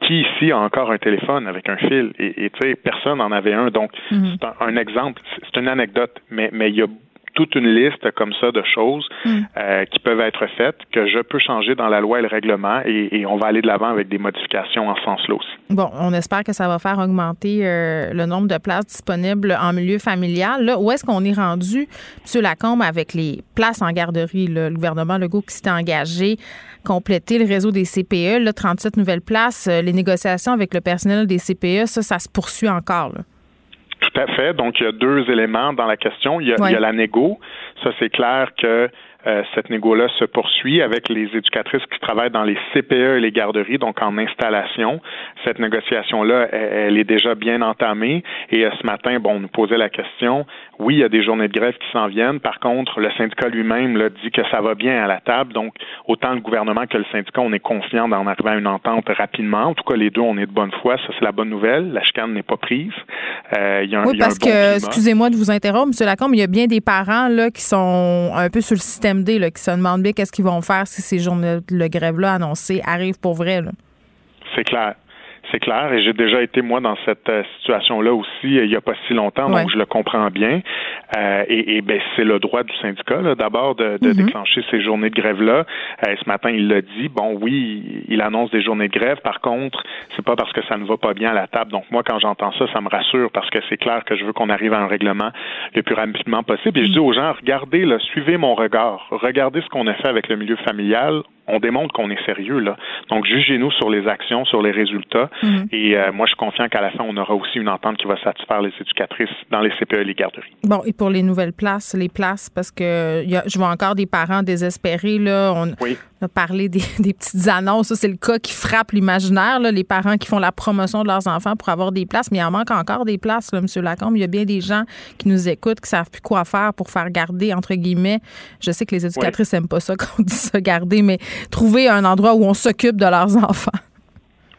qui ici a encore un téléphone avec un fil? Et tu sais, personne n'en avait un. Donc, mhm. c'est un, un, exemple, c'est une anecdote, mais, mais il y a toute une liste comme ça de choses mm. euh, qui peuvent être faites que je peux changer dans la loi et le règlement et, on va aller de l'avant avec des modifications en ce sens-là aussi. Bon, on espère que ça va faire augmenter euh, le nombre de places disponibles en milieu familial. Là, où est-ce qu'on est rendu, M. Lacombe, avec les places en garderie? le gouvernement Legault qui s'est engagé compléter le réseau des CPE, là, 37 nouvelles places, euh, les négociations avec le personnel des CPE, ça, ça se poursuit encore. Là. Tout à fait. Donc, il y a deux éléments dans la question. Il y a, il y a la négo. Ça, c'est clair que euh, cette négo-là se poursuit avec les éducatrices qui travaillent dans les CPE et les garderies, donc en installation. Cette négociation-là, elle, est déjà bien entamée. Et euh, ce matin, bon, on nous posait la question. Oui, il y a des journées de grève qui s'en viennent. Par contre, le syndicat lui-même là, dit que ça va bien à la table. Donc, autant le gouvernement que le syndicat, on est confiant d'en arriver à une entente rapidement. En tout cas, les deux, on est de bonne foi. Ça, c'est la bonne nouvelle. La chicane n'est pas prise. Euh, il y a un, oui, parce que, excusez-moi de vous interrompre, M. Lacombe, il y a bien des parents là, qui sont un peu sur le système qui se demandent bien qu'est-ce qu'ils vont faire si ces journées de grève-là annoncées arrivent pour vrai. C'est clair. C'est clair, et j'ai déjà été moi dans cette euh, situation-là aussi il n'y a pas si longtemps, donc je le comprends bien. Euh, et, ben c'est le droit du syndicat d'abord de, de mm-hmm. déclencher ces journées de grève-là. Euh, ce matin, il l'a dit. Bon, oui, il annonce des journées de grève. Par contre, c'est pas parce que ça ne va pas bien à la table. Donc moi, quand j'entends ça, ça me rassure parce que c'est clair que je veux qu'on arrive à un règlement le plus rapidement possible. Et je dis aux gens, regardez, là, suivez mon regard. Regardez ce qu'on a fait avec le milieu familial on démontre qu'on est sérieux là. Donc jugez-nous sur les actions, sur les résultats. Mhm. Et euh, moi, je suis confiant qu'à la fin, on aura aussi une entente qui va satisfaire les éducatrices dans les CPE et les garderies. Bon, et pour les nouvelles places, les places, parce que je vois encore des parents désespérés là. On, oui a parlé *laughs* des, petites annonces. c'est le cas qui frappe l'imaginaire, les parents qui font la promotion de leurs enfants pour avoir des places. Mais il en manque encore des places, là, M. Lacombe. Il y a bien des gens qui nous écoutent, qui savent plus quoi faire pour faire garder, entre guillemets. Je sais que les éducatrices n'aiment pas ça *laughs* qu'on dit ça, garder, mais trouver un endroit où on s'occupe de leurs *laughs* enfants.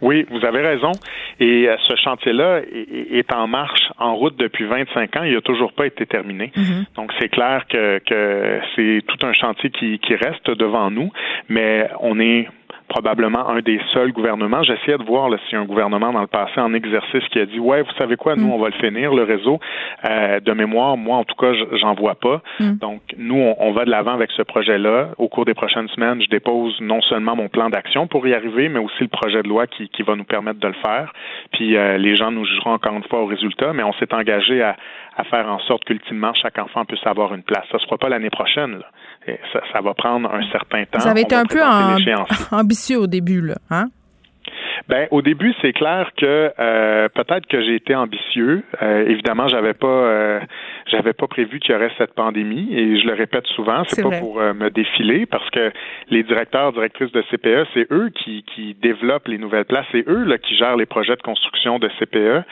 Oui, vous avez raison. Et euh, ce chantier-là est en marche, en route depuis 25 ans. Il n'a toujours pas été terminé. Mm-hmm. Donc, c'est clair que, que c'est tout un chantier qui, qui reste devant nous, mais on est probablement un des seuls gouvernements. J'essayais de voir si un gouvernement dans le passé en exercice qui a dit ouais, vous savez quoi, nous mm. on va le finir le réseau euh, de mémoire. Moi en tout cas, j'en vois pas. Mm. Donc nous on, va de l'avant avec ce projet-là. Au cours des prochaines semaines, je dépose non seulement mon plan d'action pour y arriver, mais aussi le projet de loi qui, qui va nous permettre de le faire. Puis euh, les gens nous jugeront encore une fois au résultat, mais on s'est engagé à, à faire en sorte qu'ultimement chaque enfant puisse avoir une place. Ça ne sera pas l'année prochaine. Là ça, va prendre un certain temps. Vous avez été un peu *laughs* ambitieux au début, là, hein? Ben, au début, c'est clair que euh, peut-être que j'ai été ambitieux. Euh, évidemment, j'avais pas euh, j'avais pas prévu qu'il y aurait cette pandémie et je le répète souvent, c'est pas pour me défiler parce que les directeurs, directrices de CPE, c'est eux qui, qui développent les nouvelles places, c'est eux là, qui gèrent les projets de construction de CPE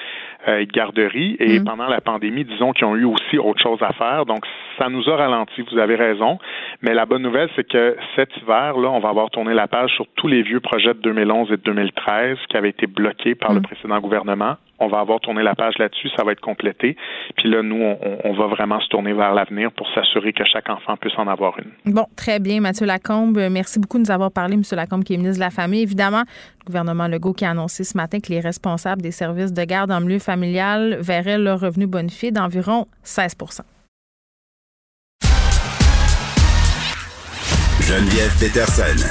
et de garderie. Et mm. pendant la pandémie, disons qu'ils ont eu aussi autre chose à faire. Donc, ça nous a ralenti, vous avez raison. Mais la bonne nouvelle, c'est que cet hiver, là, on va avoir tourné la page sur tous les vieux projets de 2011 et de 2013 qui avaient été bloqués par le mm. précédent gouvernement. On va avoir tourné la page là-dessus, ça va être complété. Puis là, nous, on, va vraiment se tourner vers l'avenir pour s'assurer que chaque enfant puisse en avoir une. Bon, très bien, Mathieu Lacombe. Merci beaucoup de nous avoir parlé, M. Lacombe, qui est ministre de la Famille. Évidemment, le gouvernement Legault qui a annoncé ce matin que les responsables des services de garde en milieu familial verraient leur revenu bonifié d'environ 16% Geneviève Peterson.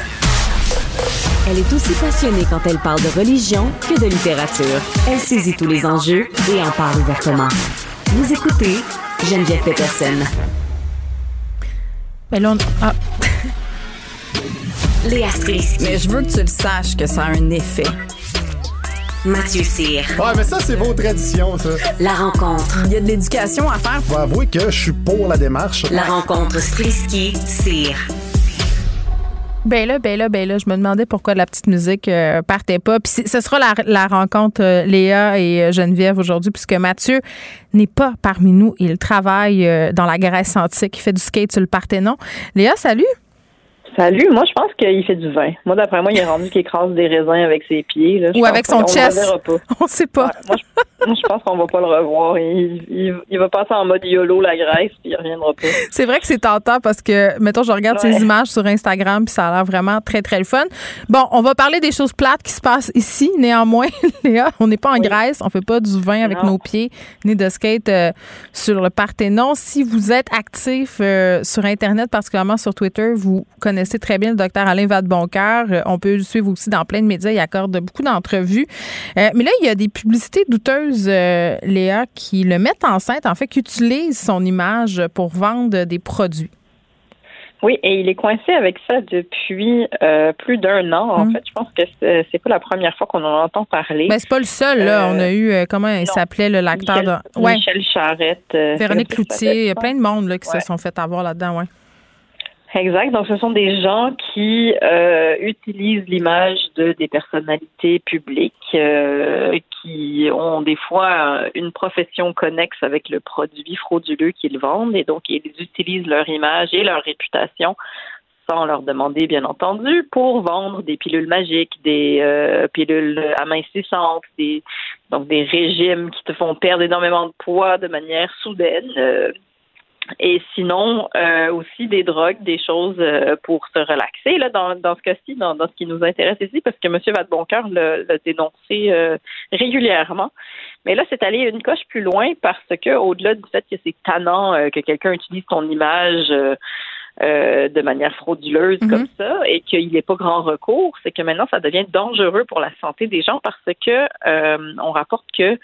Elle est aussi passionnée quand elle parle de religion que de littérature. Elle saisit tous les enjeux et en parle ouvertement. Vous écoutez Geneviève Peterson. Mais là, ah. *laughs* Léa Mais je veux que tu le saches que ça a un effet. Mathieu Cyr. Ouais, mais ça, c'est vos traditions, ça. La rencontre. Il y a de l'éducation à faire. Faut avouer que je suis pour la démarche. La rencontre Strisky-Cyr. Ben là, ben là, ben là, je me demandais pourquoi la petite musique euh, partait pas. Puis ce sera la, rencontre euh, Léa et euh, Geneviève aujourd'hui, puisque Mathieu n'est pas parmi nous. Il travaille dans la Grèce antique. Il fait du skate sur le Parthénon. Léa, salut! Salut, moi je pense qu'il fait du vin. Moi d'après moi, il est rendu qu'il écrase des raisins avec ses pieds. Ou avec son chest. *laughs* On, sait pas. moi, je, pense qu'on va pas le revoir. Il, il, va passer en mode YOLO la Grèce puis il reviendra pas. *laughs* C'est vrai que c'est tentant parce que mettons je regarde ses images sur Instagram puis ça a l'air vraiment très très le fun. Bon, on va parler des choses plates qui se passent ici néanmoins *laughs* Léa, on n'est pas en Grèce, on fait pas du vin avec nos pieds ni de skate euh, sur le Parthénon. Si vous êtes actif euh, sur internet particulièrement sur Twitter, vous connaissez connaissez très bien le docteur Alain Vadeboncoeur. Euh, on peut le suivre aussi dans plein de médias. Il accorde beaucoup d'entrevues. Euh, mais là, il y a des publicités douteuses, euh, Léa, qui le mettent en scène, en fait, qui utilisent son image pour vendre des produits. Oui, et il est coincé avec ça depuis plus d'un an. En hum. fait, je pense que c'est pas la première fois qu'on en entend parler. Mais c'est pas le seul. Là, on a eu comment il s'appelait le l'acteur de Michel Charette, Véronique Cloutier. Il y a plein de monde là, qui se sont fait avoir là-dedans. Ouais. Exact. Donc, ce sont des gens qui euh, utilisent l'image de des personnalités publiques euh, qui ont des fois une profession connexe avec le produit frauduleux qu'ils vendent et donc ils utilisent leur image et leur réputation sans leur demander, bien entendu, pour vendre des pilules magiques, des euh, pilules amincissantes, des donc des régimes qui te font perdre énormément de poids de manière soudaine. Et sinon, euh, aussi des drogues, des choses euh, pour se relaxer, là, dans, dans ce cas-ci, dans, dans, ce qui nous intéresse ici, parce que M. Vadeboncoeur l'a dénoncé euh, régulièrement. Mais là, c'est allé une coche plus loin parce que, au-delà du fait que c'est tannant que quelqu'un utilise son image de manière frauduleuse comme mhm. ça et qu'il n'est pas grand recours, c'est que maintenant, ça devient dangereux pour la santé des gens parce que on rapporte que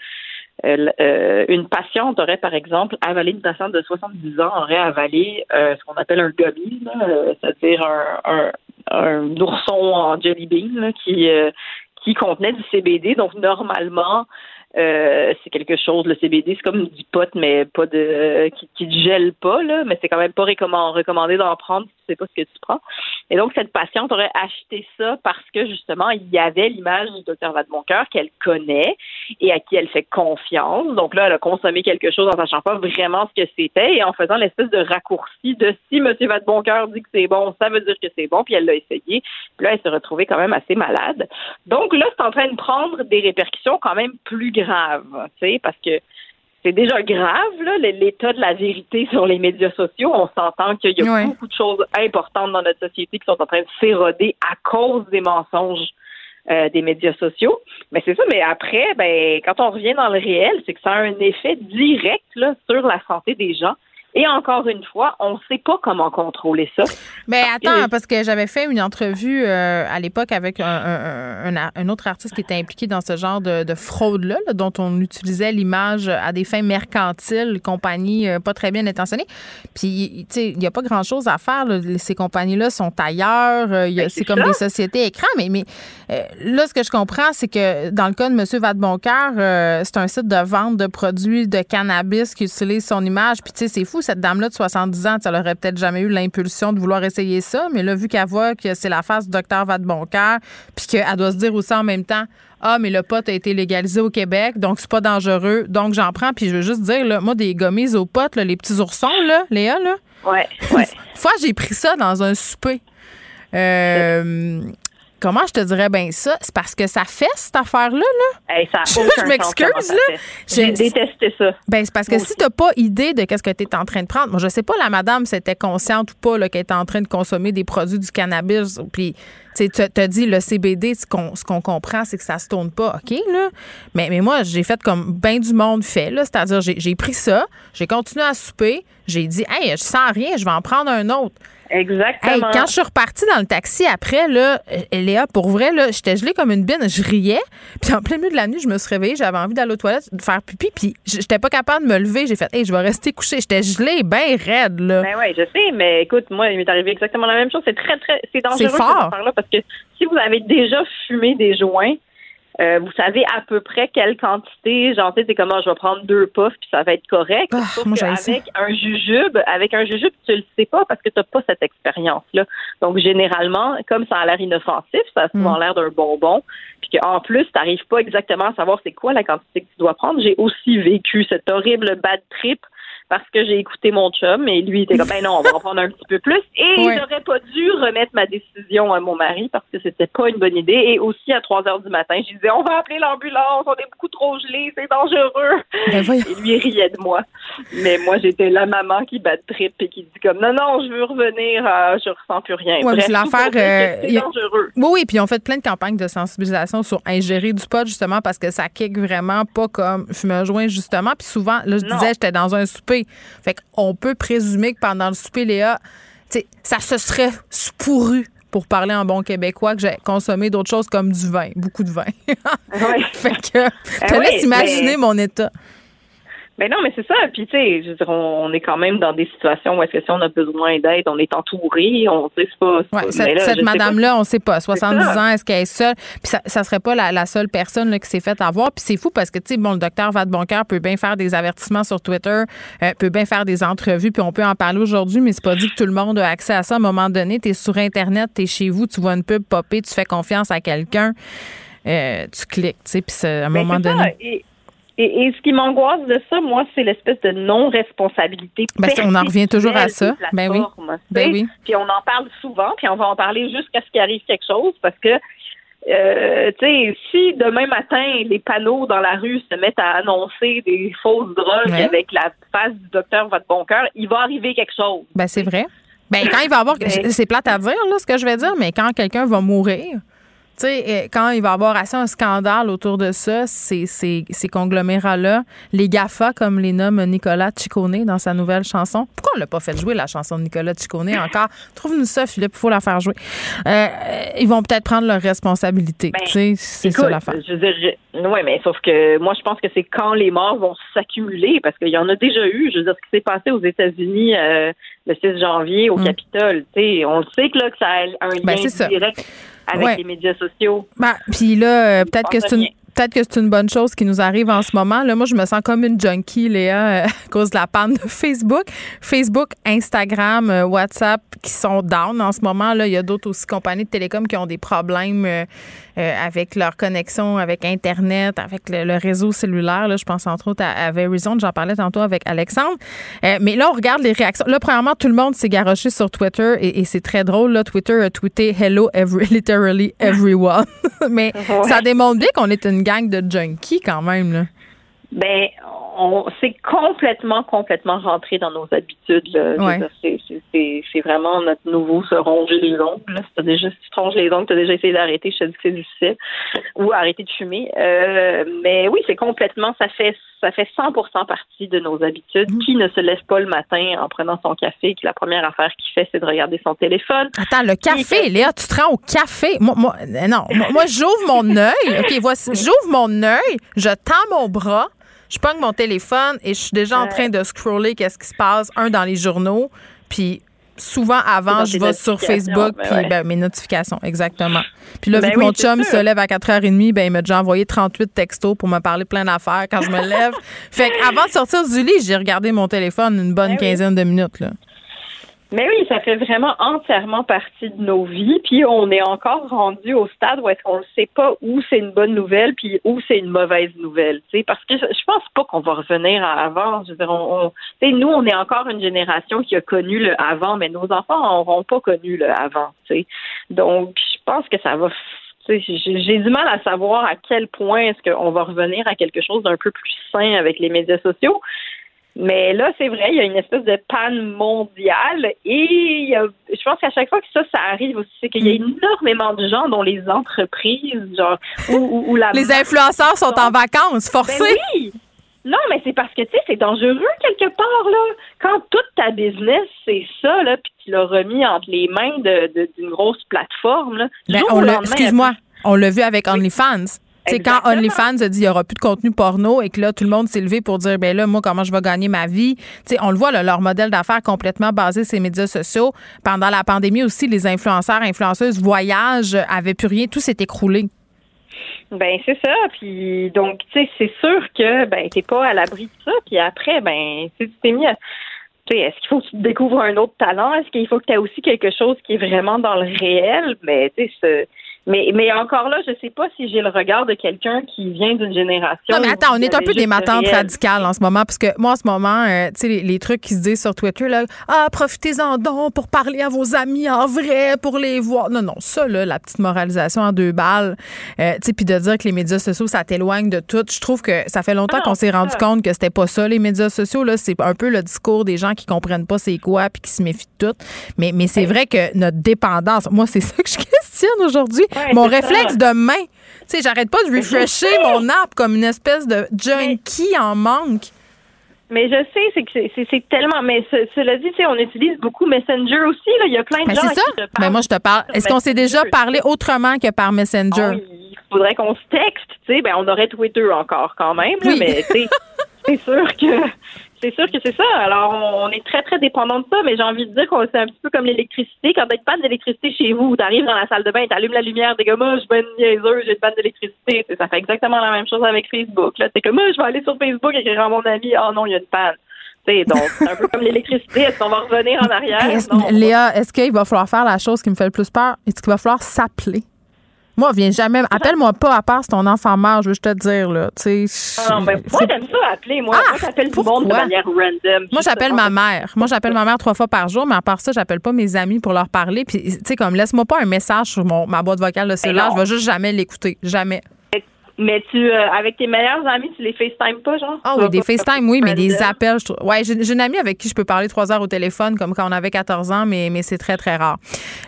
euh, une patiente aurait, par exemple, avalé, une patiente de 70 ans aurait avalé euh, ce qu'on appelle un gummy, euh, c'est-à-dire un, un, un, ourson en jelly bean qui, qui contenait du CBD. Donc, normalement, euh, c'est quelque chose, le CBD, c'est comme du pot, mais pas de qui, qui ne gèle pas, là, mais c'est quand même pas recommandé d'en prendre tu sais pas ce que tu prends. Et donc, cette patiente aurait acheté ça parce que justement, il y avait l'image du docteur Vadeboncoeur qu'elle connaît et à qui elle fait confiance. Donc là, elle a consommé quelque chose en sachant pas vraiment ce que c'était et en faisant l'espèce de raccourci de si M. Vadeboncoeur dit que c'est bon, ça veut dire que c'est bon, puis elle l'a essayé. Puis là, elle s'est retrouvée quand même assez malade. Donc là, c'est en train de prendre des répercussions quand même plus grave, tu sais, parce que c'est déjà grave, l'état de la vérité sur les médias sociaux. On s'entend qu'il y a beaucoup de choses importantes dans notre société qui sont en train de s'éroder à cause des mensonges euh, des médias sociaux. Mais c'est ça, mais après, ben, quand on revient dans le réel, c'est que ça a un effet direct là, sur la santé des gens Et encore une fois, on ne sait pas comment contrôler ça. Mais attends, parce que j'avais fait une entrevue euh, à l'époque avec un, un, autre artiste qui était impliqué dans ce genre de, fraude-là, dont on utilisait l'image à des fins mercantiles, compagnie euh, pas très bien intentionnées. Puis, tu sais, il n'y a pas grand-chose à faire. Ces compagnies-là sont ailleurs. Euh, ben, c'est comme des sociétés écrans. Mais, mais là, ce que je comprends, c'est que dans le cas de M. Vadeboncoeur, c'est un site de vente de produits de cannabis qui utilise son image. Puis, tu sais, c'est fou cette dame-là de 70 ans, elle aurait peut-être jamais eu l'impulsion de vouloir essayer ça, mais là, vu qu'elle voit que c'est la face du docteur Vadeboncoeur, puis qu'elle doit se dire aussi en même temps, ah, mais le pot a été légalisé au Québec, donc c'est pas dangereux, donc j'en prends. Puis je veux juste dire, là, moi, des gommises aux potes, les petits oursons, là, Léa, là. Ouais, *laughs* ouais. fois, j'ai pris ça dans un souper. Euh, comment je te dirais bien ça? C'est parce que ça fait cette affaire-là, là? ça je m'excuse, là. J'ai détesté ça. Ben, c'est parce que si si t'as pas idée de qu'est-ce que tu es en train de prendre, moi, je sais pas, la madame, c'était consciente ou pas, qu'elle était en train de consommer des produits du cannabis, puis tu as dit le CBD, ce qu'on comprend, c'est que ça se tourne pas. OK, là? Mais, mais moi, j'ai fait comme bien du monde fait, là. C'est-à-dire, j'ai pris ça, j'ai continué à souper, j'ai dit, hey, je sens rien, je vais en prendre un autre. Exactement. quand je suis repartie dans le taxi après, là, euh, Léa, pour vrai, là, j'étais gelée comme une bine. Je riais. Puis en plein milieu de la nuit, je me suis réveillée. J'avais envie d'aller aux toilettes, de faire pipi. Puis j'étais pas capable de me lever. J'ai fait, hey, je vais rester couchée. J'étais gelée, bien raide, là. Ben oui, je sais. Mais écoute, moi, il m'est arrivé exactement la même chose. C'est très, très. C'est dangereux, cette affaire-là. Parce que si vous avez déjà fumé des joints, euh, vous savez à peu près quelle quantité, genre, tu sais, c'est comment je vais prendre deux puffs puis ça va être correct. Ah, avec un jujube, avec un jujube, tu le sais pas parce que tu n'as pas cette expérience-là. Donc, généralement, comme ça a l'air inoffensif, ça a souvent mm. l'air d'un bonbon, puis qu'en plus, tu n'arrives pas exactement à savoir c'est quoi la quantité que tu dois prendre. J'ai aussi vécu cette horrible bad trip parce que j'ai écouté mon chum et lui était comme ben non, on va en prendre un petit peu plus et j'aurais pas dû remettre ma décision à mon mari parce que c'était pas une bonne idée et aussi à 3 heures du matin, je disais on va appeler l'ambulance, on est beaucoup trop gelés, c'est dangereux. Ben et lui riait de moi. Mais moi j'étais la maman qui bat trip et qui dit comme non non, je veux revenir, euh, je ressens plus rien. Ouais, Bref, l'affaire euh, c'est dangereux. Oui oui, puis on fait plein de campagnes de sensibilisation sur ingérer du pot justement parce que ça kick vraiment pas comme fumer un joint justement puis souvent là je disais j'étais dans un souper fait qu'on peut présumer que pendant le souper, Léa, ça se serait pourru pour parler en bon québécois, que j'ai consommé d'autres choses comme du vin, beaucoup de vin. *laughs* fait que, je te ben laisse imaginer mon état. Ben non, mais c'est ça. Puis, tu sais, je veux dire, on, est quand même dans des situations où est-ce que si on a besoin d'aide, on est entouré, on sait pas. Ouais, cette, madame-là, on sait pas. 70 ans, est-ce qu'elle est seule? Puis, ça, ça serait pas la, seule personne là, qui s'est fait avoir. Puis, c'est fou parce que, tu sais, bon, le docteur Vadeboncoeur peut bien faire des avertissements sur Twitter, euh, peut bien faire des entrevues, puis on peut en parler aujourd'hui, mais c'est pas dit que tout le monde a accès à ça. À un moment donné, tu es sur Internet, tu es chez vous, tu vois une pub popper, tu fais confiance à quelqu'un, euh, tu cliques, tu sais, puis à un ben, moment donné. Et, ce qui m'angoisse de ça, moi, c'est l'espèce de non-responsabilité. Ben, on en revient toujours à ça. Ben oui. Ben oui. Puis on en parle souvent, puis on va en parler jusqu'à ce qu'il arrive quelque chose, parce que euh, tu sais, si demain matin les panneaux dans la rue se mettent à annoncer des fausses drogues avec la face du docteur votre bon cœur, il va arriver quelque chose. Ben c'est vrai. Ben quand il va avoir, c'est plate à dire là, ce que je vais dire, mais quand quelqu'un va mourir, tu sais, euh, quand il va y avoir assez un scandale autour de ça, ces, ces, ces conglomérats-là, les GAFA, comme les nomme Nicolas Ciccone dans sa nouvelle chanson. Pourquoi on l'a pas fait jouer, la chanson de Nicolas Ciccone encore? Trouve-nous ça, Philippe, il faut la faire jouer. Euh, ils vont peut-être prendre leurs responsabilités. Ben, tu sais, c'est ça l'affaire. Je veux dire, oui, mais sauf que moi, je pense que c'est quand les morts vont s'accumuler, parce qu'il y en a déjà eu. Je veux dire, ce qui s'est passé aux États-Unis euh, le 6 janvier au mm. Capitole, tu sais, on le sait que là, que ça a un ben, lien direct avec les médias sociaux. Ben, puis là, euh, peut-être que c'est une peut-être que c'est une bonne chose qui nous arrive en ce moment. Là, moi, je me sens comme une junkie, Léa, euh, *laughs* à cause de la panne de Facebook. Facebook, Instagram, WhatsApp qui sont down en ce moment. Là, il y a d'autres aussi compagnies de télécom qui ont des problèmes avec leur connexion avec Internet, avec le, réseau cellulaire. Là, je pense entre autres à, Verizon. J'en parlais tantôt avec Alexandre. mais là, on regarde les réactions. Là, premièrement, tout le monde s'est garoché sur Twitter et, c'est très drôle. Là, Twitter a tweeté Hello, every, literally everyone. *laughs* mais ça démontre bien qu'on est une gang de junkies quand même. Là. Ben, on c'est complètement, complètement rentré dans nos habitudes. C'est vraiment notre nouveau se ronger les ongles. Si, déjà, si tu te ronges les ongles, tu as déjà essayé d'arrêter, je te dis que c'est difficile. Ou arrêter de fumer. Euh, mais oui, c'est complètement, ça fait ça fait 100% partie de nos habitudes. Mm. Qui ne se lève pas le matin en prenant son café, qui la première affaire qu'il fait, c'est de regarder son téléphone. Attends, le café, Léa, tu te rends au café? Moi, moi non, moi, j'ouvre mon *laughs* œil. OK, voici, j'ouvre mon œil, je tends mon bras, je pogne mon téléphone et je suis déjà en train de scroller qu'est-ce qui se passe, un dans les journaux, puis souvent avant, je vais sur Facebook, puis ben, mes notifications, exactement. Puis là, vu ben que mon chum se lève à 4h30, ben, il m'a déjà envoyé 38 textos pour me parler plein d'affaires quand je me lève. *laughs* fait qu'avant de sortir du lit, j'ai regardé mon téléphone une bonne ben quinzaine de minutes. Là. Mais oui, ça fait vraiment entièrement partie de nos vies. Puis on est encore rendu au stade où est-ce qu'on ne sait pas où c'est une bonne nouvelle puis où c'est une mauvaise nouvelle. sais, Parce que je pense pas qu'on va revenir à avant. Je veux dire, on, nous, on est encore une génération qui a connu le avant, mais nos enfants n'auront pas connu le avant. sais. Donc, je pense que ça va j'ai du mal à savoir à quel point est-ce qu'on va revenir à quelque chose d'un peu plus sain avec les médias sociaux. Mais là, c'est vrai, il y a une espèce de panne mondiale et je pense qu'à chaque fois que ça, ça arrive aussi, c'est qu'il y a mm. énormément de gens dont les entreprises, genre, ou, la... Les influenceurs sont en vacances, forcés. Ben oui! Non, mais c'est parce que, tu sais, c'est dangereux quelque part, là. Quand toute ta business, c'est ça, là, puis tu l'as remis entre les mains d'une grosse plateforme, là. Ben, excuse-moi, on l'a vu avec OnlyFans. C'est quand OnlyFans a dit il n'y aura plus de contenu porno et que là, tout le monde s'est levé pour dire ben là, moi, comment je vais gagner ma vie? sais, on le voit, leur modèle d'affaires complètement basé sur les médias sociaux. Pendant la pandémie aussi, les influenceurs, influenceuses, voyages, avaient plus rien, tout s'est écroulé. Ben c'est ça, puis donc tu sais c'est sûr que ben t'es pas à l'abri de ça, puis après ben tu t'es mis à est-ce qu'il faut que tu découvres un autre talent? Est-ce qu'il faut que tu aies aussi quelque chose qui est vraiment dans le réel? Mais tu sais, mais, mais encore là, je sais pas si j'ai le regard de quelqu'un qui vient d'une génération. Non, mais attends, on est un peu des matantes radicales en ce moment, parce que moi, en ce moment, euh, tu sais, les, trucs qui se disent sur Twitter, là, ah, profitez-en donc pour parler à vos amis en vrai, pour les voir. Non, non, ça, là, la petite moralisation en deux balles, euh, tu sais, puis de dire que les médias sociaux, ça t'éloigne de tout. Je trouve que ça fait longtemps qu'on s'est rendu compte que c'était pas ça, les médias sociaux, là. C'est un peu le discours des gens qui comprennent pas c'est quoi, puis qui se méfient de tout. Mais, mais c'est vrai que notre dépendance, moi, c'est ça que je aujourd'hui mon réflexe de main. Tu sais, j'arrête pas de refresher mon app comme une espèce de junkie en manque. Mais je sais, c'est que c'est tellement. Mais cela dit, tu sais, on utilise beaucoup Messenger aussi. Là. Il y a plein de gens. C'est ça. mais ben, moi, je te parle. Est-ce qu'on s'est déjà parlé autrement que par Messenger? Ah il faudrait qu'on se texte. Tu sais, ben, on aurait Twitter encore quand même. mais *laughs* c'est sûr que c'est sûr que c'est ça. Alors, on est très, très dépendant de ça, mais j'ai envie de dire que c'est un petit peu comme l'électricité. Quand t'as une panne d'électricité chez vous, t'arrives dans la salle de bain, t'allumes la lumière, t'es comme, moi, je suis niaiseuse, j'ai une panne d'électricité. Ça fait exactement la même chose avec Facebook. T'es comme, moi, je vais aller sur Facebook et écrire à mon ami, oh non, il y a une panne. donc, c'est un peu comme l'électricité. Est-ce qu'on va revenir en arrière? Léa, est-ce qu'il va falloir faire la chose qui me fait le plus peur? Est-ce qu'il va falloir s'appeler? Moi, viens jamais. Appelle-moi pas à part si ton enfant meurt, je veux te dire, là. Tu sais. Ah, moi, j'aime ça appeler. Moi, ah, moi j'appelle tout le monde de manière random. Moi, j'appelle ma mère. Moi, j'appelle ma mère trois fois par jour, mais à part ça, j'appelle pas mes amis pour leur parler. Puis, tu sais, comme, laisse-moi pas un message sur mon, ma boîte vocale de ben cellulaire. Je vais juste jamais l'écouter. Jamais. Mais tu, euh, avec tes meilleurs amis, tu les FaceTime pas, genre? Ah oui, des FaceTime, oui, mais des appels. Je ouais, j'ai une amie avec qui je peux parler trois heures au téléphone, comme quand on avait 14 ans, mais, mais c'est très, très rare.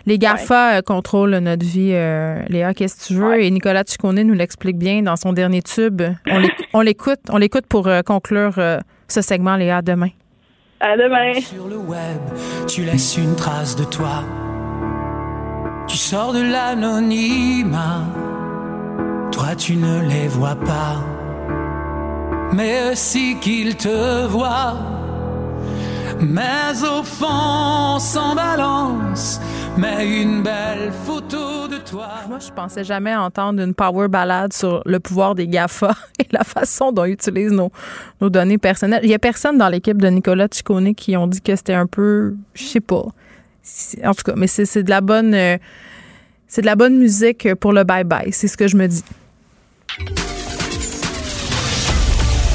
Les GAFA euh, contrôlent notre vie. Euh, Léa, qu'est-ce que tu veux? Et Nicolas Ciccone nous l'explique bien dans son dernier tube. On *laughs* l'écoute. On l'écoute pour conclure ce segment, Léa, demain. À demain. Sur le web, tu laisses une trace de toi. Tu sors de l'anonymat toi tu ne les vois pas, mais si qu'ils te voient. Mais au fond, sans balance, mais une belle photo de toi. Moi, je pensais jamais entendre une power ballade sur le pouvoir des GAFA *laughs* et la façon dont ils utilisent nos, nos données personnelles. Il y a personne dans l'équipe de Nicolas Ciccone qui ont dit que c'était un peu, je sais pas. En tout cas, mais c'est de la bonne, euh, c'est de la bonne musique pour le bye bye. C'est ce que je me dis.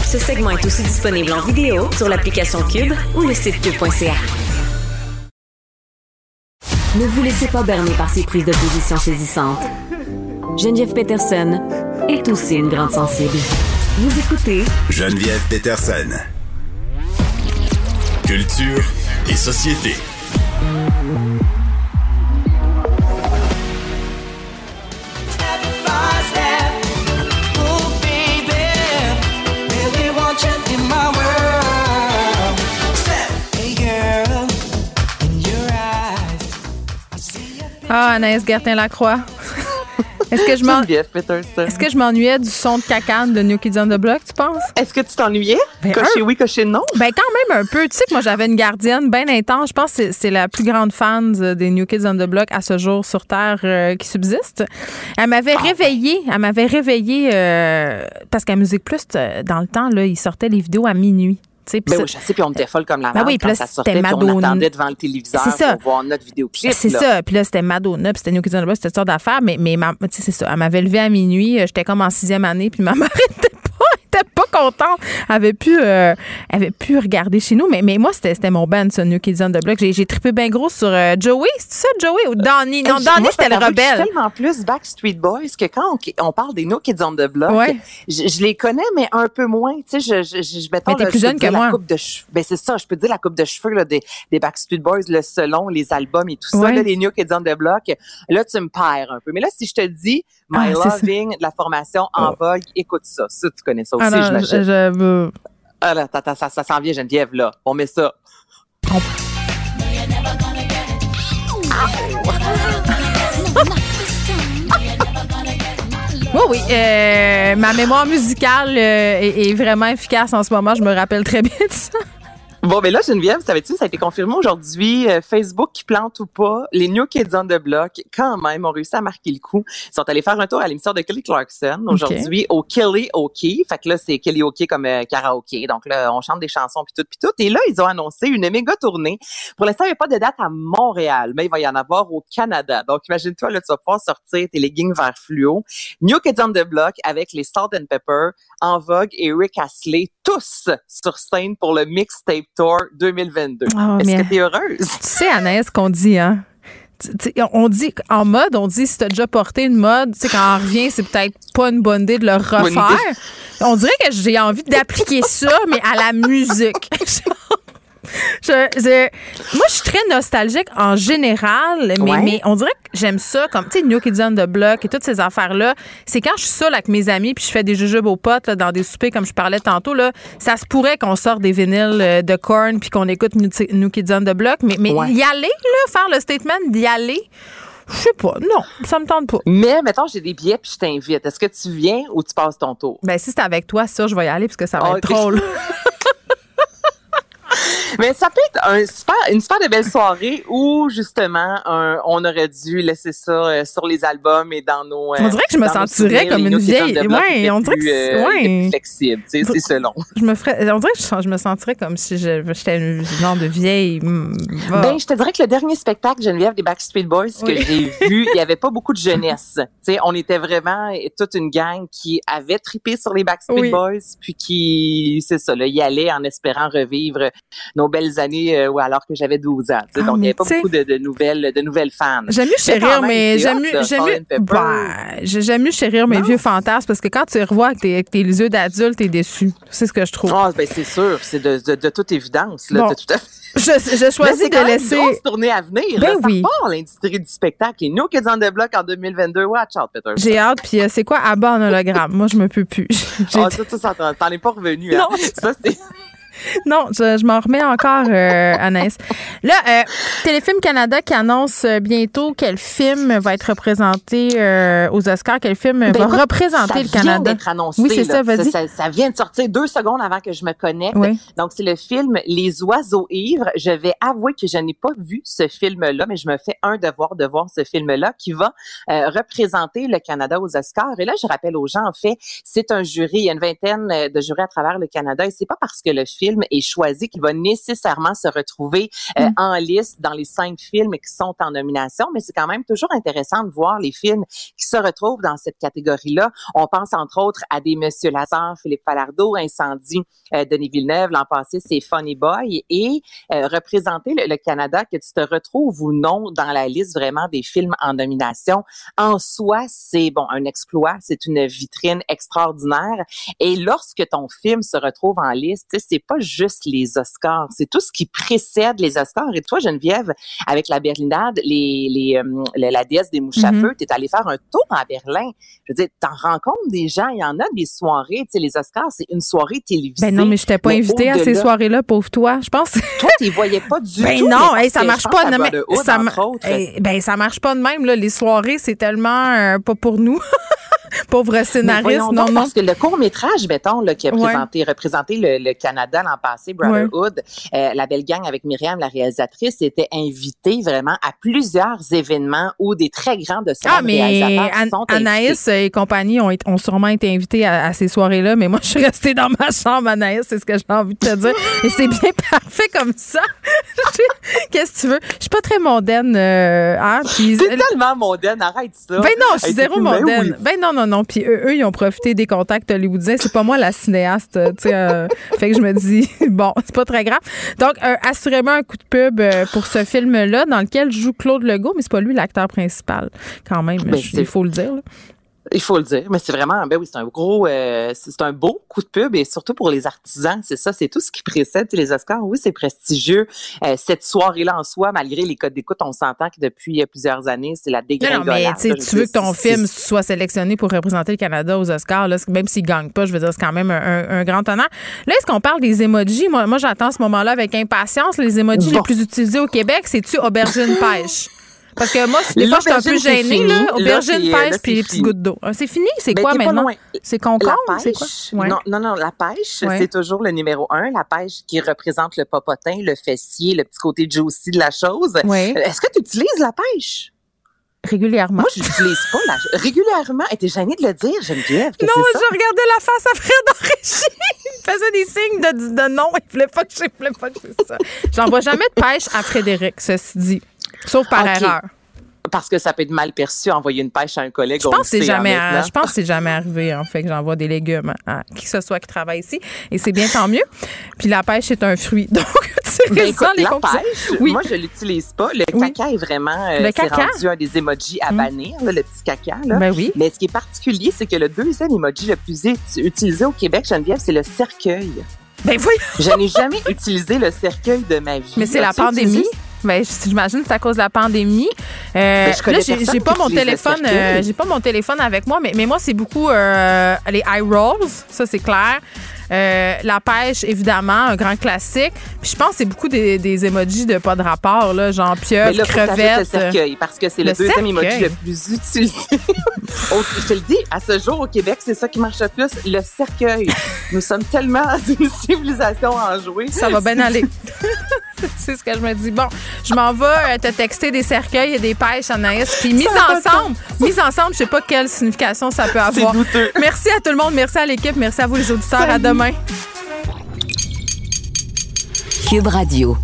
Ce segment est aussi disponible en vidéo sur l'application Cube ou le site cube.ca. Ne vous laissez pas berner par ces prises de position saisissantes. Geneviève Peterson est aussi une grande sensible. Vous écoutez Geneviève Peterson. Culture et société. Ah, Anaïs Gertin-Lacroix. *laughs* Est-ce que je m'en... Est-ce que je m'ennuyais du son de cacane de New Kids on the Block, tu penses? Est-ce que tu t'ennuyais? Ben, cocher un- oui, cocher non? Ben quand même un peu. Tu sais que moi j'avais une gardienne bien intense. Je pense que c'est- la plus grande fan de- des New Kids on the Block à ce jour sur Terre euh, qui subsiste. Elle m'avait réveillée. Elle m'avait réveillée euh, parce qu'à Musique Plus, t- dans le temps, là, ils sortaient les vidéos à minuit. Ben ça- oui, je sais, puis on était folle comme la Ben oui, quand là, ça sortait, puis on Madonna. attendait devant le téléviseur pour voir notre vidéoclip. C'est ça. Puis là, c'était Madonna, puis c'était New Kids on the Block, c'était sortes d'affaires. Mais, mais c'est ça. Elle m'avait levé à minuit. euh, J'étais comme en sixième année, puis ma mère *laughs* était contente. Elle avait pu, euh, elle avait pu regarder chez nous. Mais, mais moi, c'était c'était mon band, ça, New Kids on the Block. J'ai j'ai trippé bien gros sur euh, Joey. C'est ça, Joey? Ou Donnie? Non, Donnie, moi, c'était le que je suis rebelle. tellement plus Backstreet Boys que quand on, on parle des No Kids on the Block, Ouais. je, je les connais, mais un peu moins. Tu sais, je, je, je, mettons, Mais t'es là, plus jeune que moi. coupe de cheveux. Ben, c'est ça, je peux te dire la coupe de cheveux là, des, des Backstreet Boys, le selon les albums et tout ça, là, les New Kids on the Block. Là, tu me perds un peu. Mais là, si je te dis My Ah. Loving de la formation en vogue, écoute ça. Ça, tu connais ça aussi, Ah non. Je- je veux- Ah là, ça, ça s'en vient, Geneviève, là. On met ça. *laughs* Oui, oui. euh, ma mémoire musicale euh, est, est vraiment efficace en ce moment. Je me rappelle très bien de ça. Bon, ben là, Geneviève, savais-tu, ça a été confirmé aujourd'hui, euh, Facebook qui plante ou pas, les New Kids on the Block, quand même, ont réussi à marquer le coup. Ils sont allés faire un tour à l'émission de Kelly Clarkson aujourd'hui au Kelly OK. Fait que là, c'est Kelly OK comme euh, karaoké. Donc là, on chante des chansons puis tout, puis tout. Et là, ils ont annoncé une méga tournée. Pour l'instant, il n'y a pas de date à Montréal, mais il va y en avoir au Canada. Donc, imagine-toi, là, tu vas pouvoir sortir tes leggings vert fluo. New Kids on the Block avec les Salt and Pepper, En Vogue et Rick Astley, tous sur scène pour le Mixtape Tour 2022. Oh, Est-ce mais- que tu es heureuse? Tu sais, Anaïs, qu'on dit, hein? On dit, en mode, on dit, si t'as déjà porté une mode, tu sais, quand on revient, c'est peut-être pas une bonne idée de le refaire. On dirait que j'ai envie d'appliquer ça, mais à la musique. *laughs* *laughs* Je- je- moi, je suis très nostalgique en général, mais, Ouais. mais on dirait que j'aime ça, comme, tu sais, New Kids on the Block et toutes ces affaires-là. C'est quand je suis seule avec mes amis puis je fais des jujubes aux potes là, dans des soupers, comme je parlais tantôt, là, ça se pourrait qu'on sorte des vinyles euh, de Korn puis qu'on écoute New, New Kids on the Block, mais, mais Ouais. y aller, là, faire le statement d'y aller, je sais pas, non, ça me tente pas. Mais, mettons, j'ai des billets puis je t'invite. Est-ce que tu viens ou tu passes ton tour? Ben, si c'est avec toi, ça, je vais y aller parce que ça va Ah, être ok. drôle. *laughs* *laughs* Mais ça peut être un super, une super de belle soirée où, justement, un- on aurait dû laisser ça euh, sur les albums et dans nos. euh, On dirait que je me nos sentirais comme une vieille- ouais, on dirait que plus, c'est- euh, ouais. flexible. Tu sais, c'est selon. Je me ferais, on dirait que je, me sentirais comme si je- j'étais une genre de vieille. Ben, je te dirais que le dernier spectacle Geneviève des Backstreet Boys que Oui. j'ai vu, *laughs* il y avait pas beaucoup de jeunesse. Tu sais, on était vraiment toute une gang qui avait tripé sur les Backstreet Oui. Boys, puis qui, c'est ça, là, y allait en espérant revivre nos belles années, euh, ou alors que j'avais 12 ans. Ah, donc il y mais avait pas beaucoup de, de nouvelles, de nouvelles fans. J'aime mieux chérir, mais j'aime mieux, j'aime mieux, chérir mes vieux fantasmes parce que quand tu les revois avec tes, avec tes yeux d'adulte, t'es déçu. C'est ce que je trouve. Ah, ben c'est sûr, c'est de, de, de toute évidence, là, Bon. de tout à fait. Je, je choisis de laisser. une grosse tournée à venir. Ben là, oui. l'industrie du spectacle. Et New Kids on the Block en 2022. Watch out, Peter. J'ai hâte, puis euh, c'est quoi Abba en hologramme? Moi, je me peux plus. *laughs* Ah, ça, ça, ça, t'en- t'en es pas revenu. Hein? Non. Ça, c'est... *laughs* Non, je, je m'en remets encore, euh, Anaïs. Là, euh, Téléfilm Canada qui annonce euh, bientôt quel film va être représenté euh, aux Oscars, quel film Ben, va écoute, représenter ça le Canada? vient d'être annoncé. Oui, c'est ça, vas-y. Ça, ça vient de sortir deux secondes avant que je me connecte. Oui. Donc, c'est le film Les oiseaux ivres. Je vais avouer que je n'ai pas vu ce film-là, mais je me fais un devoir de voir ce film-là qui va représenter le Canada aux Oscars. Et là, je rappelle aux gens, en fait, c'est un jury, il y a une vingtaine de jurys à travers le Canada et c'est pas parce que le film film est choisi, qu'il va nécessairement se retrouver euh, Mm. en liste dans les cinq films qui sont en nomination, mais c'est quand même toujours intéressant de voir les films qui se retrouvent dans cette catégorie-là. On pense entre autres à des Monsieur Lazare, Philippe Falardeau, Incendie, euh, Denis Villeneuve. L'an passé, c'est Funny Boy. Et euh, représenter le, le Canada, que tu te retrouves ou non dans la liste vraiment des films en nomination, en soi, c'est bon un exploit, c'est une vitrine extraordinaire. Et lorsque ton film se retrouve en liste, c'est pas juste les Oscars, c'est tout ce qui précède les Oscars. Et toi, Geneviève, avec la Berlinade, les, les, euh, la, déesse des mouches à Mhm. feu, t'es allé faire un tour à Berlin. Je veux dire, t'en rencontres des gens, il y en a des soirées, tu sais, les Oscars, c'est une soirée télévisée. Ben non, mais je t'ai pas invité à ces soirées-là, pauvre toi. Je pense. *laughs* Toi, tu voyais pas du Ben tout. non, mais hey, ça marche pas. non, mais Brotherhood, ça, entre ma- autres. ben ça marche pas de même là. Les soirées, c'est tellement euh, pas pour nous. *laughs* Pauvre scénariste, non, donc, non. Parce que le court métrage, mettons, là, qui a Ouais. présenté, représenté le, le Canada l'an passé, Brotherhood, euh, la belle gang avec Myriam, la réalisatrice, était invitée vraiment à plusieurs événements où des très grands de Ah, mais réalisateurs An- sont Anaïs et compagnie ont, sûrement été invités à, à ces soirées-là, mais moi, je suis restée dans ma chambre, Anaïs, c'est ce que j'ai envie de te dire. Et c'est bien *laughs* parfait comme ça. *laughs* Qu'est-ce que tu veux? Je suis pas très mondaine. Euh, hein, tellement mondaine, arrête ça. Ben non, je suis zéro ben mondaine. oui. Ben non, non, non. Puis eux, eux, ils ont profité des contacts hollywoodiens. C'est pas moi la cinéaste, tu sais. euh, fait que je me dis, *laughs* bon, c'est pas très grave. Donc, euh, assurément un coup de pub euh, pour ce film-là, dans lequel joue Claude Legault, mais c'est pas lui l'acteur principal, quand même. Ben, il faut le dire. là. Il faut le dire, mais c'est vraiment, ben oui, c'est un gros, euh, c'est c'est un beau coup de pub et surtout pour les artisans, c'est ça, c'est tout ce qui précède tu les Oscars. Oui, c'est prestigieux. Euh, cette soirée-là en soi, malgré les codes d'écoute, on s'entend que depuis euh, plusieurs années, c'est la dégringolade. non, mais tu sais, là. Tu veux que ton c'est- film c'est- soit sélectionné pour représenter le Canada aux Oscars, là, c'est- même s'il gagne pas, je veux dire, c'est quand même un, un- un grand honneur. Là, est-ce qu'on parle des emojis? Moi, moi j'attends ce moment-là avec impatience. Les emojis Bon. les plus utilisés au Québec, c'est-tu aubergine pêche? Parce que moi, des fois, je suis un peu gênée, là. Aubergine, c'est- là, pêche, puis les petites gouttes d'eau. Ah, C'est fini? C'est Ben, quoi maintenant? C'est quoi? Ouais. non, non, non, la pêche, Ouais. c'est toujours le numéro un. La pêche qui représente le popotin, le fessier, le petit côté juicy de la chose. Ouais. Euh, Est-ce que tu utilises la pêche? Régulièrement. Moi, je l'utilise pas. La... *laughs* Régulièrement. Et t'es gênée de le dire, Geneviève. Non, je ça? regardais la face à Fred en régie. Il faisait des signes de, de non. Il voulait pas que je voulais pas que c'est ça. J'envoie jamais de pêche à Frédéric, ceci dit. Sauf par Ok. erreur. Parce que ça peut être mal perçu envoyer une pêche à un collègue. Je pense que c'est hein, jamais, je pense que c'est jamais arrivé, en fait, que j'envoie des légumes à qui que ce soit qui travaille ici. Et c'est bien tant mieux. Puis la pêche est un fruit. *laughs* Donc, tu Ben, écoute, les la pêche, Oui. moi, je l'utilise pas. Le Oui. caca est vraiment euh, Le caca? Rendu un des emojis à bannir, là, le petit caca. Là. Ben oui. Mais ce qui est particulier, c'est que le deuxième emoji le plus ut- utilisé au Québec, Geneviève, c'est le cercueil. Ben oui. Je n'ai jamais *laughs* utilisé le cercueil de ma vie. Mais c'est la pandémie? utilisé- Ben, j'imagine que c'est à cause de la pandémie. Euh, Ben, là, j'ai pas mon téléphone, euh, j'ai pas mon téléphone avec moi, mais, mais moi c'est beaucoup euh, les eye rolls, ça c'est clair. Euh, la pêche, évidemment, un grand classique. Puis je pense que c'est beaucoup des, des emojis de pas de rapport, là, genre pieuvre, crevette. le cercueil parce que c'est le, Le deuxième emoji le plus utilisé. *laughs* Je te le dis, à ce jour au Québec, c'est ça qui marche le plus, le cercueil. Nous sommes tellement *laughs* une civilisation enjouée. Ça va bien aller. *laughs* *laughs* c'est ce que je me dis. Bon, je m'en vais euh, te texter des cercueils et des pêches, Anaïs. Puis mise ensemble, mise ensemble, je sais pas quelle signification ça peut avoir. douteux. Merci à tout le monde, merci à l'équipe, merci à vous les auditeurs. À demain. Cube Radio.